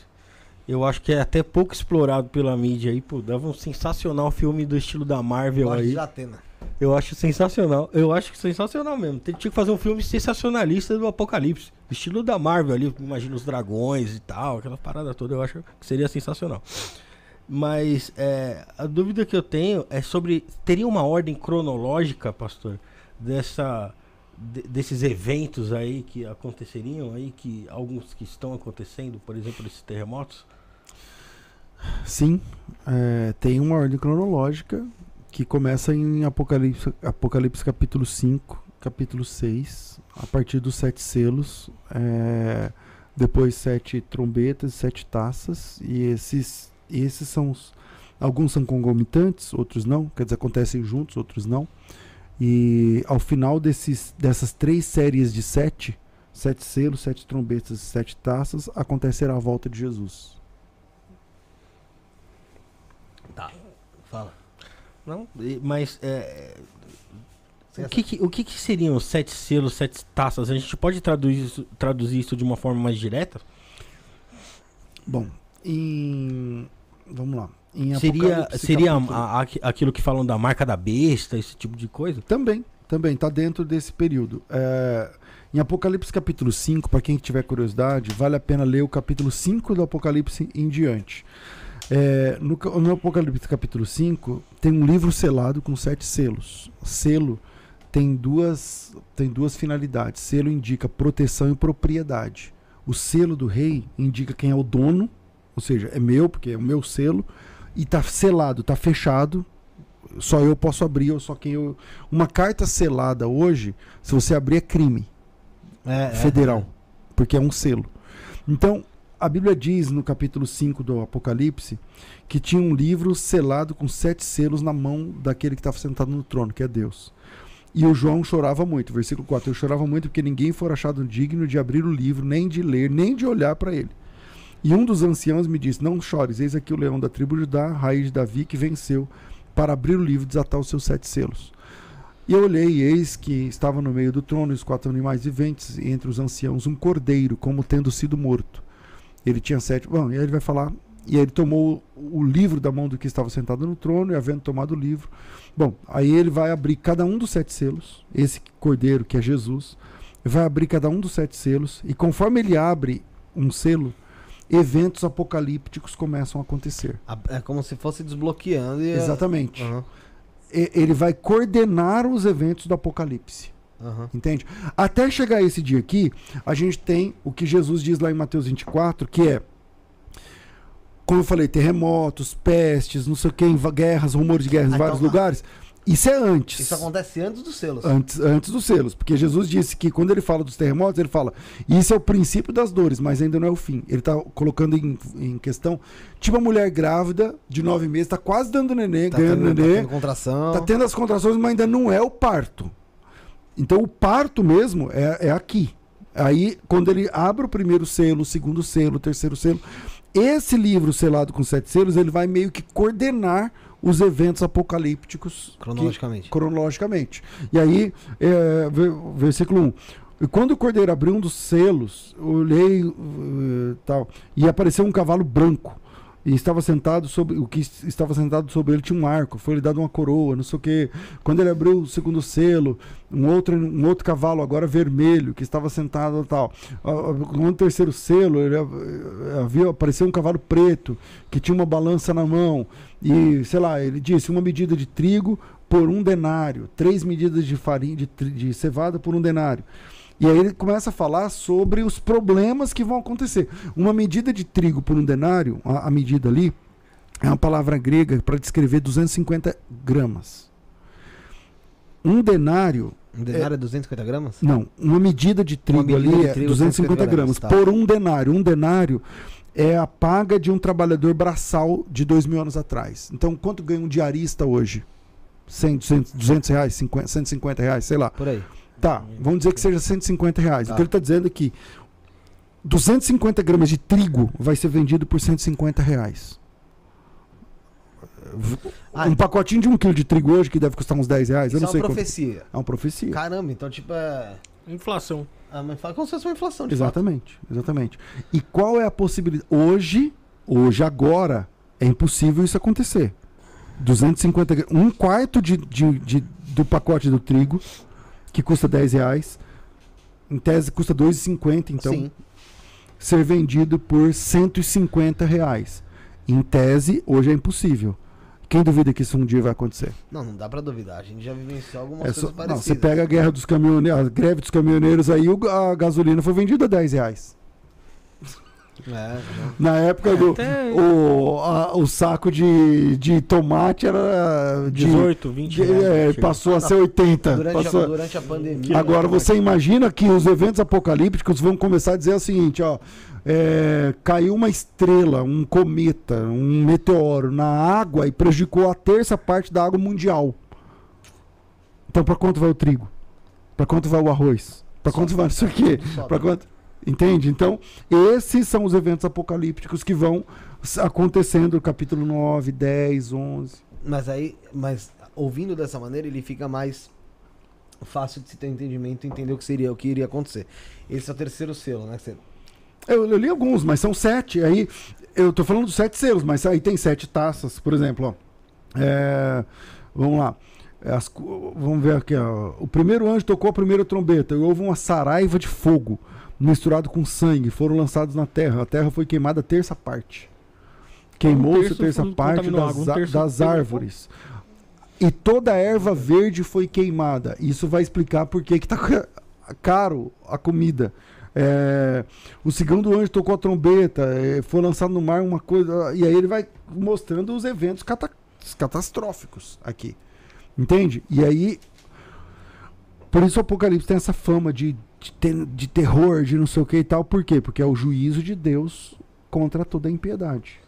Eu acho que é até pouco explorado pela mídia aí, pô, dava um sensacional filme do estilo da Marvel Gosto aí. de Atena. Eu acho sensacional. Eu acho sensacional mesmo. Tinha que fazer um filme sensacionalista do Apocalipse. Estilo da Marvel ali, imagina os dragões e tal, aquela parada toda, eu acho que seria sensacional. Mas é, a dúvida que eu tenho é sobre. Teria uma ordem cronológica, pastor, dessa. de- desses eventos aí que aconteceriam aí, que alguns que estão acontecendo, por exemplo, esses terremotos? Sim, é, tem uma ordem cronológica que começa em Apocalipse, Apocalipse capítulo 5, capítulo 6, a partir dos sete selos, é, depois sete trombetas, sete taças, e esses, esses são os, alguns são concomitantes, outros não, quer dizer, acontecem juntos, outros não. E ao final desses, dessas três séries de sete, sete selos, sete trombetas e sete taças, acontecerá a volta de Jesus. Fala. Não? Mas é, Você O que, que- o que, que seriam os sete selos, sete taças? A gente pode traduzir isso, traduzir isso de uma forma mais direta? Bom, em. Vamos lá. Em Seria, seria a- a- aquilo que falam da marca da besta, esse tipo de coisa? Também, também, está dentro desse período. É, em Apocalipse capítulo 5, para quem tiver curiosidade, vale a pena ler o capítulo 5 do Apocalipse em diante. É, no, no Apocalipse capítulo 5, tem um livro selado com sete selos. Selo tem duas, tem duas finalidades. Selo indica proteção e propriedade. O selo do rei indica quem é o dono, ou seja, é meu, porque é o meu selo, e está selado, está fechado. Só eu posso abrir, ou só quem eu. Uma carta selada hoje, se você abrir, é crime É, é. federal, porque é um selo. Então, a Bíblia diz no capítulo 5 do Apocalipse que tinha um livro selado com sete selos na mão daquele que estava sentado no trono, que é Deus. E o João chorava muito, versículo 4, eu chorava muito porque ninguém for achado digno de abrir o livro, nem de ler, nem de olhar para ele. E um dos anciãos me disse: Não chores, eis aqui o leão da tribo de Judá, raiz de Davi, que venceu para abrir o livro e desatar os seus sete selos. E eu olhei, e eis que estava no meio do trono os quatro animais viventes, e entre os anciãos um cordeiro, como tendo sido morto. Ele tinha sete. Bom, e aí ele vai falar. E aí ele tomou o livro da mão do que estava sentado no trono, e havendo tomado o livro. Bom, aí ele vai abrir cada um dos sete selos, esse cordeiro que é Jesus, vai abrir cada um dos sete selos, e conforme ele abre um selo, eventos apocalípticos começam a acontecer. É como se fosse desbloqueando e. Exatamente. E- Ele vai coordenar os eventos do apocalipse. Aham. Entende? Até chegar esse dia aqui, a gente tem o que Jesus diz lá em Mateus 24, que é, como eu falei, terremotos, pestes, não sei o que, guerras, rumores de guerras em Ah, vários então- lugares. Isso é antes. Isso acontece antes dos selos. Antes, antes dos selos, porque Jesus disse que quando ele fala dos terremotos, ele fala, isso é o princípio das dores, mas ainda não é o fim. Ele está colocando em, em questão, tipo uma mulher grávida de nove meses, está quase dando neném, Tá ganhando tendo, tá neném, tendo contração. Tá tendo as contrações, mas ainda não é o parto. Então o parto mesmo é, é aqui. Aí, quando ele abre o primeiro selo, o segundo selo, o terceiro selo, esse livro selado com sete selos, ele vai meio que coordenar os eventos apocalípticos que- Cronologicamente. cronologicamente. E aí, é, ver- versículo 1. E quando o cordeiro abriu um dos selos, olhei eh, tal, e apareceu um cavalo branco. E estava sentado sobre. O que es- estava sentado sobre ele tinha um arco, foi lhe dado uma coroa, não sei o quê. Quando ele abriu o segundo selo, um outro, um outro cavalo, agora vermelho, que estava sentado tal. No terceiro selo, ele, ah, havia, apareceu um cavalo preto, que tinha uma balança na mão. E, sei lá, ele disse: uma medida de trigo por um denário, três medidas de farinha de, de cevada por um denário. E aí ele começa a falar sobre os problemas que vão acontecer. Uma medida de trigo por um denário, a, a medida ali, é uma palavra grega para descrever 250 gramas. Um denário, Um denário é 250 gramas? não, uma medida de trigo medida ali de é trigo, 250 gramas. tá. Por um denário. Um denário é a paga de um trabalhador braçal de dois mil anos atrás. Então, quanto ganha um diarista hoje? 100, 200, 200 reais, 50, 150 reais, sei lá. Por aí. Tá, vamos dizer que seja 150 reais. Tá. O que ele está dizendo é que 250 gramas de trigo vai ser vendido por 150 reais. Ah, um pacotinho de um quilo de trigo hoje, que deve custar uns 10 reais, eu Isso não é sei uma quanto. profecia. É uma profecia. Caramba, então tipo é. Inflação. Ah, mas fala como se fosse uma inflação, de fato. Exatamente, exatamente. E qual é a possibilidade? Hoje, hoje, agora, é impossível isso acontecer. 250 gra- um quarto de, de- de- do pacote do trigo, que custa 10 reais, em tese custa 2,50, então Sim. ser vendido por 150 reais. Em tese, hoje é impossível. Quem duvida que isso um dia vai acontecer? Não, não dá pra duvidar. A gente já vivenciou algumas É coisas só- não, parecidas. você pega a guerra dos caminhoneiros, a greve dos caminhoneiros aí, a gasolina foi vendida a 10 reais. É. Na época do. Até O, a- o saco de, de tomate era. De, 18, 20 de- é, passou a ser 80. Durante, passou- a, durante a pandemia. Agora você imagina que os eventos apocalípticos vão começar a dizer o seguinte, ó. é, caiu uma estrela, um cometa, um meteoro na água e prejudicou a terça parte da água mundial. Então, para quanto vai o trigo? Para quanto vai o arroz? Para quanto vai isso aqui? Pra quanto? Entende? Então, esses são os eventos apocalípticos que vão acontecendo no capítulo 9, 10, 11. Mas aí, mas ouvindo dessa maneira, ele fica mais fácil de se ter entendimento e entender o que seria, o que iria acontecer. Esse é o terceiro selo, né? você- Eu, eu li alguns, mas são sete. Aí, eu tô falando dos sete selos, mas aí tem sete taças, por exemplo, ó. É, vamos lá. As vamos ver aqui, ó. O primeiro anjo tocou a primeira trombeta e houve uma saraiva de fogo misturado com sangue. Foram lançados na terra. A terra foi queimada a terça parte. Queimou-se a terço terça parte das, um terço das árvores. E toda a erva verde foi queimada. Isso vai explicar por que tá ca- caro a comida. É, o segundo anjo tocou a trombeta, é, foi lançado no mar uma coisa. E aí ele vai mostrando os eventos cata- catastróficos aqui. Entende? E aí. Por isso o Apocalipse tem essa fama de, de, de terror, de não sei o que e tal. Por quê? Porque é o juízo de Deus contra toda a impiedade.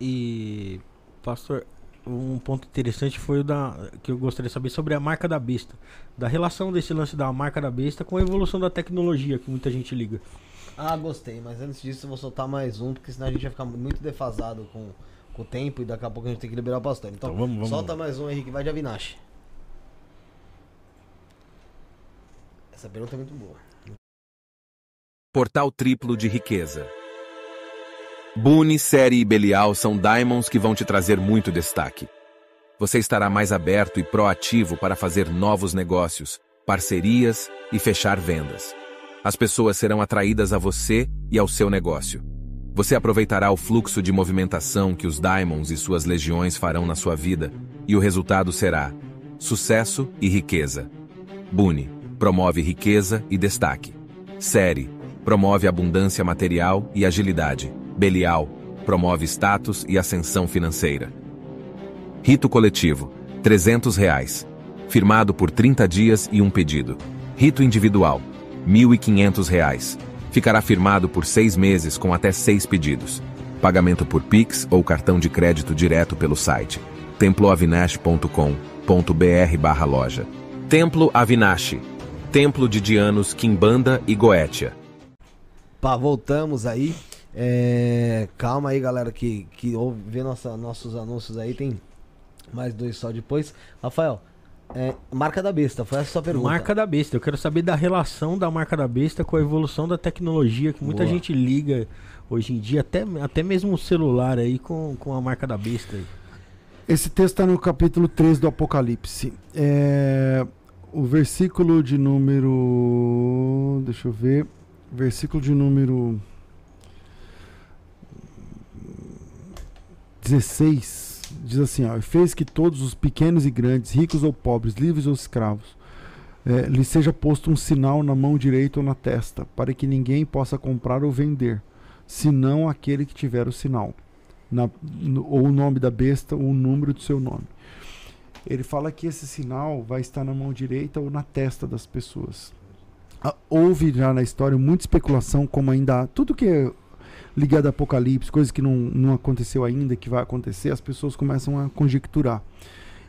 E, pastor, um ponto interessante foi o da que eu gostaria de saber sobre a marca da besta. Da relação desse lance da marca da besta com a evolução da tecnologia que muita gente liga. Ah, gostei, mas antes disso eu vou soltar mais um, porque senão a gente vai ficar muito defasado com, com o tempo e daqui a pouco a gente tem que liberar o pastor. Então, Então, vamos- vamos solta mais um, Henrique, vai de Avinash. Essa pergunta é muito boa. Portal triplo de riqueza. Boone, Série e Belial são diamonds que vão te trazer muito destaque. Você estará mais aberto e proativo para fazer novos negócios, parcerias e fechar vendas. As pessoas serão atraídas a você e ao seu negócio. Você aproveitará o fluxo de movimentação que os diamonds e suas legiões farão na sua vida, e o resultado será sucesso e riqueza. Boone promove riqueza e destaque. Série promove abundância material e agilidade. Belial promove status e ascensão financeira. Rito coletivo, 300 reais. Firmado por 30 dias e um pedido. Rito individual, 1.500 reais. Ficará firmado por seis meses com até seis pedidos. Pagamento por Pix ou cartão de crédito direto pelo site temploavinash.com.br barra loja. Templo Avinash. Templo de Dianos, Quimbanda e Goetia. Pá, voltamos aí. É, calma aí, galera, que, que ouve, vê nossa, nossos anúncios aí. Tem mais dois só depois. Rafael, é, marca da besta, foi essa a sua pergunta. Marca da besta. Eu quero saber da relação da marca da besta com a evolução da tecnologia, que muita Boa. gente liga hoje em dia, até, até mesmo o celular aí com, com a marca da besta. aí. Esse texto está no capítulo 3 do Apocalipse. É, o versículo de número. Deixa eu ver. Versículo de número. 16 diz assim: ó, "E fez que todos os pequenos e grandes, ricos ou pobres, livres ou escravos, eh, lhe seja posto um sinal na mão direita ou na testa, para que ninguém possa comprar ou vender, senão aquele que tiver o sinal na- no- ou o nome da besta ou o número do seu nome. Ele fala que esse sinal vai estar na mão direita ou na testa das pessoas. Ah, Houve já na história muita especulação, como ainda. Tudo que é ligado a Apocalipse, coisas que não, não aconteceu ainda, que vai acontecer, as pessoas começam a conjecturar.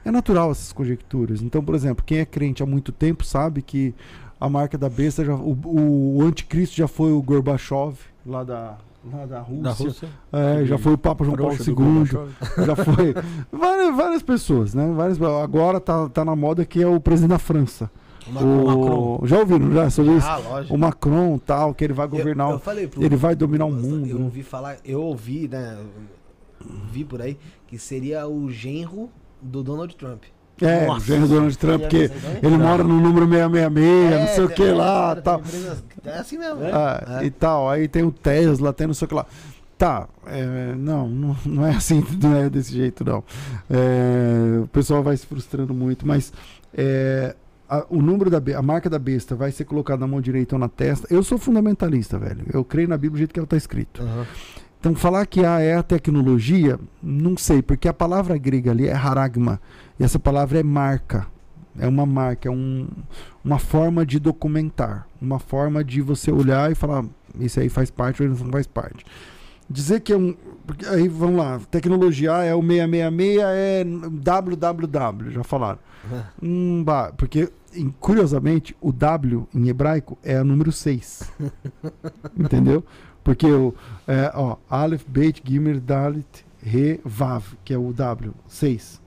É natural essas conjecturas. Então, por exemplo, quem é crente há muito tempo sabe que a marca da besta, já, o, o anticristo já foi o Gorbachev, lá da, lá da Rússia. Da Rússia. É, já foi o Papa João Paulo II, já foi várias, várias pessoas, né? Várias, agora tá, tá na moda que é o presidente da França. O O, já ouviram já sobre isso? Ah, lógico. O Macron tal, que ele vai Eu- governar, eu, o- falei pro- ele vai dominar o Eu mundo. ouvi falar, eu ouvi, né? Vi por aí que seria o genro do Donald Trump. É, o Nossa. genro do Donald Trump, porque Você também? ele mora no número 666, não sei o que é, lá, é, tal. empresas- É assim mesmo. Ah, É. E tal, aí tem o Tesla, tem não sei o que lá. Tá, é, não, não, não é assim, não é desse jeito, não. É, o pessoal vai se frustrando muito, mas é, a- o número da a marca da besta vai ser colocada na mão direita ou na testa. Eu sou fundamentalista, velho. Eu creio na Bíblia do jeito que ela está escrito. Aham. Então, falar que ah, é a tecnologia, não sei, porque a palavra grega ali é haragma, e essa palavra é marca. É uma marca, é um, uma forma de documentar, uma forma de você olhar e falar, isso aí faz parte ou não faz parte. Dizer que é um. Aí vamos lá, tecnologia é o 666, é www, já falaram. Hum, bah, porque, curiosamente, o W em hebraico é o número 6. Entendeu? Porque o. É, ó, Aleph, Beit, Gimel, Dalit, Re, Vav, que é o W, 6.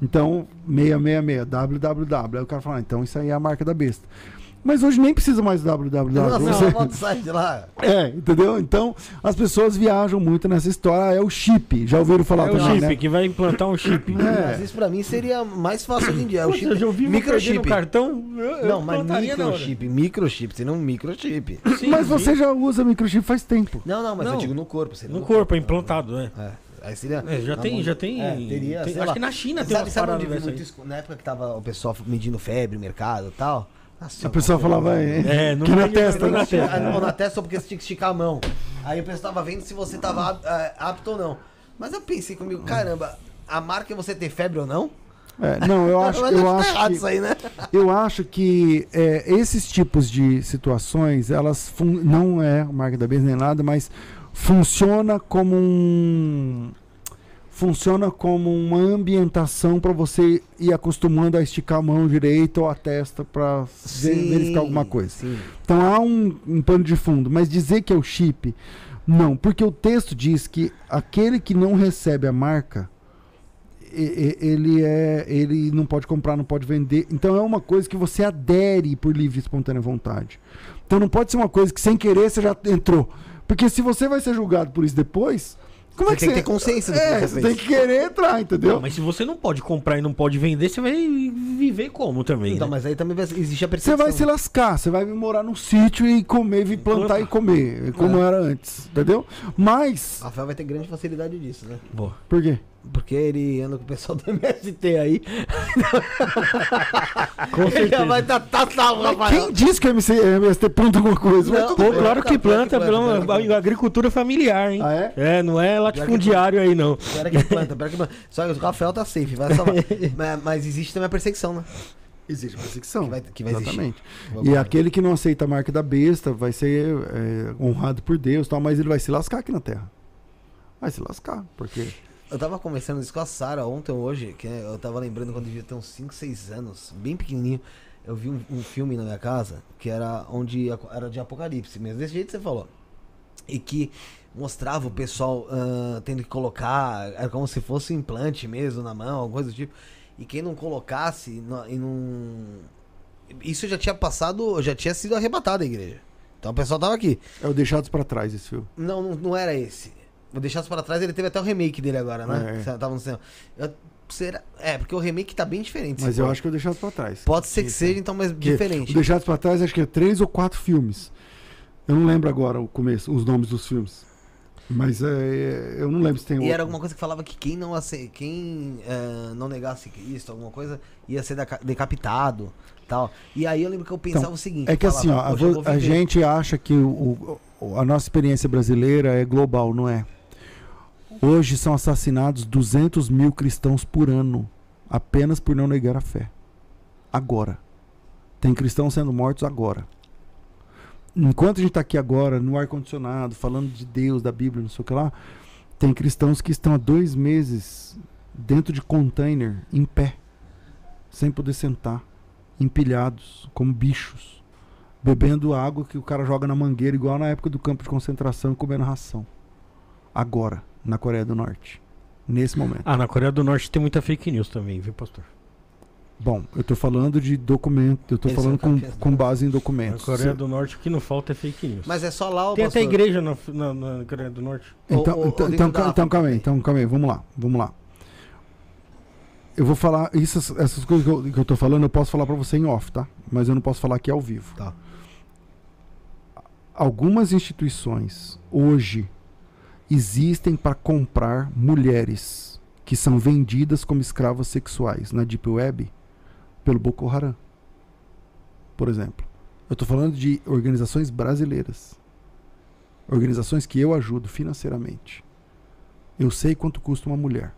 Então, 666, www. Aí o cara fala, ah, então isso aí é a marca da besta. Mas hoje nem precisa mais www. Nossa, Você- não, o lá. É, entendeu? Então, as pessoas viajam muito nessa história. É o chip. Já ouviram falar É o também, chip, né? que vai implantar um chip. É. Mas isso pra mim seria mais fácil hoje em dia. É o chip. eu já ouvi microchip. microchip. no cartão. Eu, eu Não, mas microchip, microchip, seria um microchip. Sim, Mas sim. você já usa microchip faz tempo. Não, não, mas Não. eu digo no corpo. Seria No corpo, é implantado, é. É. Aí seria. É, já tem, mão- já tem. É, teria, tem- sei acho lá. que na China tem sabe, umas sabe onde muito? Na época que tava o pessoal medindo febre, mercado e tal. Nossa, A pessoa falava, é, É, não que na testa, na testa. Não, na testa só porque você tinha que esticar a mão. Aí o pessoal tava vendo se você tava ah, apto ou não. Mas eu pensei comigo, caramba, a marca é você ter febre ou não? É, não, eu acho, eu tá acho que isso aí, né? Eu acho que é, esses tipos de situações, elas não é marca da besta nem nada, mas funciona como um funciona como uma ambientação para você ir acostumando a esticar a mão direita ou a testa para verificar alguma coisa. Sim. Então há um, um pano de fundo, mas dizer que é o chip, não, porque o texto diz que aquele que não recebe a marca, ele é, ele não pode comprar, não pode vender. Então é uma coisa que você adere por livre e espontânea vontade. Então não pode ser uma coisa que sem querer você já entrou, porque se você vai ser julgado por isso depois, como Você é que tem que você ter consciência do que é, você você fez. tem que querer entrar, entendeu? Não, mas se você não pode comprar e não pode vender, você vai viver como também? Então, né? mas aí também existe a Você percepção. vai se lascar, você vai morar num sítio e comer, vir plantar e comer, como era antes, entendeu? Mas, Rafael vai ter grande facilidade disso, né? Boa. por quê? Porque ele anda com o pessoal do MST aí. Com Ele já certeza. vai estar tá, salvo, Rafael. Quem disse que MC, a MST planta alguma coisa? Não. Pô, bem. claro que planta, planta, planta, pela planta. agricultura familiar, hein? Ah, é? É, não é latifundiário aí, não. Pera que planta, pera que planta. Só que o Rafael tá safe, vai salvar. mas, mas existe também a perseguição, né? Existe perseguição. Que vai- que vai existir. Exatamente. Vamos E aquele que não aceita a marca da besta vai ser é, honrado por Deus, tal, mas ele vai se lascar aqui na Terra. Vai se lascar, porque Eu tava conversando isso com a Sara ontem ou hoje, que eu tava lembrando quando eu devia ter uns 5, 6 anos, bem pequenininho. eu vi um, um filme na minha casa que era onde era de apocalipse mesmo, desse jeito que você falou. E que mostrava o pessoal ah, tendo que colocar, era como se fosse um implante mesmo na mão, alguma coisa do tipo. E quem não colocasse não- e não. Isso já tinha passado, já tinha sido arrebatado a igreja. Então o pessoal tava aqui. É o Deixados pra Trás esse filme. Não, não, não era esse. Vou deixar isso pra trás, ele teve até o remake dele agora, né? É. Que Tava no cinema. Eu- será- é, porque o remake tá bem diferente. Mas eu acho que é o Deixados pra Trás. Pode ser que Sim, seja, então, mas Porque diferente. O Deixados pra Trás acho que é três ou quatro filmes. Eu não lembro agora o começo, os nomes dos filmes. Mas é, eu não lembro se tem E outro. era alguma coisa que falava que quem não quem eh, não negasse Cristo, alguma coisa, ia ser deca- decapitado, tal. E aí eu lembro que eu pensava o seguinte. É que eu assim, ó, falava, a, "Poxa, eu vo- vou a viver". gente acha que o- o- a nossa experiência brasileira é global, não é? Hoje são assassinados 200 mil cristãos por ano, apenas por não negar a fé. Agora. Tem cristãos sendo mortos agora. Enquanto a gente está aqui agora, no ar-condicionado, falando de Deus, da Bíblia, não sei o que lá, tem cristãos que estão há dois meses dentro de container, em pé, sem poder sentar, empilhados, como bichos bebendo água que o cara joga na mangueira, igual na época do campo de concentração e comendo ração. Agora, na Coreia do Norte. Nesse momento. Ah, na Coreia do Norte tem muita fake news também, viu, pastor? Bom, eu tô falando de documento, eu tô Esse falando é com, com base em Na documentos. Coreia do Norte o que não falta é fake news. Mas é só lá o tem até pastor? igreja na, na, na Coreia do Norte. Então, Ou- ou- então, ou então, então, África calma aí, então calma aí, vamos lá, vamos lá. Eu vou falar, essas, essas coisas que eu, que eu tô falando, eu posso falar pra você em off, tá? Mas eu não posso falar aqui ao vivo. Tá. Algumas instituições hoje existem para comprar mulheres que são vendidas como escravas sexuais na Deep Web pelo Boko Haram. Por exemplo. Eu estou falando de organizações brasileiras. Organizações que eu ajudo financeiramente. Eu sei quanto custa uma mulher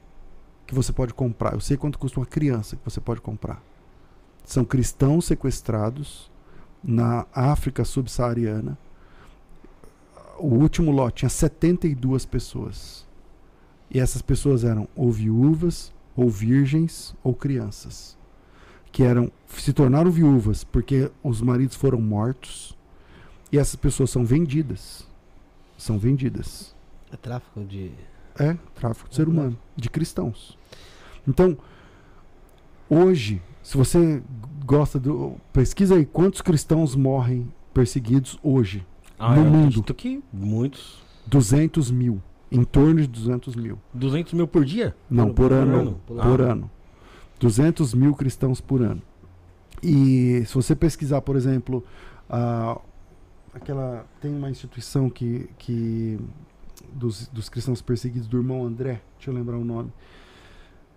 que você pode comprar. Eu sei quanto custa uma criança que você pode comprar. São cristãos sequestrados na África subsaariana. O último lote tinha 72 pessoas. E essas pessoas eram ou viúvas, ou virgens, ou crianças. Que eram se tornaram viúvas porque os maridos foram mortos. E essas pessoas são vendidas. São vendidas. É tráfico de. É, tráfico de ser humano, de cristãos. Então, hoje, se você gosta do. Pesquisa aí quantos cristãos morrem perseguidos hoje. Ah, No mundo. que muitos. 200 mil. Em torno de 200 mil. 200 mil por dia? Não, por, ano. por Por, ano. ano. 200 mil cristãos por ano. E se você pesquisar, por exemplo, a, aquela tem uma instituição que, que dos, dos cristãos perseguidos do irmão André, deixa eu lembrar o nome,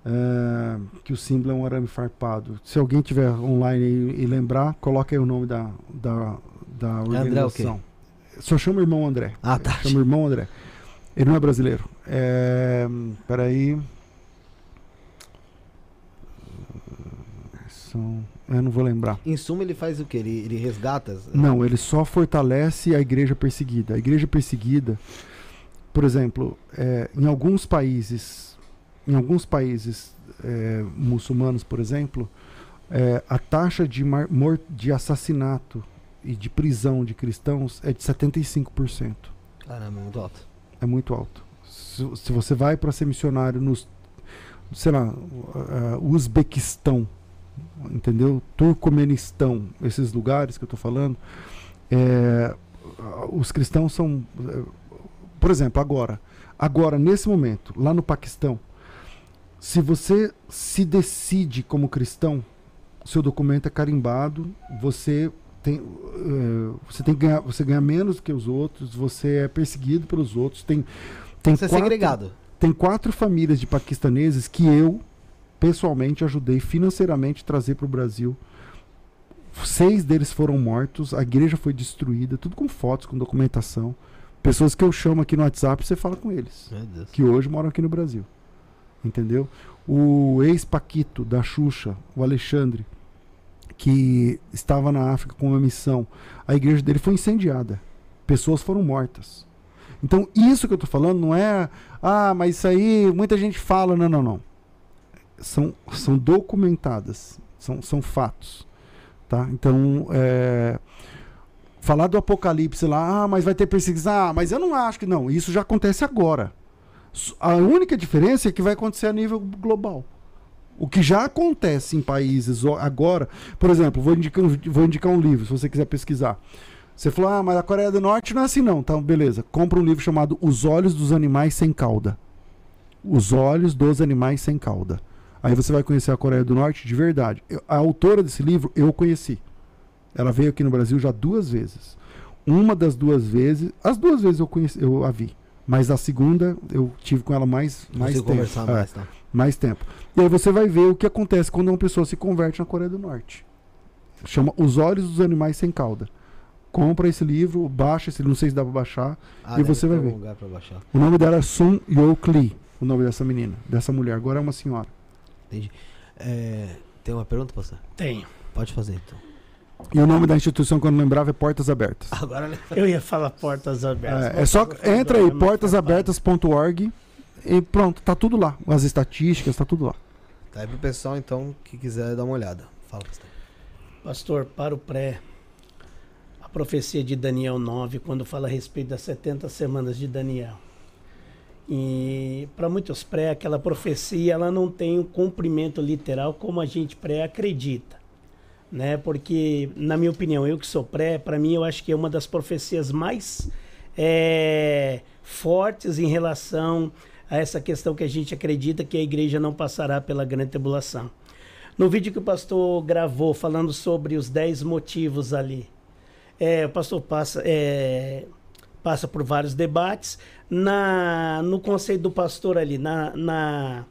é, que o símbolo é um arame farpado. Se alguém tiver online aí e lembrar, coloca aí o nome da, da, da André o quê? organização. Só chama o irmão André. Ah, tá. Chama o irmão André. Ele não é brasileiro. É, peraí. São, eu não vou lembrar. Em suma, ele faz o quê? Ele, ele resgata? as- Não, ele só fortalece a igreja perseguida. A igreja perseguida, por exemplo, é, em alguns países, em alguns países é, muçulmanos, por exemplo, é, a taxa de, mar- de assassinato e de prisão de cristãos é de 75%. Caramba, muito alto. É muito alto. Se, se você vai para ser missionário nos, sei lá, uh, Uzbequistão, entendeu? Turcomenistão, esses lugares que eu estou falando, é, uh, os cristãos são, uh, por exemplo, agora, agora nesse momento, lá no Paquistão, se você se decide como cristão, seu documento é carimbado, você tem, uh, você tem ganhar, você ganha menos que os outros, você é perseguido pelos outros, tem tem Você é quatro, segregado. tem quatro famílias de paquistaneses que eu pessoalmente ajudei financeiramente a trazer para o Brasil. Seis deles foram mortos, a igreja foi destruída, tudo com fotos, com documentação. Pessoas que eu chamo aqui no WhatsApp, você fala com eles que hoje moram aqui no Brasil. Entendeu? O ex-Paquito da Xuxa, o Alexandre, que estava na África com uma missão, a igreja dele foi incendiada. Pessoas foram mortas. Então, isso que eu estou falando não é, ah, mas isso aí muita gente fala. Não, não, não. São, são documentadas, são, são fatos. Tá? Então, é, falar do apocalipse lá, ah, mas vai ter perseguição. Ah, mas eu não acho que não. Isso já acontece agora. A única diferença é que vai acontecer a nível global. O que já acontece em países agora, por exemplo, vou indicar, vou indicar um livro, se você quiser pesquisar. Você falou, ah, mas a Coreia do Norte não é assim não. Tá, beleza. Compra um livro chamado Os Olhos dos Animais Sem Cauda. Os Olhos dos Animais Sem Cauda. Aí você vai conhecer a Coreia do Norte de verdade. Eu- a autora desse livro eu conheci. Ela veio aqui no Brasil já duas vezes. Uma das duas vezes, as duas vezes eu conheci, eu a vi. Mas a segunda eu tive com ela mais, mais Consigo tempo. conversar É, mais, tá? mais tempo. E aí você vai ver o que acontece quando uma pessoa se converte na Coreia do Norte. Chama Os Olhos dos Animais Sem Cauda. Compra esse livro, baixa esse livro, não sei se dá pra baixar. Ah, E você vai ver. lugar pra baixar. O nome dela é Sun Yok Lee, o nome dessa menina, dessa mulher. Agora é uma senhora. É, tem uma pergunta, pastor? Tenho. Pode fazer, então. E o nome da instituição que eu não lembrava é Portas Abertas. Agora? Eu ia falar portas abertas. É, é só entra aí, programa portasabertas.org e pronto, tá tudo lá. As estatísticas, tá tudo lá. Tá aí pro pessoal, então, que quiser dar uma olhada. Fala, pastor. Pastor, para o pré, a profecia de Daniel 9, quando fala a respeito das 70 semanas de Daniel. E para muitos pré, aquela profecia ela não tem um cumprimento literal como a gente pré acredita. Né? Porque, na minha opinião, eu que sou pré, para mim eu acho que é uma das profecias mais é, fortes em relação a essa questão que a gente acredita que a igreja não passará pela grande tribulação. No vídeo que o pastor gravou falando sobre os 10 motivos ali, é, o pastor passa, é, passa por vários debates. Na, no conceito do pastor ali, na, na,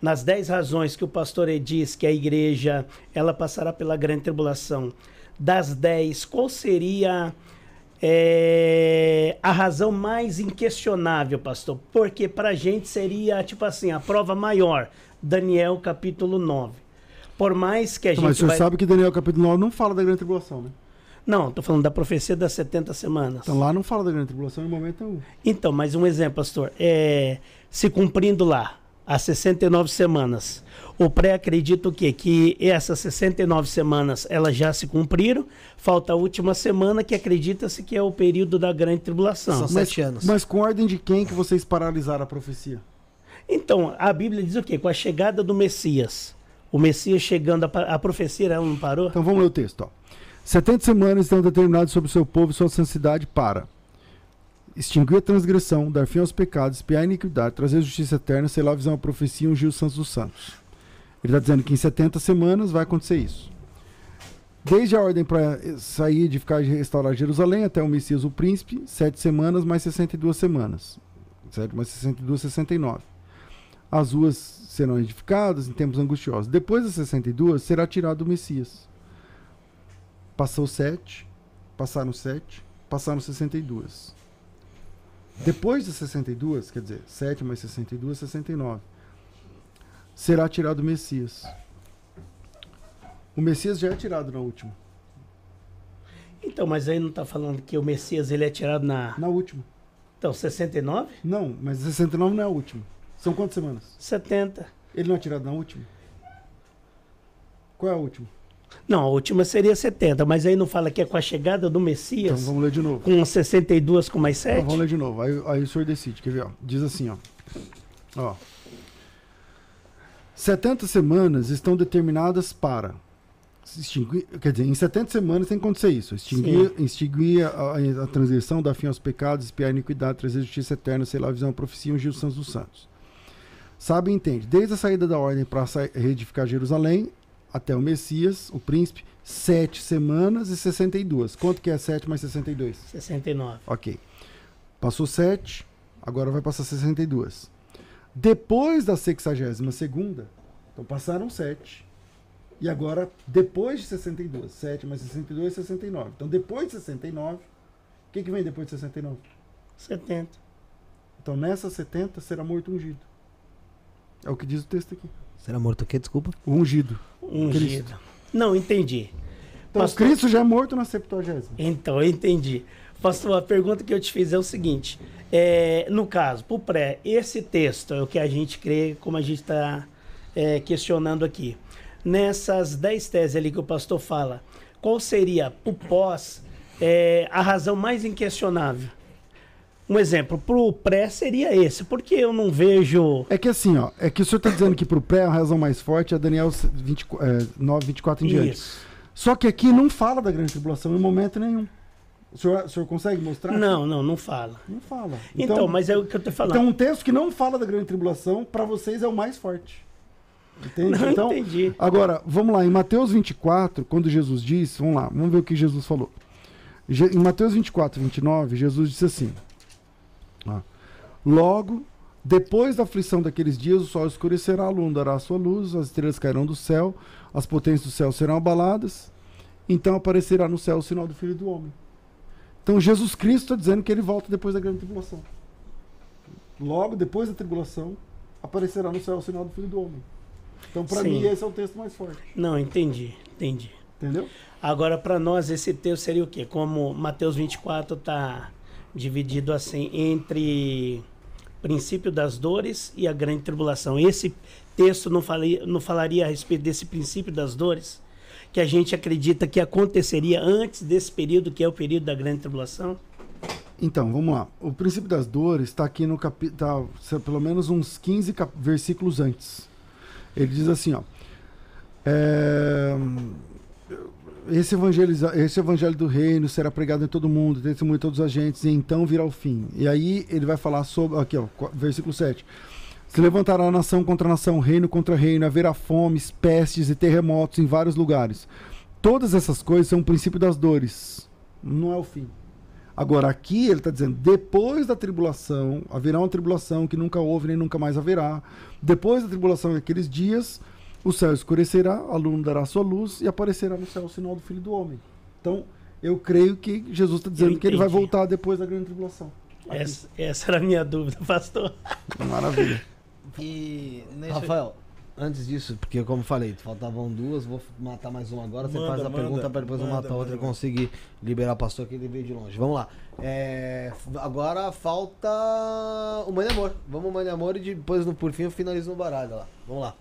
nas 10 razões que o pastor diz que a igreja ela passará pela grande tribulação, das 10, qual seria é, a razão mais inquestionável, pastor? Porque para a gente seria, tipo assim, a prova maior. Daniel capítulo 9. Por mais que a gente mas o senhor vai... sabe que Daniel capítulo 9 não fala da grande tribulação, né? Não, tô falando da profecia das 70 semanas. Então lá não fala da grande tribulação em momento algum. Então, mais um exemplo, pastor. É, se cumprindo lá as 69 semanas, o pré acredita o quê? Que essas 69 semanas elas já se cumpriram, falta a última semana que acredita-se que é o período da grande tribulação. São Mas, sete anos. mas com ordem de quem que vocês paralisaram a profecia? Então, a Bíblia diz o quê? Com a chegada do Messias. O Messias chegando, a, a profecia ela não parou? Então vamos ler o texto. Ó. 70 semanas estão determinadas sobre o seu povo e sua santidade para extinguir a transgressão, dar fim aos pecados, espiar a iniquidade, trazer justiça eterna, selar a visão, a profecia ungir os santos dos santos. Ele está dizendo que em 70 semanas vai acontecer isso. Desde a ordem para sair, edificar e restaurar Jerusalém até o Messias, o príncipe, sete semanas mais 62 semanas. 7 mais 62, 69. As ruas serão edificadas em tempos angustiosos. Depois das 62, será tirado o Messias. Passou 7, passaram 7, passaram 62. Depois de 62, quer dizer, 7 mais 62, 69, será tirado o Messias. O Messias já é tirado na última. Então, mas aí não está falando que o Messias ele é tirado na. Na última. Então, 69? Não, mas 69 não é a última. São quantas semanas? 70. Ele não é tirado na última? Qual é a última? Não, a última seria 70, mas aí não fala que é com a chegada do Então Messias, vamos ler de novo. com 62 com mais Então, 7? vamos ler de novo. Aí, aí o senhor decide. Quer ver? Ó? Diz assim, ó. ó. 70 semanas estão determinadas para extinguir, quer dizer, em 70 semanas tem que acontecer isso. Extinguir, extinguir a, a, a transgressão, dar fim aos pecados, espiar a iniquidade, trazer justiça eterna, sei lá, a visão, a profecia, ungir os santos dos santos. Sabe e entende. Desde a saída da ordem para reedificar Jerusalém até o Messias, o príncipe, sete semanas e 62. Quanto que é 7 mais 62? 69. Ok. Passou 7, agora vai passar 62. Depois da 62 segunda, então passaram 7. E agora, depois de 62, 7 mais 62 é 69. Então, depois de 69, o que, que vem depois de 69? 70. Então, nessa 70 será morto ungido. É o que diz o texto aqui. Será morto o quê? Desculpa. O ungido. Ungido. Não, entendi. Então, Pastor- Cristo já é morto na 70. Então, eu entendi. Pastor, a pergunta que eu te fiz é o seguinte: é, no caso, pro pré, esse texto é o que a gente crê, como a gente está questionando aqui. Nessas 10 teses ali que o pastor fala, qual seria o pós é, a razão mais inquestionável? Um exemplo, pro pré seria esse, porque eu não vejo. É que assim, ó, é que o senhor está dizendo que pro pré a razão mais forte é Daniel 20, é, 9, 24 em diante. Isso. Só que aqui não fala da grande tribulação em momento nenhum. O senhor, o senhor consegue mostrar? Não, não, não fala. Não fala. Então, mas é o que eu tô falando. Então, um texto que não fala da grande tribulação, para vocês é o mais forte. Entende? Não então, entendi. Agora, vamos lá, em Mateus 24, quando Jesus disse, vamos lá, vamos ver o que Jesus falou. Em Mateus 24, 29, Jesus disse assim: ó, Logo, depois da aflição daqueles dias, o sol escurecerá, a lua dará a sua luz, as estrelas cairão do céu, as potências do céu serão abaladas, então aparecerá no céu o sinal do Filho do Homem. Então Jesus Cristo está dizendo que ele volta depois da grande tribulação. Logo depois da tribulação, aparecerá no céu o sinal do Filho do Homem. Então, para mim, esse é o texto mais forte. Não, entendi, entendi. Entendeu? Agora, para nós, esse texto seria o quê? Como Mateus 24 está dividido assim entre princípio das dores e a grande tribulação. Esse texto não, falei, não falaria a respeito desse princípio das dores, que a gente acredita que aconteceria antes desse período, que é o período da grande tribulação? Então, vamos lá. O princípio das dores está aqui no capítulo, pelo menos uns 15 cap- versículos antes. Ele diz assim, ó. é, esse, evangeliza, esse evangelho do reino será pregado em todo mundo, testemunho de todos os agentes, e então virá o fim. E aí ele vai falar sobre. Aqui, ó, versículo 7. Se levantará nação contra nação, reino contra reino, haverá fomes, pestes e terremotos em vários lugares. Todas essas coisas são o princípio das dores. Não é o fim. Agora, aqui ele está dizendo: depois da tribulação, haverá uma tribulação que nunca houve nem nunca mais haverá. Depois da tribulação daqueles dias, o céu escurecerá, a lua dará sua luz e aparecerá no céu o sinal do Filho do Homem. Então, eu creio que Jesus está dizendo Eu que ele vai voltar depois da grande tribulação. Essa, essa era a minha dúvida, pastor. Maravilha. E nesse... Rafael, antes disso, porque como falei, faltavam duas, vou matar mais uma agora. Você Manda, faz a manda, pergunta para depois eu manda, matar outra e conseguir liberar o pastor que ele veio de longe. Vamos lá. É, agora falta o Mãe de Amor. Vamos Mãe de Amor e depois, no, por fim, eu finalizo no baralho lá. Vamos lá.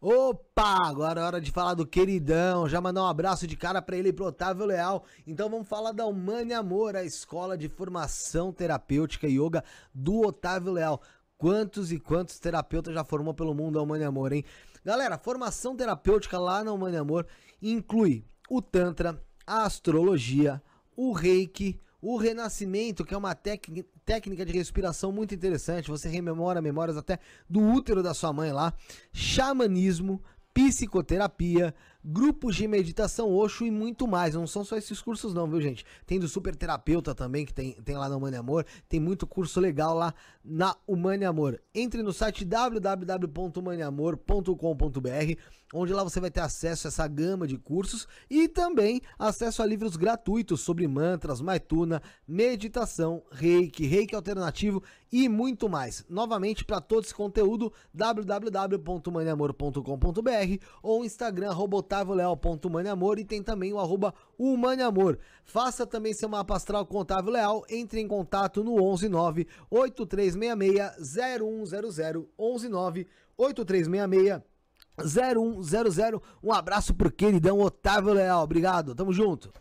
Opa, agora é hora de falar do queridão. Já mandar um abraço de cara pra ele e pro Otávio Leal. Então vamos falar da Humane Amor, a escola de formação terapêutica e yoga do Otávio Leal. Quantos e quantos terapeutas já formou pelo mundo a Humane Amor, hein? Galera, formação terapêutica lá na Humane Amor inclui o Tantra, a astrologia, o reiki, o renascimento, que é uma técnica de respiração muito interessante. Você rememora memórias até do útero da sua mãe lá. Xamanismo, psicoterapia, grupos de meditação Osho e muito mais. Não são só esses cursos não, viu gente? Tem do super terapeuta também que tem, tem lá na Humane Amor. Tem muito curso legal lá na Humane Amor. Entre no site www.humaneamor.com.br onde lá você vai ter acesso a essa gama de cursos e também acesso a livros gratuitos sobre mantras, maituna, meditação, reiki, reiki alternativo e muito mais. Novamente, para todo esse conteúdo, www.humaneamor.com.br ou Instagram, arroba otavioleal.humaneamor e tem também o arroba humaneamor. Faça também seu mapa astral com Otávio Leal, entre em contato no 119 8366 0100 119 8366 0100. Um abraço pro queridão Otávio Leal. Obrigado, tamo junto.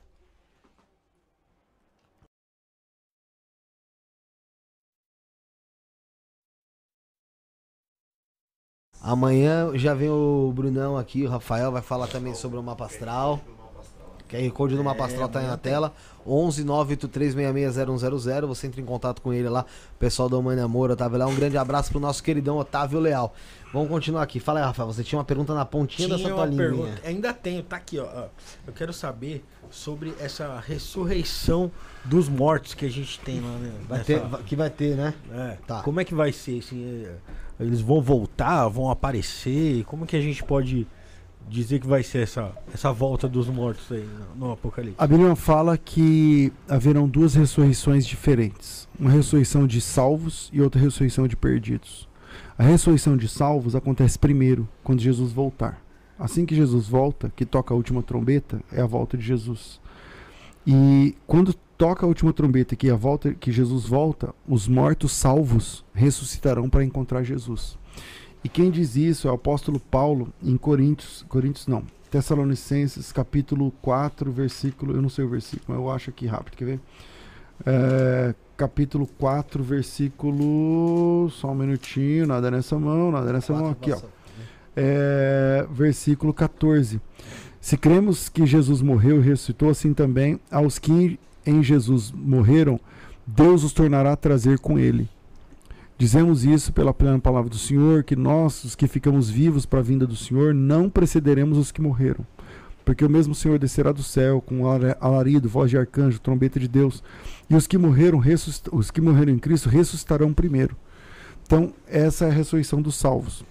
Amanhã já vem o Brunão aqui, o Rafael vai falar também sobre o mapa astral. QR Code do mapa astral tá aí na tela. 11 983660100. Você entra em contato com ele lá. Pessoal do Humane Amor, Otávio Leal. Um grande abraço pro nosso queridão Otávio Leal. Vamos continuar aqui. Fala aí, Rafael. Você tinha uma pergunta na pontinha da Tinha sua uma toalhinha. pergunta. Ainda tenho, tá aqui, ó. Eu quero saber sobre essa ressurreição dos mortos que a gente tem lá, né? Vai ter, que vai ter, né? É, Tá. Como é que vai ser? Assim, é, eles vão voltar, vão aparecer? Como que a gente pode dizer que vai ser essa, essa volta dos mortos aí no, no Apocalipse? A Bíblia fala que haverão duas ressurreições diferentes: uma ressurreição de salvos e outra ressurreição de perdidos. A ressurreição de salvos acontece primeiro, quando Jesus voltar. Assim que Jesus volta, que toca a última trombeta, é a volta de Jesus. E quando toca a última trombeta, que é a volta, que Jesus volta, os mortos salvos ressuscitarão para encontrar Jesus. E quem diz isso é o apóstolo Paulo em Coríntios, Coríntios não, Tessalonicenses, capítulo 4, versículo, eu não sei o versículo, mas eu acho aqui rápido, quer ver? É, capítulo 4, versículo, só um minutinho, nada nessa mão, nada nessa mão, aqui ó. É, versículo 14. Se cremos que Jesus morreu e ressuscitou, assim também aos que em Jesus morreram, Deus os tornará a trazer com ele. Dizemos isso pela plena palavra do Senhor, que nós, os que ficamos vivos para a vinda do Senhor, não precederemos os que morreram. Porque o mesmo Senhor descerá do céu com alarido, voz de arcanjo, trombeta de Deus, e os que morreram, os que morreram em Cristo ressuscitarão primeiro. Então, essa é a ressurreição dos salvos.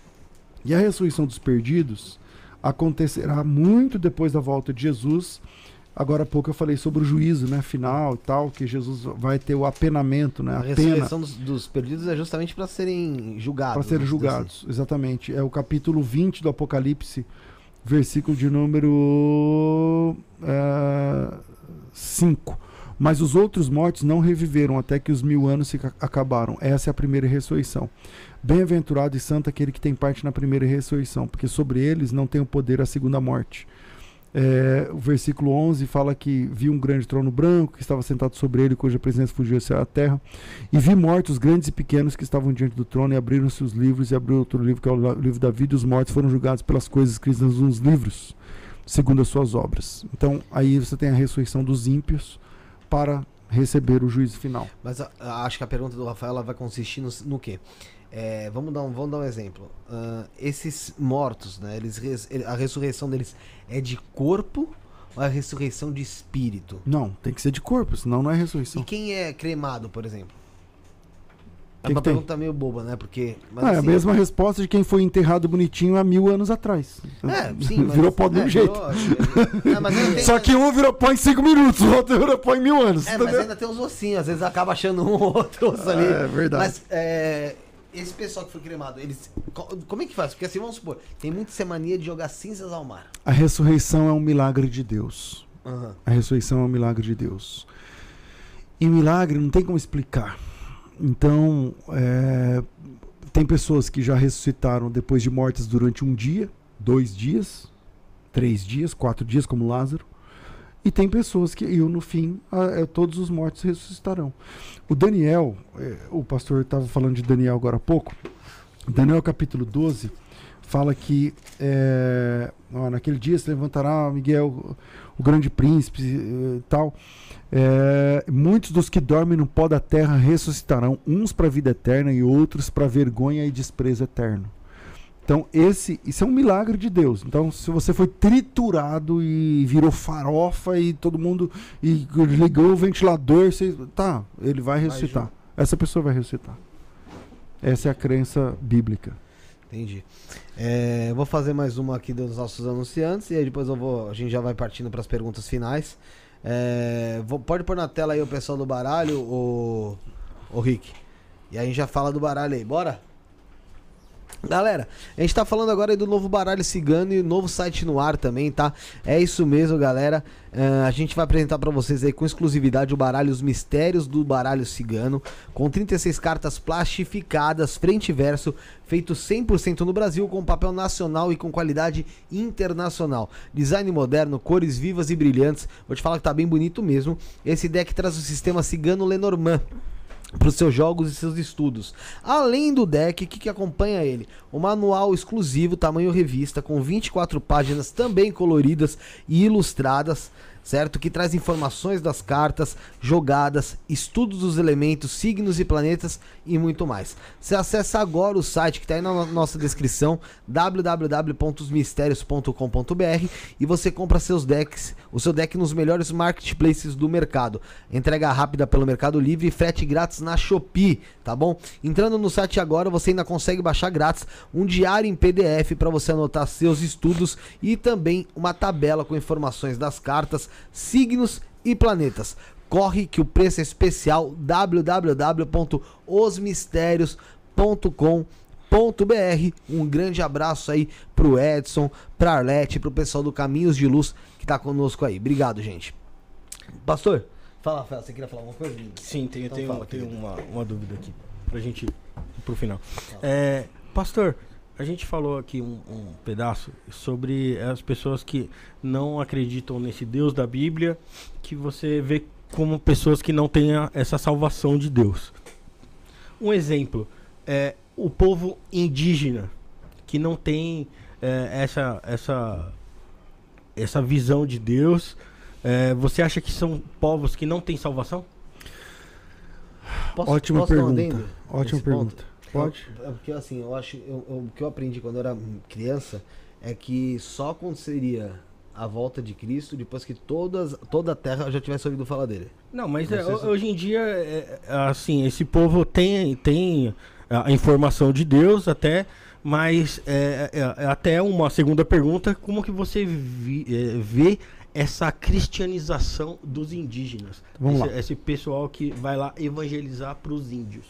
E a ressurreição dos perdidos acontecerá muito depois da volta de Jesus, Agora há pouco eu falei sobre o juízo, né, final e tal, que Jesus vai ter o apenamento, né, a, a ressurreição dos, dos, perdidos é justamente para serem julgados. Para serem né, julgados, assim. exatamente. É o capítulo 20 do Apocalipse, versículo de número 5. É, Mas os outros mortos não reviveram até que os mil anos se acabaram. Essa é a primeira ressurreição. Bem-aventurado e santo aquele que tem parte na primeira ressurreição, porque sobre eles não tem o poder a segunda morte. É, o versículo 11 fala que vi um grande trono branco que estava sentado sobre ele, cuja presença fugia à terra. E vi mortos, grandes e pequenos, que estavam diante do trono, e abriram-se os livros, e abriu outro livro, que é o livro da vida, e os mortos foram julgados pelas coisas escritas nos livros, segundo as suas obras. Então, aí você tem a ressurreição dos ímpios para receber o juízo final. Mas a, a, acho que a pergunta do Rafael vai consistir no, no quê? É, vamos, dar um, vamos dar um exemplo. Uh, esses mortos, né, eles, a ressurreição deles é de corpo ou é a ressurreição de espírito? Não, tem que ser de corpo, senão não é ressurreição. E quem é cremado, por exemplo? É uma pergunta meio boba, né? Porque. Mas, ah, assim, é a assim, mesma resposta de quem foi enterrado bonitinho há mil anos atrás. É, sim. Mas, virou pó de um é, jeito. Virou, é, Só que um virou pó em cinco minutos, o outro virou pó em mil anos. É, mas ainda tem os ossinhos, às vezes acaba achando um ou outro osso ali. É verdade. Mas é, esse pessoal que foi cremado, eles. Como é que faz? Porque assim, vamos supor, tem muita essa mania de jogar cinzas ao mar. A ressurreição é um milagre de Deus. Uhum. A ressurreição é um milagre de Deus. E milagre não tem como explicar. Então, é, tem pessoas que já ressuscitaram depois de mortas durante um dia, dois dias, três dias, quatro dias, como Lázaro. E tem pessoas que, e no fim, a, a, é, todos os mortos ressuscitarão. O Daniel, é, o pastor estava falando de Daniel agora há pouco. Daniel capítulo 12 fala que é, ó, naquele dia se levantará Miguel, o, o grande príncipe e tal. É, muitos dos que dormem no pó da terra ressuscitarão, uns para a vida eterna e outros para vergonha e desprezo eterno. Então, esse, isso é um milagre de Deus. Então, se você foi triturado e virou farofa e todo mundo e ligou o ventilador, você, tá, ele vai ressuscitar. Essa pessoa vai ressuscitar. Essa é a crença bíblica. Entendi. É, vou fazer mais uma aqui dos nossos anunciantes e aí depois eu vou, a gente já vai partindo para as perguntas finais. É, vou, pode pôr na tela aí o pessoal do baralho, o, o Rick. E aí a gente já fala do baralho aí. Bora? Galera, a gente tá falando agora do novo baralho cigano e novo site no ar também, tá? É isso mesmo, galera. Uh, a gente vai apresentar para vocês aí com exclusividade o baralho Os Mistérios do Baralho Cigano, com 36 cartas plastificadas, frente e verso, feito 100% no Brasil, com papel nacional e com qualidade internacional. Design moderno, cores vivas e brilhantes. Vou te falar que tá bem bonito mesmo. Esse deck traz o sistema Cigano Lenormand para os seus jogos e seus estudos. Além do deck, que, que acompanha ele? O manual exclusivo, tamanho revista, com 24 páginas também coloridas e ilustradas certo? Que traz informações das cartas, jogadas, estudos dos elementos, signos e planetas e muito mais. Você acessa agora o site que está aí na nossa descrição, www.osmistérios.com.br e você compra seus decks, o seu deck nos melhores marketplaces do mercado. Entrega rápida pelo Mercado Livre e frete grátis na Shopee, tá bom? Entrando no site agora, você ainda consegue baixar grátis um diário em PDF para você anotar seus estudos e também uma tabela com informações das cartas, signos e planetas. Corre que o preço é especial www.osmistérios.com.br. Um grande abraço aí pro Edson, pra Arlete, pro pessoal do Caminhos de Luz que tá conosco aí. Obrigado, gente. Pastor, fala, Rafael, você queria falar alguma coisa? Sim, tenho, então tenho, fala, tenho uma, uma dúvida aqui pra gente ir pro final. É, pastor, A gente falou aqui um, um pedaço sobre as pessoas que não acreditam nesse Deus da Bíblia, que você vê como pessoas que não têm a- essa salvação de Deus. Um exemplo é o povo indígena que não tem é, essa essa essa visão de Deus. É, você acha que são povos que não têm salvação? Posso, Ótima posso pergunta. Ótima pergunta. ponto? Pode? É porque assim, eu acho. eu- eu- o que eu aprendi quando eu era criança é que só aconteceria a volta de Cristo depois que todas, toda a terra já tivesse ouvido falar dele. Não, mas Não é, se- hoje em dia, é, é, assim, esse povo tem, tem a informação de Deus até, mas é, é- é até uma segunda pergunta, como que você vi- é, vê essa cristianização dos indígenas? Vamos esse, lá. esse pessoal que vai lá evangelizar para os índios.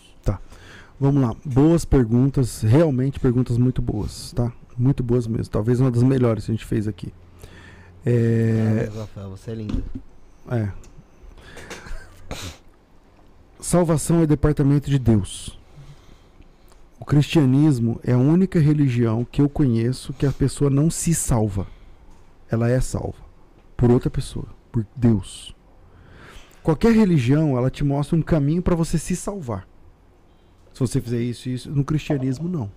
Vamos lá. Boas perguntas, realmente perguntas muito boas, tá? Muito boas mesmo. Talvez uma das melhores que a gente fez aqui. É, Rafael, você é lindo. é. Salvação é departamento de Deus. O cristianismo é a única religião que eu conheço que a pessoa não se salva. Ela é salva por outra pessoa, por Deus. Qualquer religião, ela te mostra um caminho para você se salvar. Se você fizer isso e isso, no cristianismo não.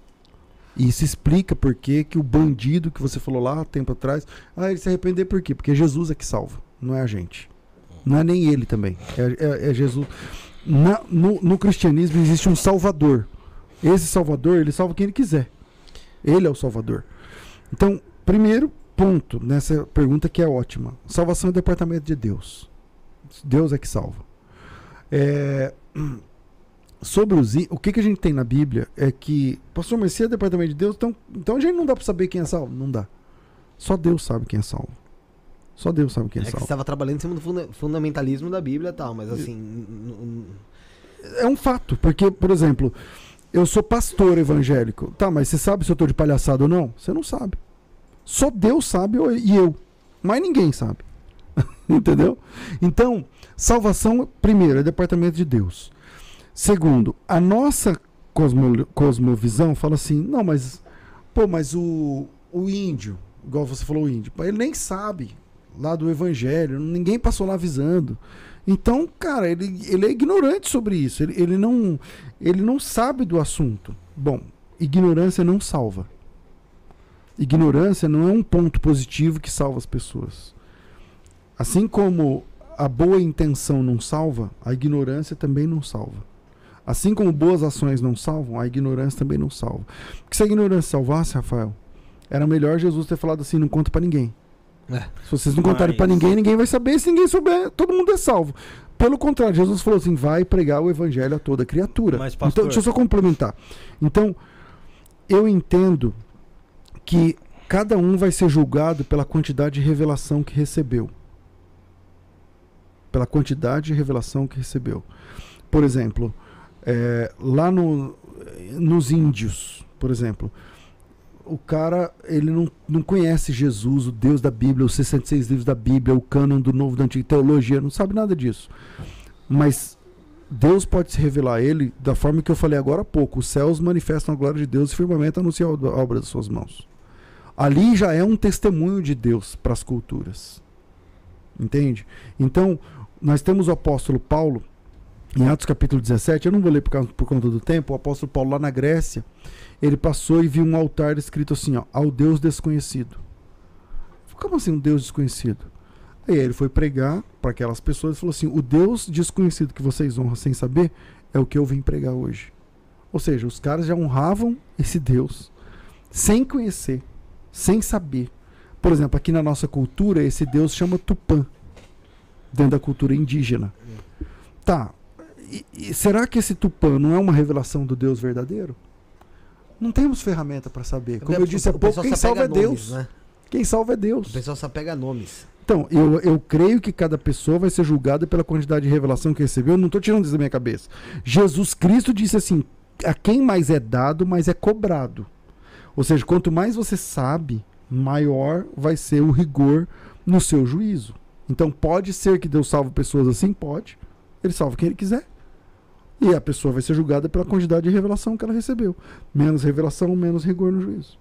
E isso explica por que o bandido que você falou lá tempo atrás, ah, ele se arrepender por quê? Porque Jesus é que salva, não é a gente. Não é nem ele também. É, é- é Jesus. Na- no, no cristianismo existe um salvador. Esse salvador, ele salva quem ele quiser. Ele é o salvador. Então, primeiro ponto nessa pergunta que é ótima. Salvação é departamento de Deus. Deus é que salva. É, sobre os o que, que a gente tem na Bíblia é que, pastor, mas se é departamento de Deus, então, então a gente não dá para saber quem é salvo? Não dá. Só Deus sabe quem é salvo. Só Deus sabe quem É é que você salvo. estava trabalhando em cima do funda- fundamentalismo da Bíblia e tal, mas assim. É um fato, porque, por exemplo, eu sou pastor evangélico. Tá, mas você sabe se eu tô de palhaçada ou não? Você não sabe. Só Deus sabe e eu. Mas ninguém sabe. Entendeu? Então, salvação, primeiro, é departamento de Deus. Segundo, a nossa cosmo- cosmovisão fala assim: não, mas, pô, mas o, o índio, igual você falou, o índio, ele nem sabe lá do evangelho, ninguém passou lá avisando. Então, cara, ele, ele é ignorante sobre isso. Ele, ele, não, ele não sabe do assunto. Bom, ignorância não salva. Ignorância não é um ponto positivo que salva as pessoas. Assim como a boa intenção não salva, a ignorância também não salva. Assim como boas ações não salvam, a ignorância também não salva. Porque se a ignorância salvasse, Rafael, era melhor Jesus ter falado assim: não conta pra ninguém. É. Se vocês não contarem pra Mas- ninguém, ninguém vai saber. Se ninguém souber, todo mundo é salvo. Pelo contrário, Jesus falou assim: vai pregar o evangelho a toda criatura. Mas, então, pastor- deixa eu só complementar. Então, eu entendo que cada um vai ser julgado pela quantidade de revelação que recebeu. Pela quantidade de revelação que recebeu. Por exemplo, é, lá no, nos índios, por exemplo, o cara ele não, não conhece Jesus, o Deus da Bíblia, os 66 livros da Bíblia, o cânon do Novo da Antiga Teologia, não sabe nada disso. Mas Deus pode se revelar a ele da forma que eu falei agora há pouco. Os céus manifestam a glória de Deus e o firmamento anuncia a obra das suas mãos. Ali já é um testemunho de Deus para as culturas. Entende? Então, nós temos o apóstolo Paulo, em Atos capítulo 17, eu não vou ler por, causa- por conta do tempo, o apóstolo Paulo lá na Grécia, ele passou e viu um altar escrito assim, ó, ao Deus desconhecido. Como assim um Deus desconhecido? Aí ele foi pregar para aquelas pessoas e falou assim: o Deus desconhecido que vocês honram sem saber é o que eu vim pregar hoje. Ou seja, os caras já honravam esse Deus sem conhecer, sem saber. Por exemplo, aqui na nossa cultura, esse Deus chama Tupã, dentro da cultura indígena. Tá. E, e será que esse Tupã não é uma revelação do Deus verdadeiro? Não temos ferramenta para saber. Como eu disse há pouco, quem salva é nomes, Deus. né? Quem salva é Deus. O pessoal só pega nomes. Então, eu, eu creio que cada pessoa vai ser julgada pela quantidade de revelação que recebeu. Eu não estou tirando isso da minha cabeça. Jesus Cristo disse assim: a quem mais é dado, mais é cobrado. Ou seja, quanto mais você sabe, maior vai ser o rigor no seu juízo. Então, pode ser que Deus salve pessoas assim? Pode. Ele salva quem ele quiser. E a pessoa vai ser julgada pela quantidade de revelação que ela recebeu. Menos revelação, menos rigor no juízo.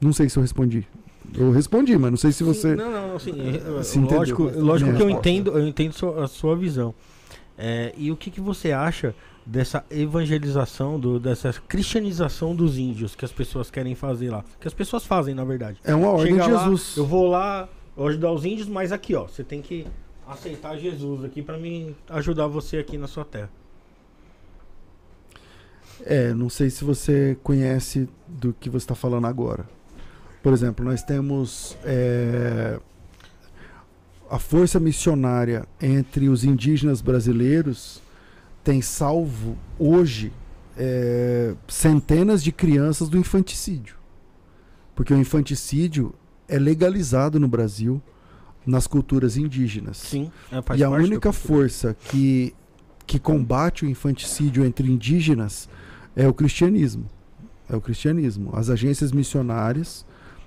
Não sei se eu respondi. Eu respondi, mas não sei se você. Não, não, não, sim, é, Se lógico, entendeu? lógico que eu entendo, eu entendo a sua visão. É, e o que, que você acha dessa evangelização, do, dessa cristianização dos índios que as pessoas querem fazer lá? Que as pessoas fazem, na verdade. É uma ordem Chega de lá, Jesus. eu vou lá vou ajudar os índios, mas aqui, ó, você tem que aceitar Jesus aqui pra mim ajudar você aqui na sua terra. É, não sei se você conhece do que você está falando agora. Por exemplo, nós temos é, a força missionária entre os indígenas brasileiros tem salvo hoje é, centenas de crianças do infanticídio. Porque o infanticídio é legalizado no Brasil nas culturas indígenas. Sim, é, E a única força que, que combate o infanticídio entre indígenas é o cristianismo. É o cristianismo. As agências missionárias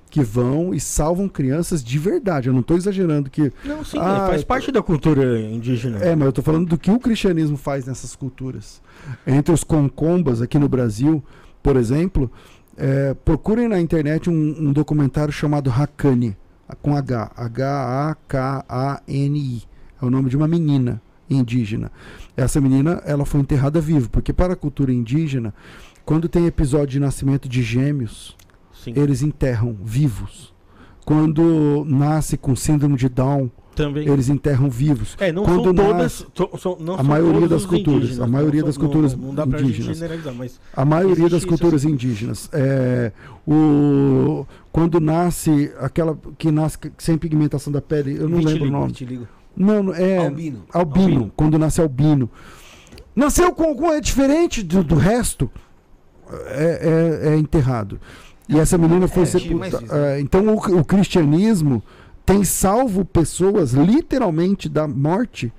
que vão e salvam crianças de verdade. Eu não estou exagerando que. Não, sim, Ah, faz parte da cultura indígena. É, mas eu estou falando do que o cristianismo faz nessas culturas. Entre os concombas aqui no Brasil, por exemplo, é, procurem na internet um, um documentário chamado Hakani, com H. H-A-K-A-N-I. É o nome de uma menina indígena. Essa menina, ela foi enterrada viva, porque para a cultura indígena, quando tem episódio de nascimento de gêmeos, Sim. eles enterram vivos. Quando nasce com síndrome de Down, Também. eles enterram vivos. É, não Quando são todas. nasce- to- são- não a maioria das culturas, a maioria das culturas indígenas. A maioria das culturas indígenas. É, o, quando nasce aquela que nasce sem pigmentação da pele, eu não lembro o nome. Vitiligo. Não, é Albino. albino, Albino. quando nasce albino. Nasceu com algum é diferente do, do resto, é, é- é enterrado. E essa menina foi É, sepultada. né? é, então o, o cristianismo tem salvo pessoas literalmente da morte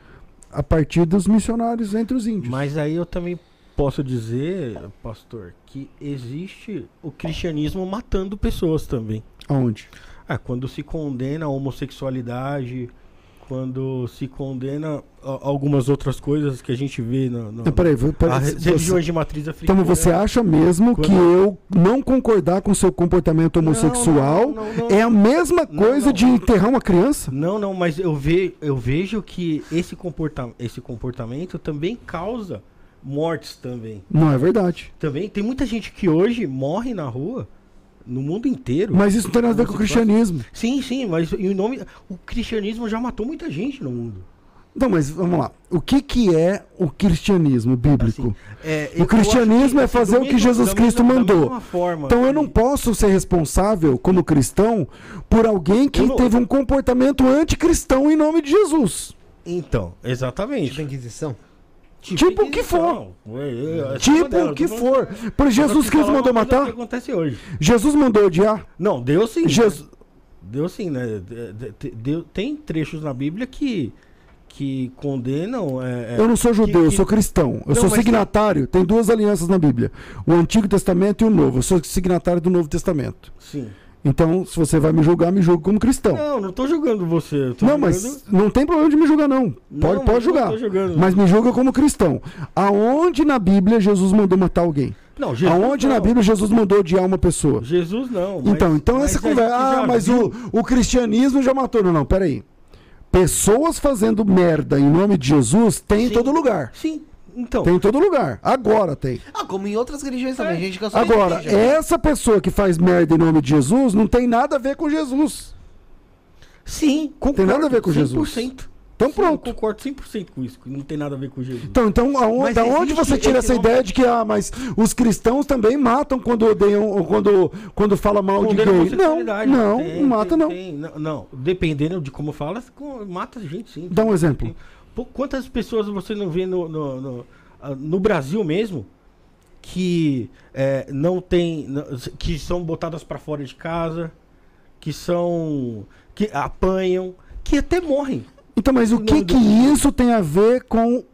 a partir dos missionários entre os índios. Mas aí eu também posso dizer, pastor, que existe o cristianismo matando pessoas também. Aonde? Ah, quando se condena a homossexualidade, quando se condena algumas outras coisas que a gente vê na, na, Então, peraí, peraí, religiões de matriz africana. Então você acha mesmo que Quando- eu não concordar com seu comportamento homossexual Não, não, não, é a mesma coisa de enterrar uma criança? Não, não, mas eu, ve, eu vejo que esse, comporta, esse comportamento também causa mortes também. Não é verdade. Também tem muita gente que hoje morre na rua, no mundo inteiro. Mas isso não tem nada a ver com o cristianismo. Sim, sim, mas em nome o cristianismo já matou muita gente no mundo. Não, mas vamos lá. O que, que é o cristianismo bíblico? Assim, é, O cristianismo é fazer o que mesmo- Jesus Cristo mesma- mandou. forma Então eu que- não posso ser responsável, como cristão, por alguém que não- teve um comportamento anticristão em nome de Jesus. Então, exatamente. Tipo Inquisição. Tipo o que for. É, Tipo o que for. Por Jesus Cristo mandou O que matar? acontece hoje? Jesus mandou odiar? Não, Deus sim. Jesus... Deu sim, né? De- de- de- deu- tem trechos na Bíblia que, que condenam. É, é, Eu não sou judeu, eu que- sou cristão. Eu Não, sou signatário. Tem duas alianças na Bíblia: o Antigo Testamento e o Novo. Eu sou signatário do Novo Testamento. Sim. Então, se você vai me julgar, me julgue como cristão. Não, não tô julgando você. Não, julgando- mas não tem problema de me julgar, não. Não, Pode, mas pode julgar. Mas me julga como cristão. Aonde na Bíblia Jesus mandou matar alguém? Não, Jesus Aonde não. na Bíblia Jesus mandou odiar uma pessoa? Jesus não. mas- então, então essa conversa. Ah, mas o, o cristianismo já matou. Não, não, peraí. Pessoas fazendo merda em nome de Jesus tem em Sim. todo lugar. Sim, então. Tem em todo lugar. Agora tem. Ah, como em outras religiões também. É. Gente cansou de Agora, igreja. essa pessoa que faz merda em nome de Jesus não tem nada a ver com Jesus. Sim, concordo. Tem nada a ver com 100%. Então Sim, pronto. Eu concordo 100% com isso, que não tem nada a ver com Jesus. Então, então aonde, da onde você tira essa ideia de que ah, mas os cristãos também matam quando odeiam, ou quando, quando fala mal de gay? Não, não, Tem, não mata tem, não. tem. não. Não, dependendo de como fala, mata gente sim. Dá um exemplo. Tem- Pô, quantas pessoas você não vê no, no, no, ah, no Brasil mesmo que é, não tem. que são botadas pra fora de casa, que são. que apanham, que até morrem. Então, mas o que que do- isso tem a ver com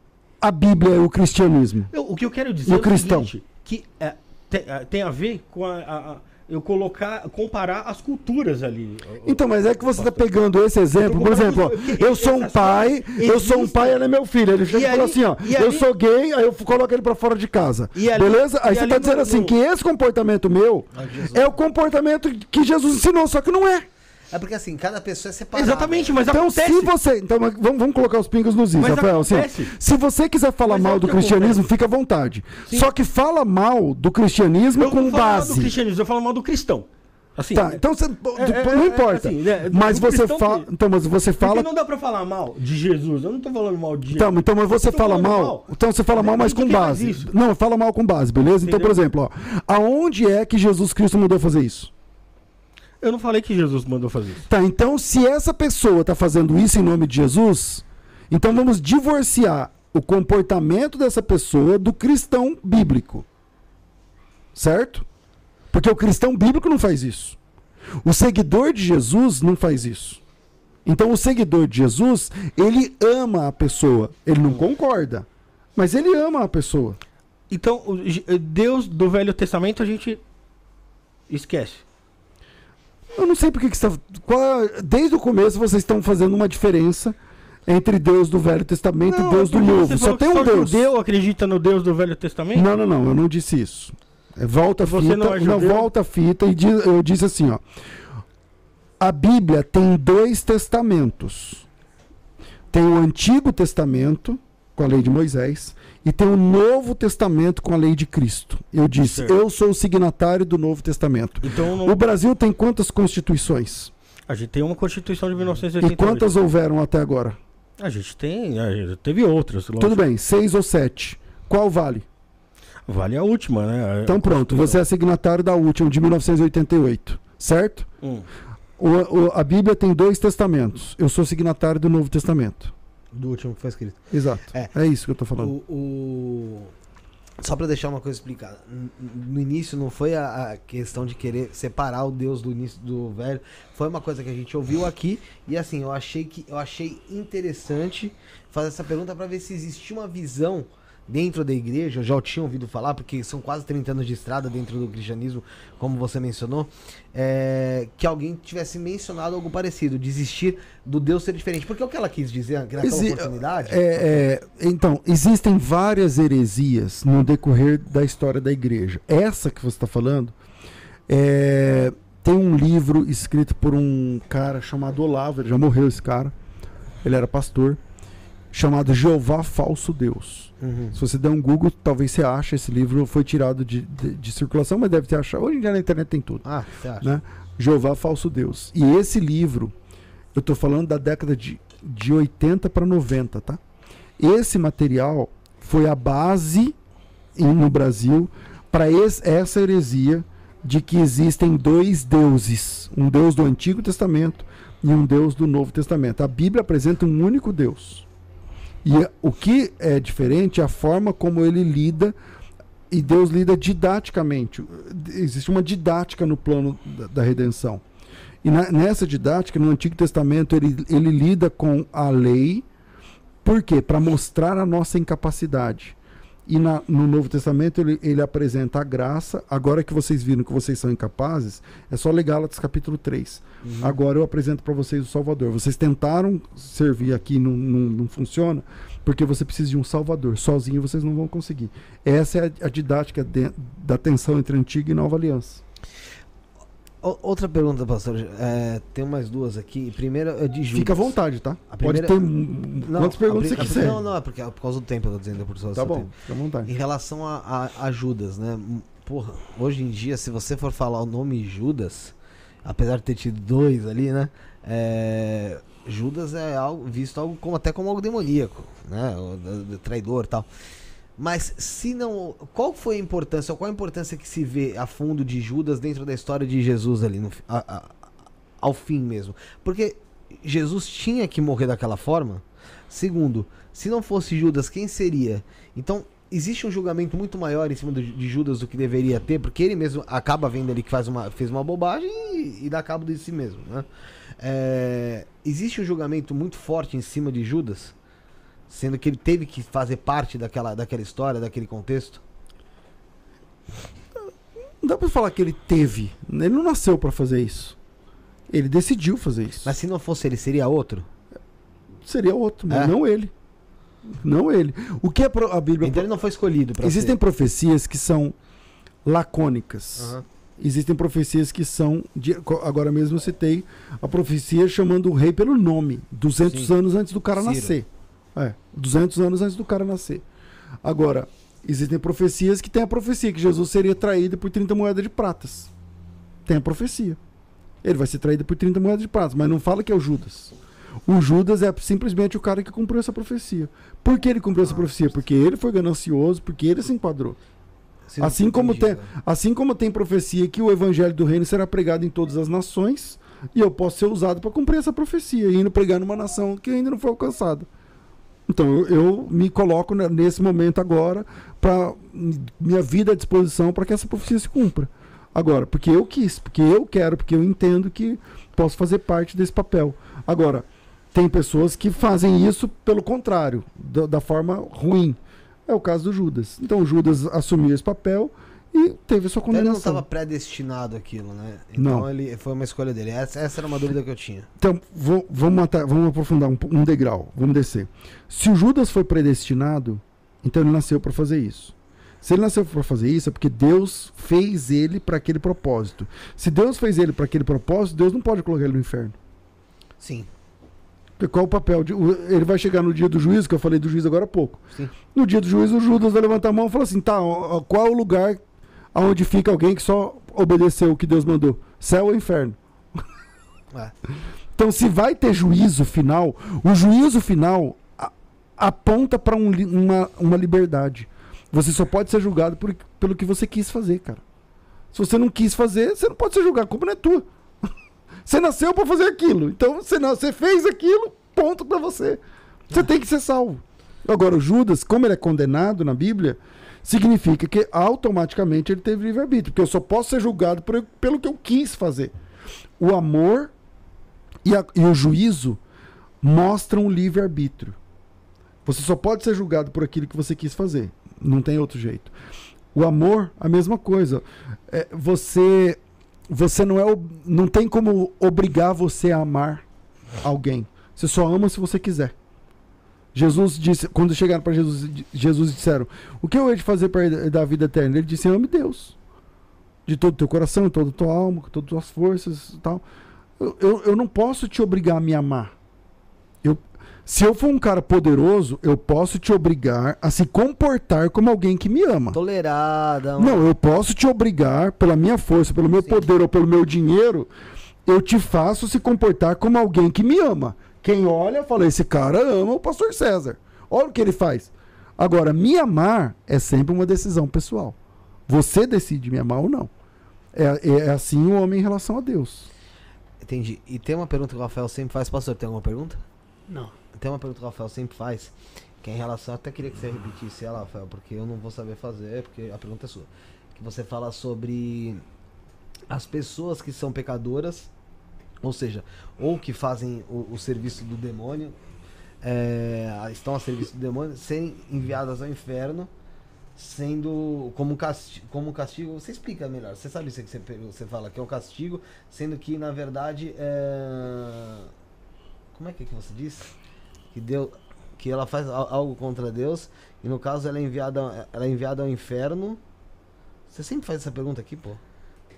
a Bíblia e o cristianismo? Eu- o que eu quero dizer o é o cristão? seguinte, que é, te- é, tem a ver com a, a- a- eu colocar, comparar as culturas ali. Então, mas é que você está pegando esse exemplo, por exemplo, ó, eu sou um pai, eu sou um pai, ela é meu filho. Ele chega e, fala assim, ó, eu sou gay, aí eu coloco ele pra fora de casa. E Beleza? Aí você ali tá dizendo assim, que esse comportamento meu é o comportamento que Jesus ensinou, só que não é. É porque assim, cada pessoa é separada. Exatamente, mas Então, acontece. se você. Então, vamos, vamos colocar os pingos nos is, Mas Rafael. assim, se você quiser falar Mas é mal o do cristianismo, acontece. fica à vontade. Sim. Só que fala mal do cristianismo eu com não falo mal do base. cristianismo, eu falo mal do cristão. Assim, Tá, então você. é, não é, importa. assim, né, mas do você fala. que- Então, mas você porque fala. não dá pra falar mal de Jesus. Eu não tô falando mal de Jesus. Então, então, mas você fala mal, mal. Então você fala mal, mas com base. Não, fala mal com base, beleza? Então, por Entendeu? exemplo, ó, aonde é que Jesus Cristo mandou fazer isso? Eu não falei que Jesus mandou fazer isso. Tá, então se essa pessoa tá fazendo isso em nome de Jesus, então vamos divorciar o comportamento dessa pessoa do cristão bíblico. Certo? Porque o cristão bíblico não faz isso. O seguidor de Jesus não faz isso. Então o seguidor de Jesus, ele ama a pessoa, ele não concorda, mas ele ama a pessoa. Então, Deus do Velho Testamento a gente esquece. Eu não sei porque que você tá, qual- desde o começo vocês estão fazendo uma diferença entre Deus do Velho Testamento e Deus do Novo. Só tem um Deus. judeu acredita no Deus do Velho Testamento? Não, não, não, eu não disse isso. É, volta a Você fita, não não, é judeu? volta a fita e diz- eu disse assim, ó. A Bíblia tem dois testamentos. Tem o Antigo Testamento com a lei de Moisés e tem o Novo Testamento com a lei de Cristo. Eu disse, Certo. eu sou o signatário do Novo Testamento. Então, não- O Brasil tem quantas constituições? a gente tem uma Constituição de E 1988. quantas houveram até agora? A gente tem, a gente teve outras. lógico. Tudo bem, seis ou sete. Qual vale? Vale a última, né? Então pronto, você é signatário da última, de 1988, certo? Hum. O- o- a Bíblia tem dois testamentos. Eu sou signatário do Novo Testamento. Do último que foi escrito. Exato. É. É, isso que eu tô falando. O, o- Só pra deixar uma coisa explicada. No início não foi a, a questão de querer separar o Deus do início do velho. Foi uma coisa que a gente ouviu aqui. E assim, eu achei que eu achei interessante fazer essa pergunta pra ver se existia uma visão dentro da igreja. Eu já tinha ouvido falar, porque são quase 30 anos de estrada dentro do cristianismo, como você mencionou. é, que alguém tivesse mencionado algo parecido, desistir do Deus ser diferente. Porque o que ela quis dizer naquela Exi- oportunidade. É, é, então, existem várias heresias no decorrer da história da igreja. Essa que você está falando é, tem um livro escrito por um cara chamado Olavo, ele já morreu esse cara, ele era pastor, chamado Jeová Falso Deus. Uhum. Se você der um Google, talvez você ache esse livro, foi tirado de, de- de circulação, mas deve ter achado. Hoje em dia na internet tem tudo. Ah, você acha? Né? Jeová Falso Deus. E esse livro, eu estou falando da década de, de 80 para 90, tá? Esse material foi a base em- no Brasil para essa heresia de que existem dois deuses, um Deus do Antigo Testamento e um Deus do Novo Testamento. A Bíblia apresenta um único Deus. E o que é diferente é a forma como ele lida e Deus lida didaticamente. Existe uma didática no plano da, da redenção. E na- nessa didática, no Antigo Testamento, ele, ele lida com a lei, por quê? Para mostrar a nossa incapacidade. E na- no Novo Testamento ele, ele apresenta a graça. Agora que vocês viram que vocês são incapazes, é só ler Gálatas capítulo 3. Agora eu apresento para vocês o Salvador. Vocês tentaram servir aqui, não, não, não funciona, porque você precisa de um Salvador. Sozinho vocês não vão conseguir. Essa é a, a didática de- da tensão entre Antiga e Nova Aliança. O- Outra pergunta, pastor. É, tem mais duas aqui. Primeiro é de Judas. Fica à vontade, tá? A Pode primeira- ter hum, Não, quantas perguntas você quiser. Não, não, é porque é por causa do tempo, eu tô dizendo, é por causa Tá bom, tempo. fica à vontade. Em relação a, a- a Judas, né? Porra, hoje em dia, se você for falar o nome Judas, apesar de ter tido dois ali, né? é, Judas é algo, visto algo como, até como algo demoníaco, né? O, do- do traidor e tal. Mas se não. Qual foi a importância, ou qual a importância que se vê a fundo de Judas dentro da história de Jesus ali, no, a- a- ao fim mesmo? Porque Jesus tinha que morrer daquela forma. Segundo, se não fosse Judas, quem seria? Então, existe um julgamento muito maior em cima de Judas do que deveria ter, porque ele mesmo acaba vendo ali que faz uma, fez uma bobagem e, e dá cabo de si mesmo. Né? É, existe um julgamento muito forte em cima de Judas, sendo que ele teve que fazer parte daquela, daquela história, daquele contexto. Não dá pra falar que ele teve. Ele não nasceu pra fazer isso. Ele decidiu fazer isso. Mas se não fosse ele, seria outro? Seria outro, mas É? não ele. Não ele. O que é a Bíblia? Então ele não foi escolhido pra Existem ser. profecias que são lacônicas. Aham. Existem profecias que são. de- agora mesmo eu citei a profecia chamando o rei pelo nome, 200 Sim. anos antes do cara Ciro. nascer. É, 200 anos antes do cara nascer. Agora, existem profecias que tem a profecia que Jesus seria traído por 30 moedas de pratas. Tem a profecia. Ele vai ser traído por 30 moedas de pratas, mas não fala que é o Judas. O Judas é simplesmente o cara que cumpriu essa profecia. Por que ele cumpriu essa profecia? Porque ele foi ganancioso, porque ele se enquadrou. Assim como, tem, entendido. assim como tem profecia que o evangelho do reino será pregado em todas as nações, e eu posso ser usado para cumprir essa profecia, indo pregar numa nação que ainda não foi alcançada. Então eu, eu me coloco ne- nesse momento agora para minha vida à disposição para que essa profecia se cumpra. Agora, porque eu quis, porque eu quero, porque eu entendo que posso fazer parte desse papel. Agora, tem pessoas que fazem isso pelo contrário, da, da forma ruim. É o caso do Judas. Então Judas assumiu esse papel e teve sua Então ele não condenação. estava predestinado àquilo, né? Então Não. ele foi uma escolha dele. Essa, essa era uma dúvida que eu tinha. Então, vou- vamos, matar- vamos aprofundar um, um degrau, vamos descer. Se o Judas foi predestinado, então ele nasceu para fazer isso. Se ele nasceu para fazer isso, é porque Deus fez ele para aquele propósito. Se Deus fez ele para aquele propósito, Deus não pode colocar ele no inferno. Sim. Porque qual o papel? De, ele vai chegar no dia do juízo, que eu falei do juízo agora há pouco. Sim. No dia do juízo, o Judas vai levantar a mão e falar assim: tá, qual é o lugar onde fica alguém que só obedeceu o que Deus mandou? Céu ou inferno? É. Então, se vai ter juízo final, o juízo final aponta para uma, uma liberdade. Você só pode ser julgado por- pelo que você quis fazer, cara. Se você não quis fazer, você não pode ser julgado. A culpa não é tua. Você nasceu para fazer aquilo. Então, você, não, você fez aquilo, ponto para você. Você tem que ser salvo. Agora, o Judas, como ele é condenado na Bíblia, significa que automaticamente ele teve livre-arbítrio. Porque eu só posso ser julgado por- pelo que eu quis fazer. O amor e, a- e o juízo mostram o livre-arbítrio. Você só pode ser julgado por aquilo que você quis fazer. Não tem outro jeito. O amor, a mesma coisa. É, você você não é não tem como obrigar você a amar alguém. Você só ama se você quiser. Jesus disse, quando chegaram para Jesus, Jesus disseram: "O que eu hei de fazer para dar a vida eterna?" Ele disse: "Ame Deus de todo o teu coração, de toda a tua alma, com todas as tuas forças, e tal." Eu, eu, eu não posso te obrigar a me amar. Eu, se eu for um cara poderoso, eu posso te obrigar a se comportar como alguém que me ama. Tolerada. Não, eu posso te obrigar, pela minha força, pelo meu Sim. poder ou pelo meu dinheiro, eu te faço se comportar como alguém que me ama. Quem olha fala: esse cara ama o pastor César. Olha o que ele faz. Agora, me amar é sempre uma decisão pessoal. Você decide me amar ou não. É, é assim o homem em relação a Deus. Entendi. E tem uma pergunta que o Rafael sempre faz. Pastor, tem alguma pergunta? Não. Tem uma pergunta que o Rafael sempre faz, que é em relação. Até queria que você repetisse ela, Rafael, porque eu não vou saber fazer, porque a pergunta é sua. Que você fala sobre as pessoas que são pecadoras, ou seja, ou que fazem o, o serviço do demônio, é, estão a serviço do demônio, serem enviadas ao inferno, sendo como castigo, como castigo. Você explica melhor. Você sabe isso que você, você fala que é um castigo, sendo que na verdade é como é que, é que você disse? Que deu que ela faz al- algo contra Deus e no caso ela é enviada ela é enviada ao inferno. Você sempre faz essa pergunta aqui, pô?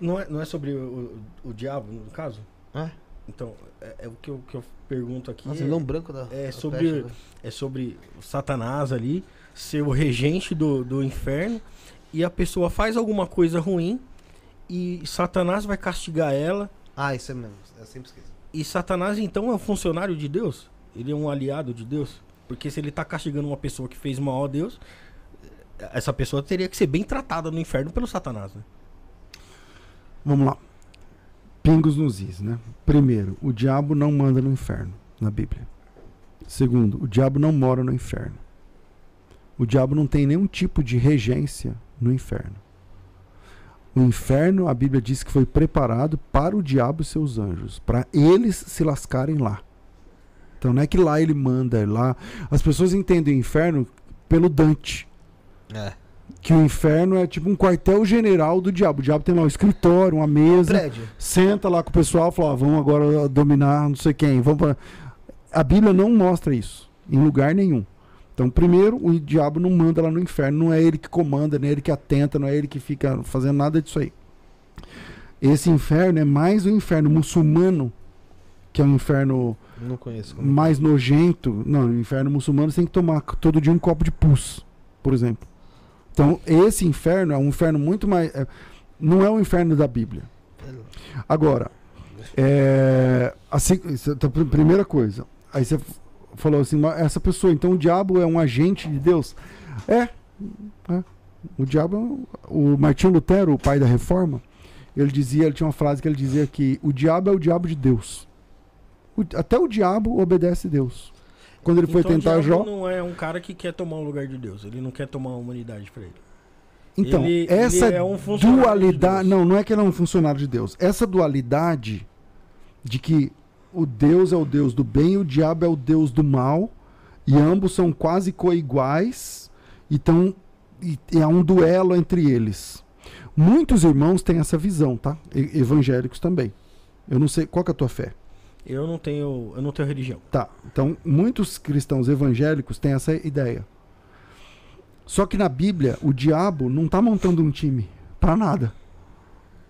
Não é, não é sobre o, o, o diabo, no caso? É? Então, é, é o que eu, que eu pergunto aqui. Nossa, é, um branco da é da sobre- peste, é sobre o Satanás ali, ser o regente do, do inferno, e a pessoa faz alguma coisa ruim, e Satanás vai castigar ela, Ah, isso é mesmo. Eu sempre esqueço. e Satanás então é um funcionário de Deus? Ele é um aliado de Deus? Porque se ele tá castigando uma pessoa que fez mal a Deus, essa pessoa teria que ser bem tratada no inferno pelo Satanás, né? Vamos lá. Pingos nos is, né? Primeiro, o diabo não manda no inferno, na Bíblia. Segundo, o diabo não mora no inferno. O diabo não tem nenhum tipo de regência no inferno. O inferno, a Bíblia diz que foi preparado para o diabo e seus anjos, para eles se lascarem lá. Então não é que lá ele manda, é lá. As pessoas entendem o inferno pelo Dante. É. que o inferno é tipo um quartel-general do diabo. O diabo tem lá um escritório, uma mesa, Prédio. senta lá com o pessoal e fala: ó, vamos agora dominar não sei quem. Vamos pra... A Bíblia não mostra isso em lugar nenhum. Então, primeiro, o diabo não manda lá no inferno, não é ele que comanda, não é ele que atenta, não é ele que fica fazendo nada disso aí. Esse inferno é mais o inferno muçulmano, que é um inferno Não conheço. mais nojento. Não, no inferno muçulmano você tem que tomar todo dia um copo de pus, por exemplo. Então, esse inferno é um inferno muito mais. é, não é o inferno da Bíblia. Agora, é, assim, a pr- primeira coisa. Aí você falou assim, "Mas essa pessoa, então o diabo é um agente de Deus? É. é. O diabo, o Martinho Lutero, o pai da reforma, ele dizia, ele tinha uma frase que ele dizia que o diabo é o diabo de Deus. O- até o diabo obedece Deus. Quando ele foi Então, o tentar Jó. não é um cara que quer tomar o lugar de Deus. Ele não quer tomar a humanidade pra ele. Então, Ele- essa ele é um de dualidade. Deus. Não, não é que ele é um funcionário de Deus. Essa dualidade de que o Deus é o Deus do bem e o diabo é o Deus do mal, e ambos são quase coiguais, então e, e há um duelo entre eles. Muitos irmãos têm essa visão, tá? E- evangélicos também. Eu não sei qual que é a tua fé. Eu não tenho, eu não tenho religião. Tá. Então, muitos cristãos evangélicos têm essa ideia. Só que na Bíblia, o diabo não está montando um time para nada.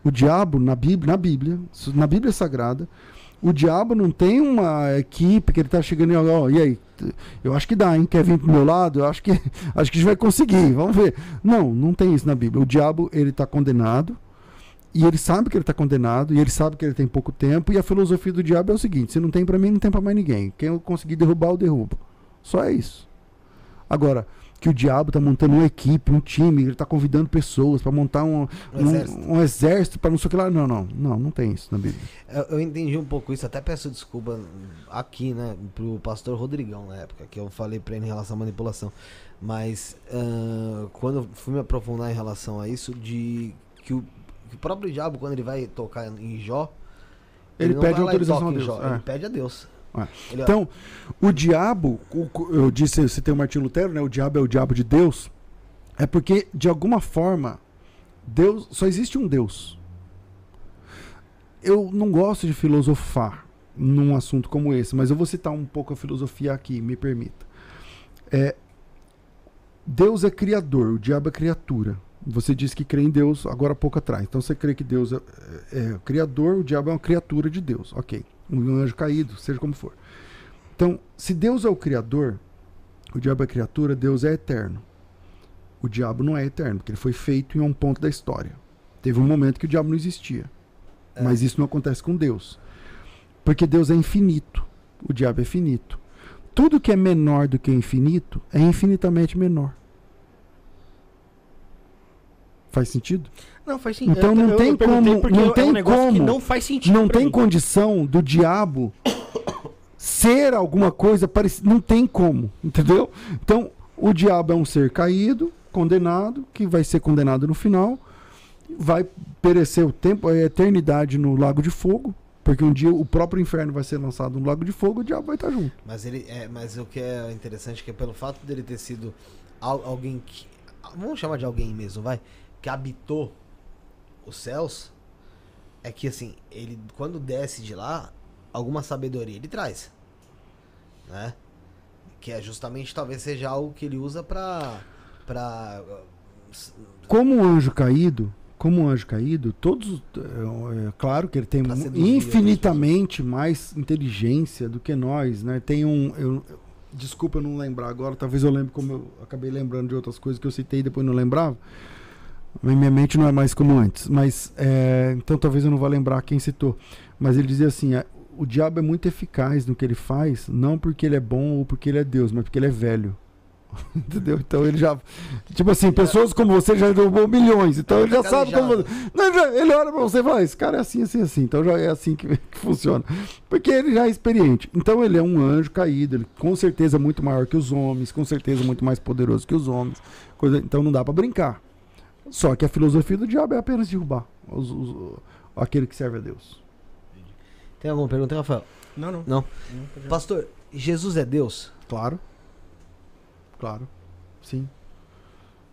O diabo, na Bíblia, na Bíblia, na Bíblia Sagrada, o diabo não tem uma equipe que ele está chegando e, ó, e aí, eu acho que dá, hein? Quer vir pro meu lado? Eu acho que acho que a gente vai conseguir, vamos ver. Não, não tem isso na Bíblia. O diabo, ele está condenado, e ele sabe que ele está condenado, e ele sabe que ele tem pouco tempo, e a filosofia do diabo é o seguinte: se não tem para mim, não tem para mais ninguém. Quem eu conseguir derrubar, eu derrubo. Só é isso. Agora, que o diabo está montando uma equipe, um time, ele está convidando pessoas para montar um, Um um, exército. um exército para não sei o que lá. Não, não, não, não tem isso na Bíblia. Eu, eu entendi um pouco isso, até peço desculpa aqui, né, pro pastor Rodrigão na época, que eu falei pra ele em relação à manipulação. Mas ah, quando eu fui me aprofundar em relação a isso, de que o, o próprio diabo, quando ele vai tocar em Jó, Ele não pede autorização a Deus, Jó, é. Ele pede a Deus. É. Ele, Então, o diabo, eu disse, você tem o Martinho Lutero, né? O diabo é o diabo de Deus. É porque, de alguma forma, Deus. Só existe um Deus. Eu não gosto de filosofar num assunto como esse, mas eu vou citar um pouco a filosofia aqui, me permita. É, Deus é criador, o diabo é criatura. Você disse que crê em Deus agora há pouco atrás. Então você crê que Deus é, é criador, o diabo é uma criatura de Deus. Ok. Um anjo caído, seja como for. Então, se Deus é o criador, o diabo é criatura, Deus é eterno. O diabo não é eterno, porque ele foi feito em um ponto da história. Teve um momento que o diabo não existia. É. Mas isso não acontece com Deus. Porque Deus é infinito. O diabo é finito. Tudo que é menor do que o infinito é infinitamente menor. Faz sentido? Não, faz sentido. Então não tem perguntei como- não é um tem negócio que como- não faz sentido. não tem mim. condição do diabo ser alguma coisa parecida. Não tem como, entendeu? Então, o diabo é um ser caído, condenado, que vai ser condenado no final, vai perecer o tempo, a eternidade no lago de fogo, porque um dia o próprio inferno vai ser lançado no lago de fogo, o diabo vai estar junto. Mas ele é, mas o que é interessante é que pelo fato dele ter sido al- alguém que vamos chamar de alguém mesmo, vai, que habitou os céus, é que assim, ele quando desce de lá, alguma sabedoria ele traz, né? Que é justamente talvez seja algo que ele usa pra para Como um anjo caído, como um anjo caído, todos. É, é claro que ele tem outras infinitamente mais inteligência do que nós, né? Tem um. Eu- desculpa eu não lembrar agora, talvez eu lembre como eu acabei lembrando de outras coisas que eu citei e depois não lembrava. Minha mente não é mais como antes. Mas. é, então talvez eu não vá lembrar quem citou. Mas ele dizia assim: é, o diabo é muito eficaz no que ele faz, não porque ele é bom ou porque ele é Deus, mas porque ele é velho. Entendeu? Então ele já. Tipo assim, pessoas como você já derrubou milhões. Então ele já sabe como. Não, ele, olha pra você e fala: esse cara é assim, assim, assim. Então já é assim que, que funciona. Porque ele já é experiente. Então ele é um anjo caído. Ele com certeza é muito maior que os homens. Com certeza muito mais poderoso que os homens. coisa- então não dá pra brincar. Só que a filosofia do diabo é apenas derrubar os- os- aquele que serve a Deus. Tem alguma pergunta, Rafael? Não, não. Não. Não. Pastor, Jesus é Deus? Claro. Claro. Sim.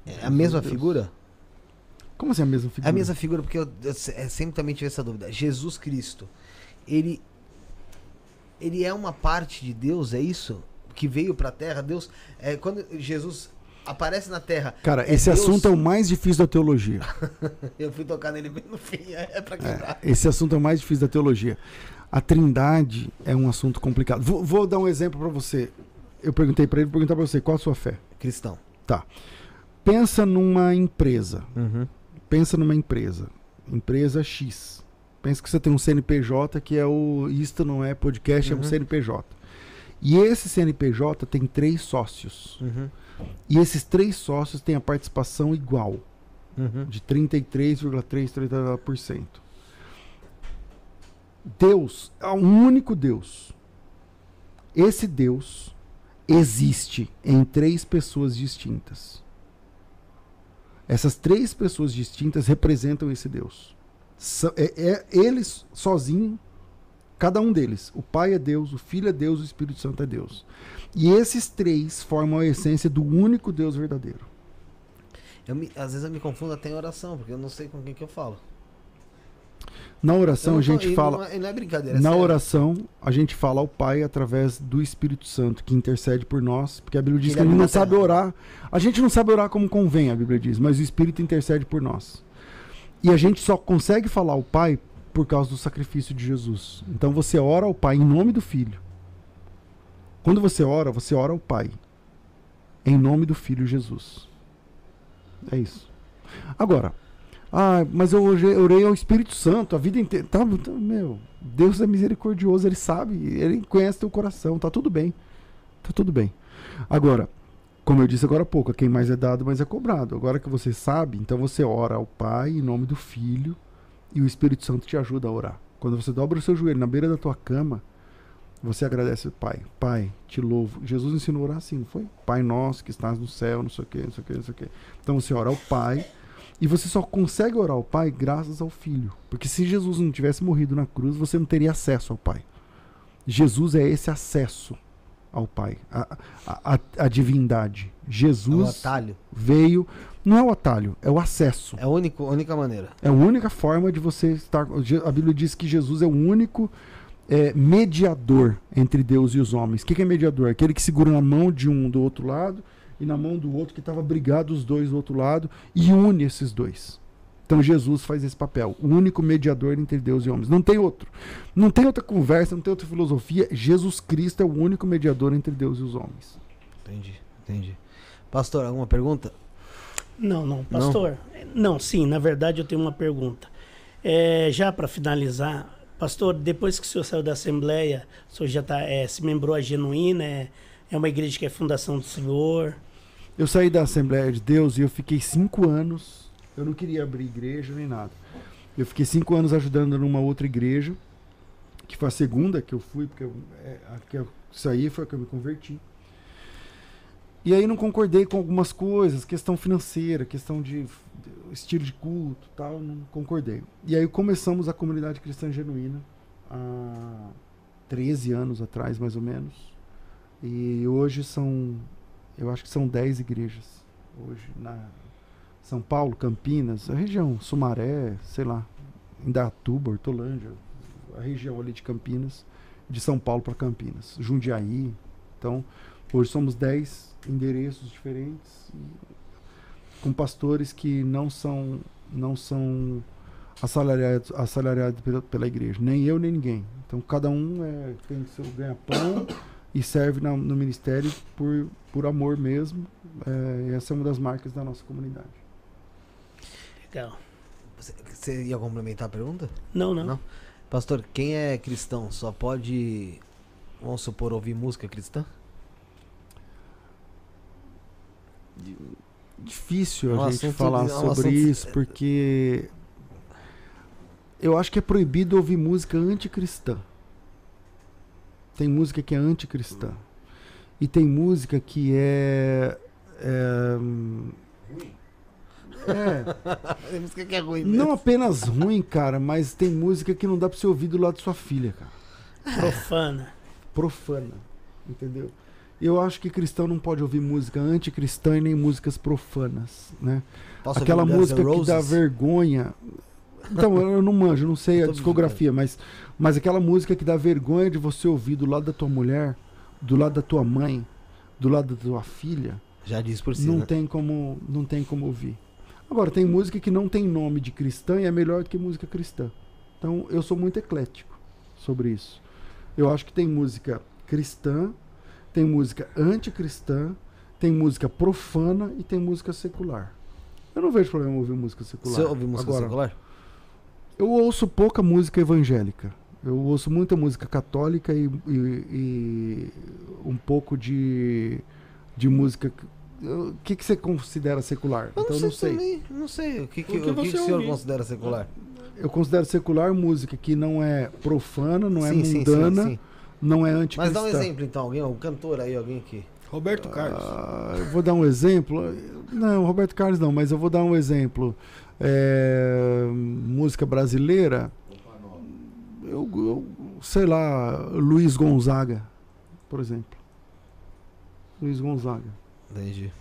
É a mesma Deus. figura? Como assim a mesma É figura? a mesma figura, porque eu, eu se- é, sempre também tive essa dúvida. Jesus Cristo, ele, ele é uma parte de Deus, é isso? Que veio pra terra? Deus. É, quando Jesus aparece na terra. Cara, é esse Deus- assunto é o mais difícil da teologia. Eu fui tocar nele bem no fim, é pra É, quebrar. esse assunto é o mais difícil da teologia. A trindade é um assunto complicado. Vou, vou dar um exemplo pra você. Eu perguntei pra ele, vou perguntar pra você, qual a sua fé? Cristão. Pensa numa empresa. Uhum. Pensa numa empresa. Empresa X. Pensa que você tem um CNPJ que é o Isto não é podcast, é um Uhum. CNPJ. E esse CNPJ tem três sócios. Uhum. E esses três sócios têm a participação igual, Uhum. de 33,3%. Deus é um único Deus. Esse Deus existe em três pessoas distintas. Essas três pessoas distintas representam esse Deus. É, é eles sozinhos, cada um deles. O Pai é Deus, o Filho é Deus, o Espírito Santo é Deus. E esses três formam a essência do único Deus verdadeiro. Eu me- às vezes eu me confundo até em oração, porque eu não sei com quem que eu falo. Na oração não a gente e fala. Não é, não é brincadeira. é Na sério. oração, a gente fala ao Pai através do Espírito Santo, que intercede por nós, porque a Bíblia diz Que que ele a gente não sabe orar. A gente não sabe orar como convém, a Bíblia diz, mas o Espírito intercede por nós. E a gente só consegue falar ao Pai por causa do sacrifício de Jesus. Então você ora ao Pai em nome do Filho. Quando você ora, você ora ao Pai em nome do Filho Jesus. É isso. Agora, ah, mas eu orei- ao Espírito Santo a vida inteira. Tá, tá, meu, Deus é misericordioso, ele sabe, ele conhece teu coração, tá tudo bem. Tá tudo bem. Agora, como eu disse agora há pouco, quem mais é dado, mais é cobrado. Agora que você sabe, então você ora ao Pai em nome do Filho e o Espírito Santo te ajuda a orar. Quando você dobra o seu joelho na beira da tua cama, você agradece Pai. Pai, te louvo. Jesus ensinou a orar assim, não foi? Pai nosso que estás no céu, não sei o que, não sei o que, não sei o que. Então você ora ao Pai e você só consegue orar ao Pai graças ao Filho. Porque se Jesus não tivesse morrido na cruz, você não teria acesso ao Pai. Jesus é esse acesso ao Pai, a, a, a, a divindade. É Jesus atalho. veio. Não é o atalho, é o acesso. É a única, única maneira. É a única forma de você estar. A Bíblia diz que Jesus é o único é, mediador entre Deus e os homens. O que, que é mediador? Aquele que segura na mão de um do outro lado e na mão do outro que estava brigado os dois do outro lado e une esses dois. Então Jesus faz esse papel, o único mediador entre Deus e homens. Não tem outro. Não tem outra conversa, não tem outra filosofia. Jesus Cristo é o único mediador entre Deus e os homens. Entendi, entendi. Pastor, alguma pergunta? Não, não, pastor. Não, sim, na verdade eu tenho uma pergunta. É, já para finalizar, pastor, depois que o senhor saiu da Assembleia, o senhor já tá, é, se membrou a Genuína, é, é uma igreja que é fundação do senhor. Eu saí da Assembleia de Deus e eu fiquei cinco anos. Eu não queria abrir igreja nem nada. Eu fiquei cinco anos ajudando numa outra igreja, que foi a segunda que eu fui, porque eu, é, a que eu saí foi a que eu me converti. E aí não concordei com algumas coisas, questão financeira, questão de, estilo de culto, tal, não concordei. E aí começamos a comunidade cristã genuína há 13 anos atrás, mais ou menos. E hoje são eu acho que são 10 igrejas hoje na São Paulo, Campinas, a região Sumaré, sei lá, Indatuba, Hortolândia, a região ali de Campinas, de São Paulo para Campinas, Jundiaí. Então, hoje somos 10 endereços diferentes com pastores que não são não são assalariados, assalariados pela, pela igreja, nem eu nem ninguém. Então, cada um é, tem seu ganha-pão e serve na- no ministério por, por amor mesmo. É, essa é uma das marcas da nossa comunidade. Legal. Você, você ia complementar a pergunta? Não, não. Não. Pastor, quem é cristão só pode, vamos supor, ouvir música cristã? Difícil É um a gente falar é um sobre assunto- isso, porque eu acho que é proibido ouvir música anticristã. Tem música que é anticristã. E tem música que é. É, é Tem música que é ruim não apenas ruim, cara, mas tem música que não dá pra você ouvir do lado de sua filha, cara. Profana. profana, entendeu? Eu acho que cristão não pode ouvir música anticristã e nem músicas profanas, né? Posso Aquela música que dá vergonha. Então, eu não manjo, não sei a discografia, mas, mas aquela música que dá vergonha de você ouvir do lado da tua mulher, do lado da tua mãe, do lado da tua filha, Já disse por si, não né? tem como não tem como ouvir. Agora tem música que não tem nome de cristã e é melhor do que música cristã. Então eu sou muito eclético sobre isso. Eu acho que tem música cristã, tem música anticristã, tem música profana e tem música secular. Eu não vejo problema em ouvir música secular. Você ouve música Agora, secular? eu ouço pouca música evangélica. Eu ouço muita música católica e, e- e um pouco de, de música. O que, que você considera secular? Eu então não sei, não sei. também. Não sei. O que, que, O que o que, você que o senhor ouve? considera secular? Eu considero secular música que não é profana, não é Sim, sim, sim, mundana, sim. não é anticristã. Mas dá um exemplo então, alguém, um cantor aí, alguém que. Roberto Carlos. Ah, eu vou dar um exemplo. Não, Roberto Carlos não, mas eu vou dar um exemplo. É, música brasileira. Eu, eu- sei lá, Luiz Gonzaga, por exemplo. Luiz Gonzaga. Entendi.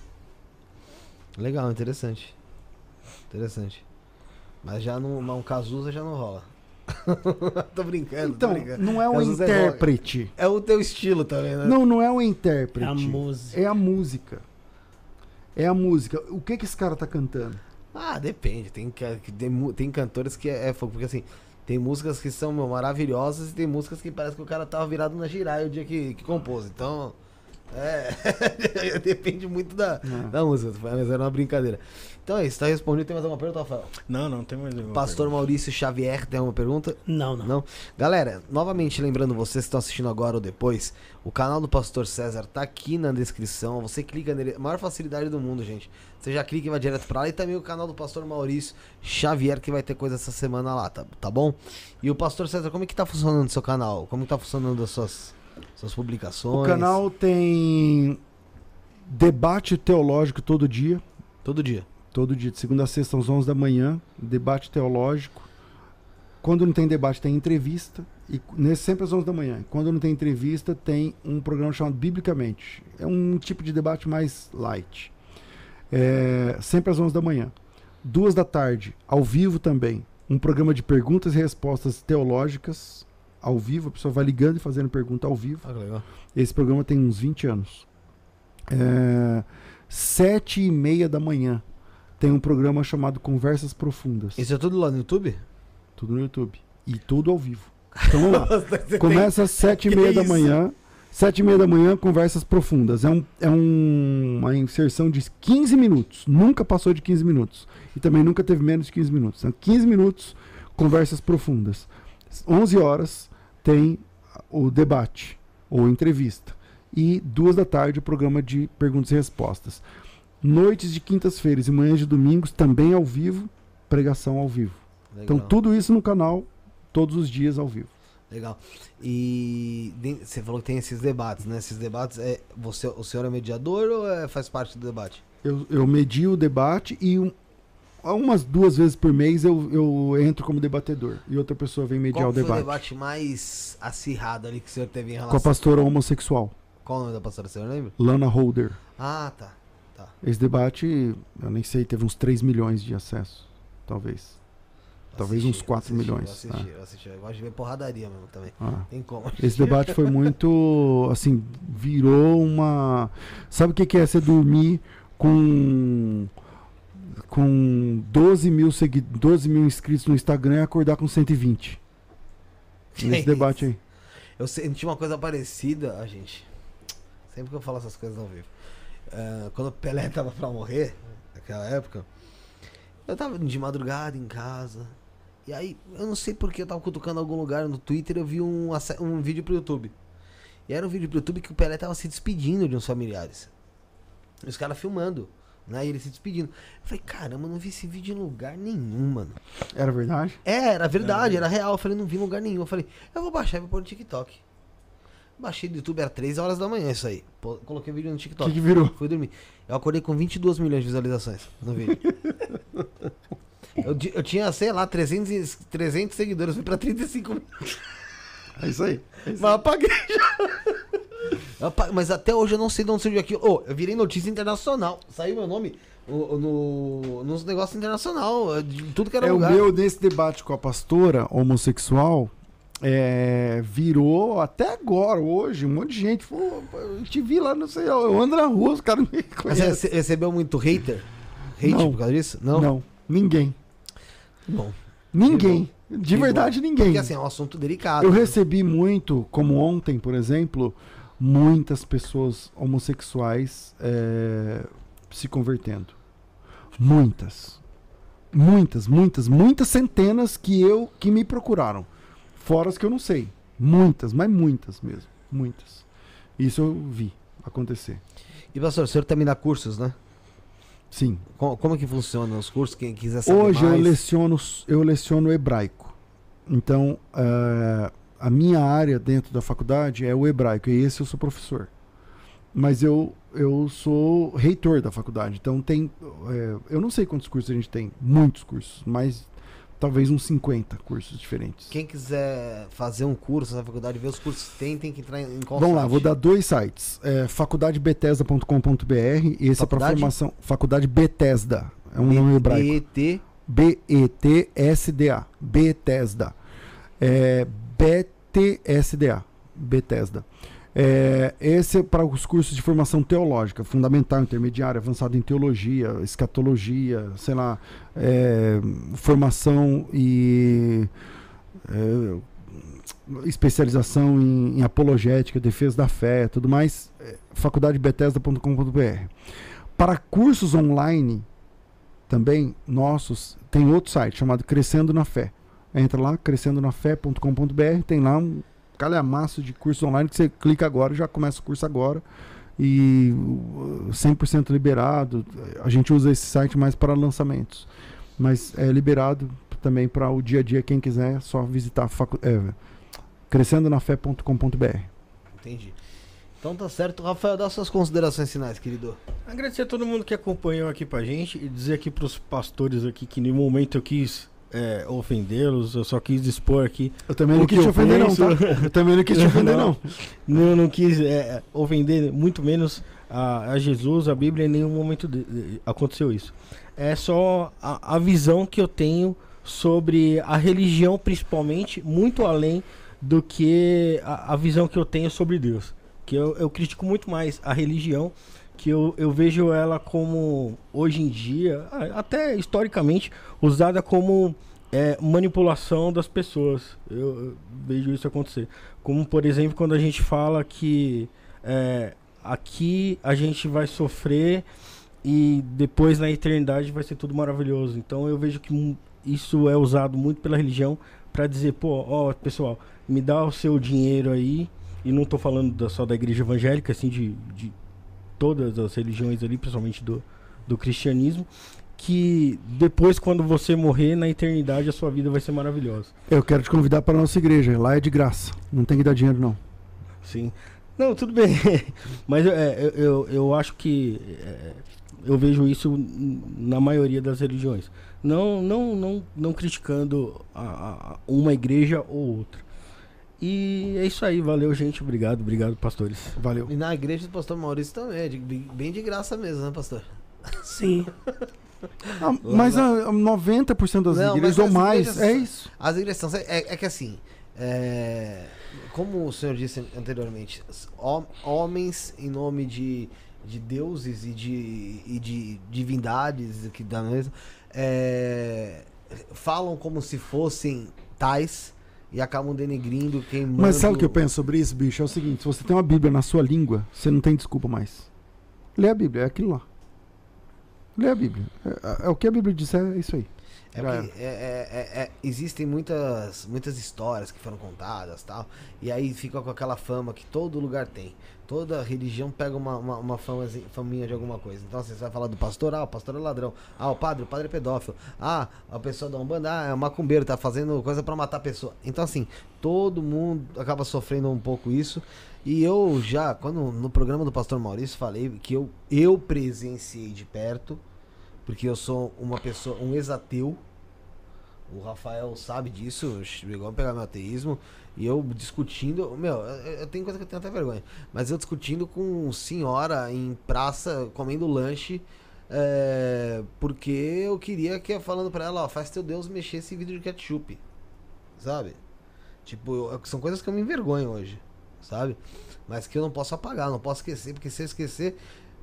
Legal, interessante. Interessante. Mas já não, um Cazuza já não rola. tô brincando, Então, tô brincando. não é um Cazuza é intérprete. É o teu estilo também, né? Não, não é um É intérprete. a música. É a música. É a música. O que que esse cara tá cantando? Ah, depende. Tem, tem, tem cantores que é, é fogo. Porque assim, tem músicas que são meu, maravilhosas e tem músicas que parece que o cara tava virado na giraia o dia que, que compôs. Então, é. depende muito da, É. da música. Mas era uma brincadeira. Então é isso. Tá respondido. Tem mais alguma pergunta, Rafael? Não, não, tem mais nenhuma. Pastor pergunta. Maurício Xavier tem alguma pergunta? Não, não. Não? Galera, novamente lembrando vocês que estão assistindo agora ou depois, o canal do Pastor César tá aqui na descrição. Você clica nele, maior facilidade do mundo, gente. Você já clica e vai direto pra lá. E também o canal do Pastor Maurício Xavier, que vai ter coisa essa semana lá, tá, tá bom? E o Pastor César, como é que tá funcionando o seu canal? Como que tá funcionando as suas, suas publicações? O canal tem debate teológico todo dia. Todo dia. Todo dia, de segunda a sexta, às 11 da manhã. Debate teológico. Quando não tem debate, tem entrevista. E nesse, sempre às 11 da manhã. Quando não tem entrevista, tem um programa chamado Biblicamente. É um tipo de debate mais light. É, sempre às 11 da manhã. Duas da tarde, ao vivo também. Um programa de perguntas e respostas teológicas. Ao vivo, a pessoa vai ligando e fazendo pergunta ao vivo. Ah, legal. Esse programa tem uns 20 anos. É, sete e meia da manhã tem um programa chamado Conversas Profundas. Isso é tudo lá no YouTube? Tudo no YouTube. E tudo ao vivo. Então vamos lá. Começa às sete e meia da manhã. Sete e meia da manhã, Conversas Profundas. É, um, é um- uma inserção de 15 minutos. Nunca passou de 15 minutos. E também nunca teve menos de 15 minutos. São 15 minutos, Conversas Profundas. 11 horas tem o debate ou entrevista. E duas da tarde o programa de perguntas e respostas. Noites de quintas-feiras e manhãs de domingos também ao vivo, pregação ao vivo. Então Legal. tudo isso no canal, todos os dias ao vivo. Legal. E você falou que tem esses debates, né? Esses debates, é, você, o senhor é mediador ou é- faz parte do debate? Eu, eu medio o debate e um- umas duas vezes por mês eu, eu entro como debatedor e outra pessoa vem mediar Qual o foi debate. o debate mais acirrado ali que o senhor teve em Com a relação? pastora homossexual, Qual o nome da pastora, o senhor lembra? Lana Holder. Ah, tá. tá. Esse debate, eu nem sei, teve uns 3 milhões de acessos, talvez. Talvez uns Assisti, 4 assisti, milhões, Eu assisti, tá. eu assisti. Eu gosto de ver porradaria mesmo também. Ah. Tem como. Esse debate foi muito, assim, virou uma... Sabe o que que é você dormir com com 12 mil, segui... 12 mil inscritos no Instagram e acordar com 120? Que Nesse isso? debate aí. Eu senti uma coisa parecida, a gente. Sempre que eu falo essas coisas ao vivo. Ah, quando o Pelé tava pra morrer, naquela época, eu tava de madrugada em casa. E aí, eu não sei porque eu tava cutucando em algum lugar no Twitter, eu vi um, um vídeo pro YouTube. E era um vídeo pro YouTube que o Pelé tava se despedindo de uns familiares. E os caras filmando, né? E ele se despedindo. Eu falei, caramba, não vi esse vídeo em lugar nenhum, mano. Era verdade? É, era verdade, era real. Eu falei, não vi em lugar nenhum. Eu falei, eu vou baixar e vou pôr no TikTok. Baixei do YouTube, era 3 horas da manhã isso aí. Pô, coloquei o vídeo no O TikTok. que, que virou? Fui dormir. Eu acordei com 22 milhões de visualizações no vídeo. eu, eu tinha, sei lá, 300, e- 300 seguidores, fui pra 35 mil. É isso aí. Mas apaguei. Rapaz, Mas até hoje eu não sei de onde surgiu aquilo. Ô, eu virei notícia internacional. Saiu meu nome no, no, nos negócios internacional, de tudo que era É o lugar. meu, nesse debate com a pastora homossexual, é, virou até agora, hoje, um monte de gente. Pô, eu te vi lá, não sei, eu ando na rua, os caras me conhecem. você recebeu muito hater? Hate Não. por causa disso? Não, Não? ninguém. Bom. Ninguém. De verdade, ninguém. Porque assim, é um assunto delicado. Eu né? recebi muito, como ontem, por exemplo, muitas pessoas homossexuais é, se convertendo. Muitas. Muitas, muitas, muitas centenas que eu que me procuraram. Fora as que eu não sei. Muitas, mas muitas mesmo. Muitas. Isso eu vi acontecer. E pastor, o senhor também dá cursos, né? Sim. Como, como que funcionam os cursos? Quem quiser saber Hoje eu mais. leciono, eu leciono hebraico. Então, eh, a minha área dentro da faculdade é o hebraico, e esse eu sou professor. Mas eu, eu sou reitor da faculdade. Então, tem. eh, eu não sei quantos cursos a gente tem, muitos cursos, mas talvez uns 50 cursos diferentes. Quem quiser fazer um curso na faculdade, ver os cursos que tem, tem que entrar em qual Vamos lá, site? vou dar dois sites. É, faculdadebethesda.com.br, esse é para Faculdade? formação. Faculdade Bethesda, é um nome hebraico. B-E-T-S-D-A. Bethesda. É, B-T-S-D-A. Bethesda. É, esse é para os cursos de formação teológica, fundamental, intermediária, avançado em teologia, escatologia, sei lá, é, formação e é, especialização em, em apologética, defesa da fé, tudo mais, é, faculdadebethesda.com.br. Para cursos online, também nossos, tem outro site chamado Crescendo na Fé. Entra lá, crescendonafé.com.br, tem lá um calhamaço de curso online que você clica agora, já começa o curso agora. E uh, 100% liberado. A gente usa esse site mais para lançamentos. Mas é liberado também para o dia a dia, quem quiser, é só visitar facu é, crescendonafé.com.br. entendi. Então tá certo. Rafael, dá suas considerações finais, querido. Agradecer a todo mundo que acompanhou aqui pra gente e dizer aqui pros pastores aqui que em nenhum momento eu quis é, ofendê-los, eu só quis expor aqui. Eu também não quis te ofender, não, penso. tá? Eu também não quis te ofender, não. Não, não quis é, ofender, muito menos a, a Jesus, a Bíblia, em nenhum momento de- de- aconteceu isso. É só a, a visão que eu tenho sobre a religião, principalmente, muito além do que a, a visão que eu tenho sobre Deus. Que eu, eu critico muito mais a religião, que eu, eu vejo ela como, hoje em dia, até historicamente, usada como é, manipulação das pessoas. Eu, eu vejo isso acontecer. Como, por exemplo, quando a gente fala que é, aqui a gente vai sofrer e depois na eternidade vai ser tudo maravilhoso. Então eu vejo que isso é usado muito pela religião para dizer, pô, ó, pessoal, me dá o seu dinheiro aí. E não tô falando da- só da igreja evangélica, assim, de, de todas as religiões ali, principalmente do, do cristianismo. Que depois, quando você morrer, na eternidade, a sua vida vai ser maravilhosa. Eu quero te convidar para a nossa igreja. Lá é de graça. Não tem que dar dinheiro, não. Sim. Não, tudo bem. Mas é, eu, eu, acho que é, eu vejo isso na maioria das religiões. Não, não, não, não criticando a, a- uma igreja ou outra. E é isso aí, valeu, gente. Obrigado, obrigado, pastores. Valeu. E na igreja do pastor Maurício também, é de- bem de graça mesmo, né, pastor? Sim. Ah, mas a, a 90% das Não, igrejas ou mais, igrejas- é isso. As igrejas são. É, é que assim. é, como o senhor disse anteriormente, homens em nome de, de deuses e de, e de divindades que da mesma é, falam como se fossem tais e acabam denegrindo quem manda. Mas sabe o que eu penso sobre isso, bicho? É o seguinte: se você tem uma Bíblia na sua língua, você não tem desculpa mais. Lê a Bíblia, é aquilo lá. Lê a Bíblia. É, é o que a Bíblia diz, é isso aí. É porque é- é- é- é- existem muitas, muitas histórias que foram contadas tal. E aí fica com aquela fama que todo lugar tem. Toda religião pega uma, uma, uma famazi- faminha de alguma coisa. Então assim, você vai falar do pastor, ah, o pastor é ladrão. Ah, o padre, o padre é pedófilo. Ah, a pessoa da Umbanda, ah, é macumbeiro, tá fazendo coisa pra matar a pessoa. Então assim, todo mundo acaba sofrendo um pouco isso. E eu já, quando no programa do pastor Maurício, falei que eu, eu presenciei de perto porque eu sou uma pessoa, um ex-ateu, O Rafael sabe disso, chegou a pegar meu ateísmo. E eu discutindo. Meu, eu, tenho coisa que eu tenho até vergonha. Mas eu discutindo com senhora em praça, comendo lanche. é, porque eu queria que falando pra ela, ó, faz teu Deus mexer esse vidro de ketchup. Sabe? Tipo, eu- são coisas que eu me envergonho hoje. Sabe? Mas que eu não posso apagar, não posso esquecer, porque se eu esquecer,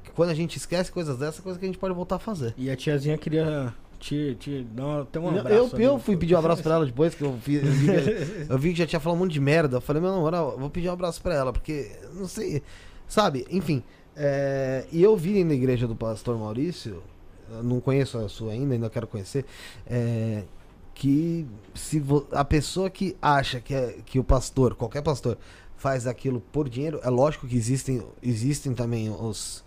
que quando a gente esquece coisas dessas, é coisa que a gente pode voltar a fazer. E a tiazinha queria te, te dar até um abraço. eu, eu fui pedir um abraço pra ela depois, que eu, fiz, eu, vi que, eu vi que já tinha falado um monte de merda. Eu falei, meu namorado, vou pedir um abraço pra ela, porque, não sei, sabe? Enfim, é, e eu vi na igreja do pastor Maurício, não conheço a sua ainda, ainda quero conhecer, é, que se a pessoa que acha que, é, que o pastor, qualquer pastor, faz aquilo por dinheiro, é lógico que existem, existem também os.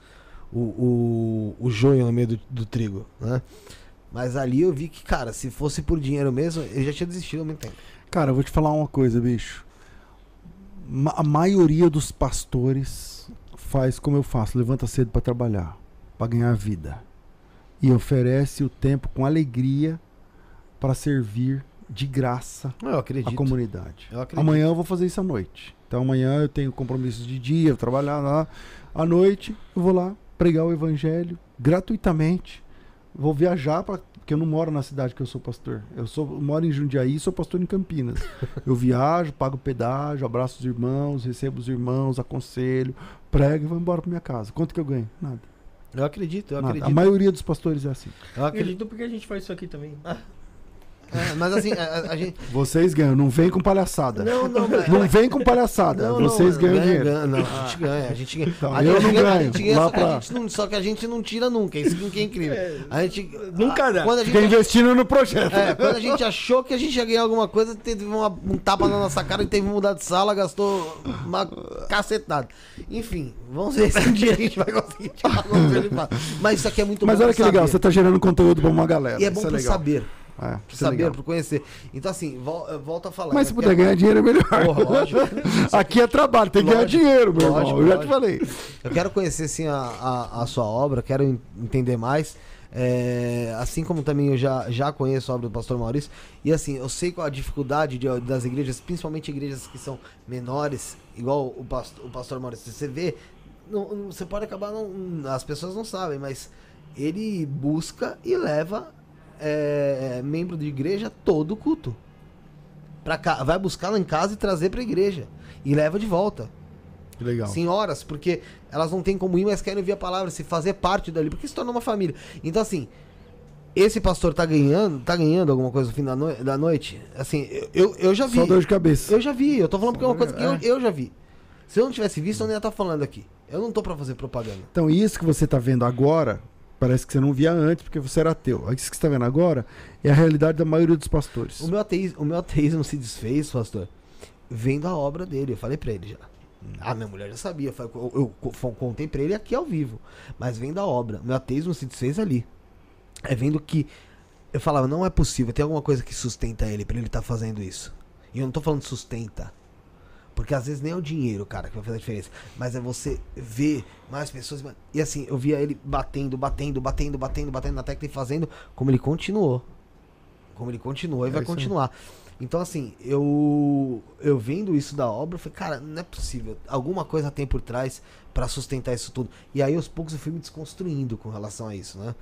O, o, o joio no meio do, do trigo, né? Mas ali eu vi que, cara, se fosse por dinheiro mesmo, ele já tinha desistido há muito tempo. Cara, eu vou te falar uma coisa, bicho. Ma- A maioria dos pastores faz como eu faço, levanta cedo pra trabalhar, pra ganhar vida. E oferece o tempo com alegria para servir de graça Eu a comunidade. Eu. Amanhã eu vou fazer isso à noite. Então amanhã eu tenho compromissos de dia, eu trabalhar lá. À noite eu vou lá pregar o evangelho gratuitamente. Vou viajar para porque eu não moro na cidade que eu sou pastor. Eu sou moro em Jundiaí, sou pastor em Campinas. Eu viajo, pago pedágio, abraço os irmãos, recebo os irmãos, aconselho, prego e vou embora para minha casa. Quanto que eu ganho? Nada. Eu acredito, eu Nada. acredito. A maioria dos pastores é assim. Eu acredito. Acredito porque a gente faz isso aqui também. É, mas assim, a, a- a gente. Vocês ganham, não vem com palhaçada. Não, não, mas- Não vem com palhaçada. Não, não, Vocês ganham ganha, dinheiro. ganha, não, a gente ganha, a gente ganha. Então, a eu gente não ganha, A ganho. gente ganha, só, que a pra- gente não, só que a gente não tira nunca. Isso que é incrível. A gente. Nunca dá. Quando a Fica gente, investindo no projeto. é, quando a gente achou que a gente ia ganhar alguma coisa, teve uma- um tapa na nossa cara e teve que mudar de sala, gastou uma cacetada. Enfim, vamos ver se um dia a gente vai conseguir tirar. Mas isso aqui é muito Mas bom olha pra que legal, saber. você tá gerando conteúdo pra uma galera. E é bom isso pra legal. saber. É, Pra é saber, legal. pra conhecer. Então, assim, vol, eu volto a falar. Mas se eu puder ganhar dinheiro é melhor. Porra, lógico. Aqui é trabalho, tem que ganhar dinheiro, meu lógico, irmão. Eu já te falei. Eu quero conhecer sim a, a, a sua obra, quero en- entender mais. É, assim como também eu já, já conheço a obra do pastor Maurício. E assim, eu sei qual a dificuldade de- das igrejas, principalmente igrejas que são menores, igual o pastor, o pastor Maurício. Você vê, não- você pode acabar. Não, as pessoas não sabem, mas ele busca e leva é, membro de igreja todo culto. Pra cá, vai buscar lá em casa e trazer pra igreja. E leva de volta Que legal. senhoras, porque elas não têm como ir, mas querem ouvir a palavra, se fazer parte dali, porque se torna uma família. Então, assim, esse pastor tá ganhando, tá ganhando alguma coisa no fim da, noi- da noite? Assim, eu, eu, já vi. Só dor de cabeça. Eu já vi, eu tô falando porque é uma coisa que eu, É. eu já vi. Se eu não tivesse visto, eu não ia estar falando aqui. Eu não tô pra fazer propaganda. Então, isso que você tá vendo agora, parece que você não via antes, porque você era ateu. Isso que você tá vendo agora é a realidade da maioria dos pastores. O meu, ateísmo, o meu ateísmo se desfez, pastor, vendo a obra dele. Eu falei pra ele já. Ah, minha mulher já sabia. Eu, eu- eu co- contei pra ele aqui ao vivo. Mas vendo a obra. Meu ateísmo se desfez ali. É vendo que. Eu falava, não é possível. Tem alguma coisa que sustenta ele pra ele estar fazendo isso. E eu não tô falando sustenta. Porque às vezes nem é o dinheiro, cara, que vai fazer a diferença. Mas é você ver mais pessoas. E assim, eu via ele batendo, batendo, batendo, batendo, batendo na tecla e fazendo como ele continuou. Como ele continuou e É vai continuar. Então, assim, eu eu vendo isso da obra, eu falei, cara, não é possível. Alguma coisa tem por trás pra sustentar isso tudo. E aí, aos poucos, eu fui me desconstruindo com relação a isso, né?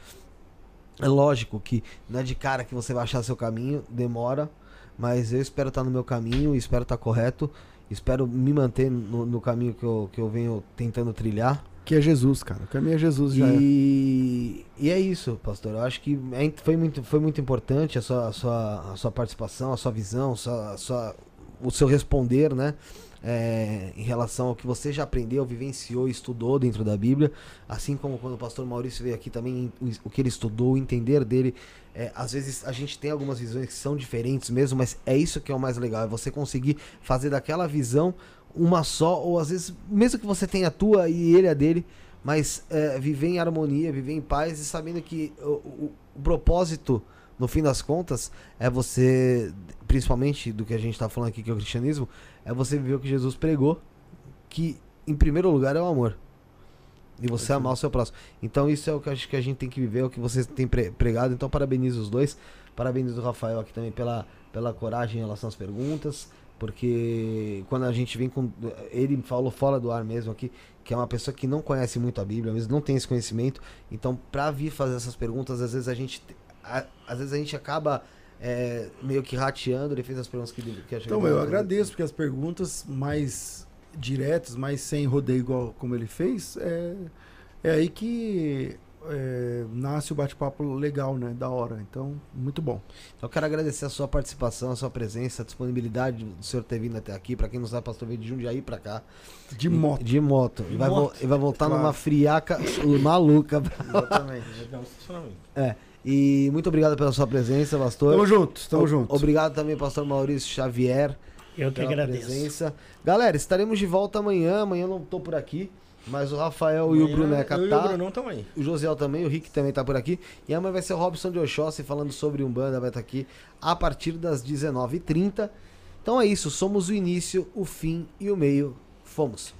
É lógico que não é de cara que você vai achar seu caminho, demora, mas eu espero estar no meu caminho, espero estar correto, espero me manter no, no caminho que eu, que eu venho tentando trilhar. Que é Jesus, cara. O caminho é Jesus já. é. E, e é isso, pastor. Eu acho que é foi muito, foi muito importante a sua, a sua, a sua participação, a sua visão, a sua, a sua- o seu responder, né? É, em relação ao que você já aprendeu, vivenciou estudou dentro da Bíblia. Assim como quando o pastor Maurício veio aqui também, o, o que ele estudou, o entender dele. É, às vezes a gente tem algumas visões que são diferentes mesmo, mas é isso que é o mais legal. É você conseguir fazer daquela visão uma só, ou às vezes, mesmo que você tenha a tua e ele a dele, mas é, viver em harmonia, viver em paz e sabendo que o, o- o propósito, no fim das contas, é você, principalmente do que a gente está falando aqui, que é o cristianismo, é você viver o que Jesus pregou, que em primeiro lugar é o amor. E você amar o seu próximo. Então isso é o que acho que a gente tem que viver, é o que vocês têm pre- pregado. Então parabenizo os dois. Parabenizo o Rafael aqui também pela, pela coragem em relação às perguntas. Porque quando a gente vem com. Ele falou fora do ar mesmo aqui, que é uma pessoa que não conhece muito a Bíblia, mas não tem esse conhecimento. Então, pra vir fazer essas perguntas, às vezes a gente. A- às vezes a gente acaba é, meio que rateando. Ele fez as perguntas que, que a gente Então, eu agradeço, porque as perguntas mais diretas, mais sem rodeio, igual como ele fez, é, é aí que é, nasce o bate-papo legal, né? Da hora. Então, muito bom. Então, eu quero agradecer a sua participação, a sua presença, a disponibilidade do senhor ter vindo até aqui. Pra quem não sabe, pastor veio de Jundiaí pra cá. De moto. De moto. De e, vai moto. e vai voltar Claro. numa friaca maluca. Exatamente. Legal, estacionamento. É. E muito obrigado pela sua presença, pastor. Tamo junto, tamo O- junto. Obrigado também, pastor Maurício Xavier, Eu que pela agradeço. presença. Galera, estaremos de volta amanhã. Amanhã eu não tô por aqui, mas o Rafael e o Amanhã Bruneca eu e tá. o Brunão tamo aí. O Josiel também, o Rick também tá por aqui. E amanhã vai ser o Robson de Oxóssi falando sobre Umbanda, vai estar aqui a partir das 19h30. Então é isso, somos o início, o fim e o meio. Fomos.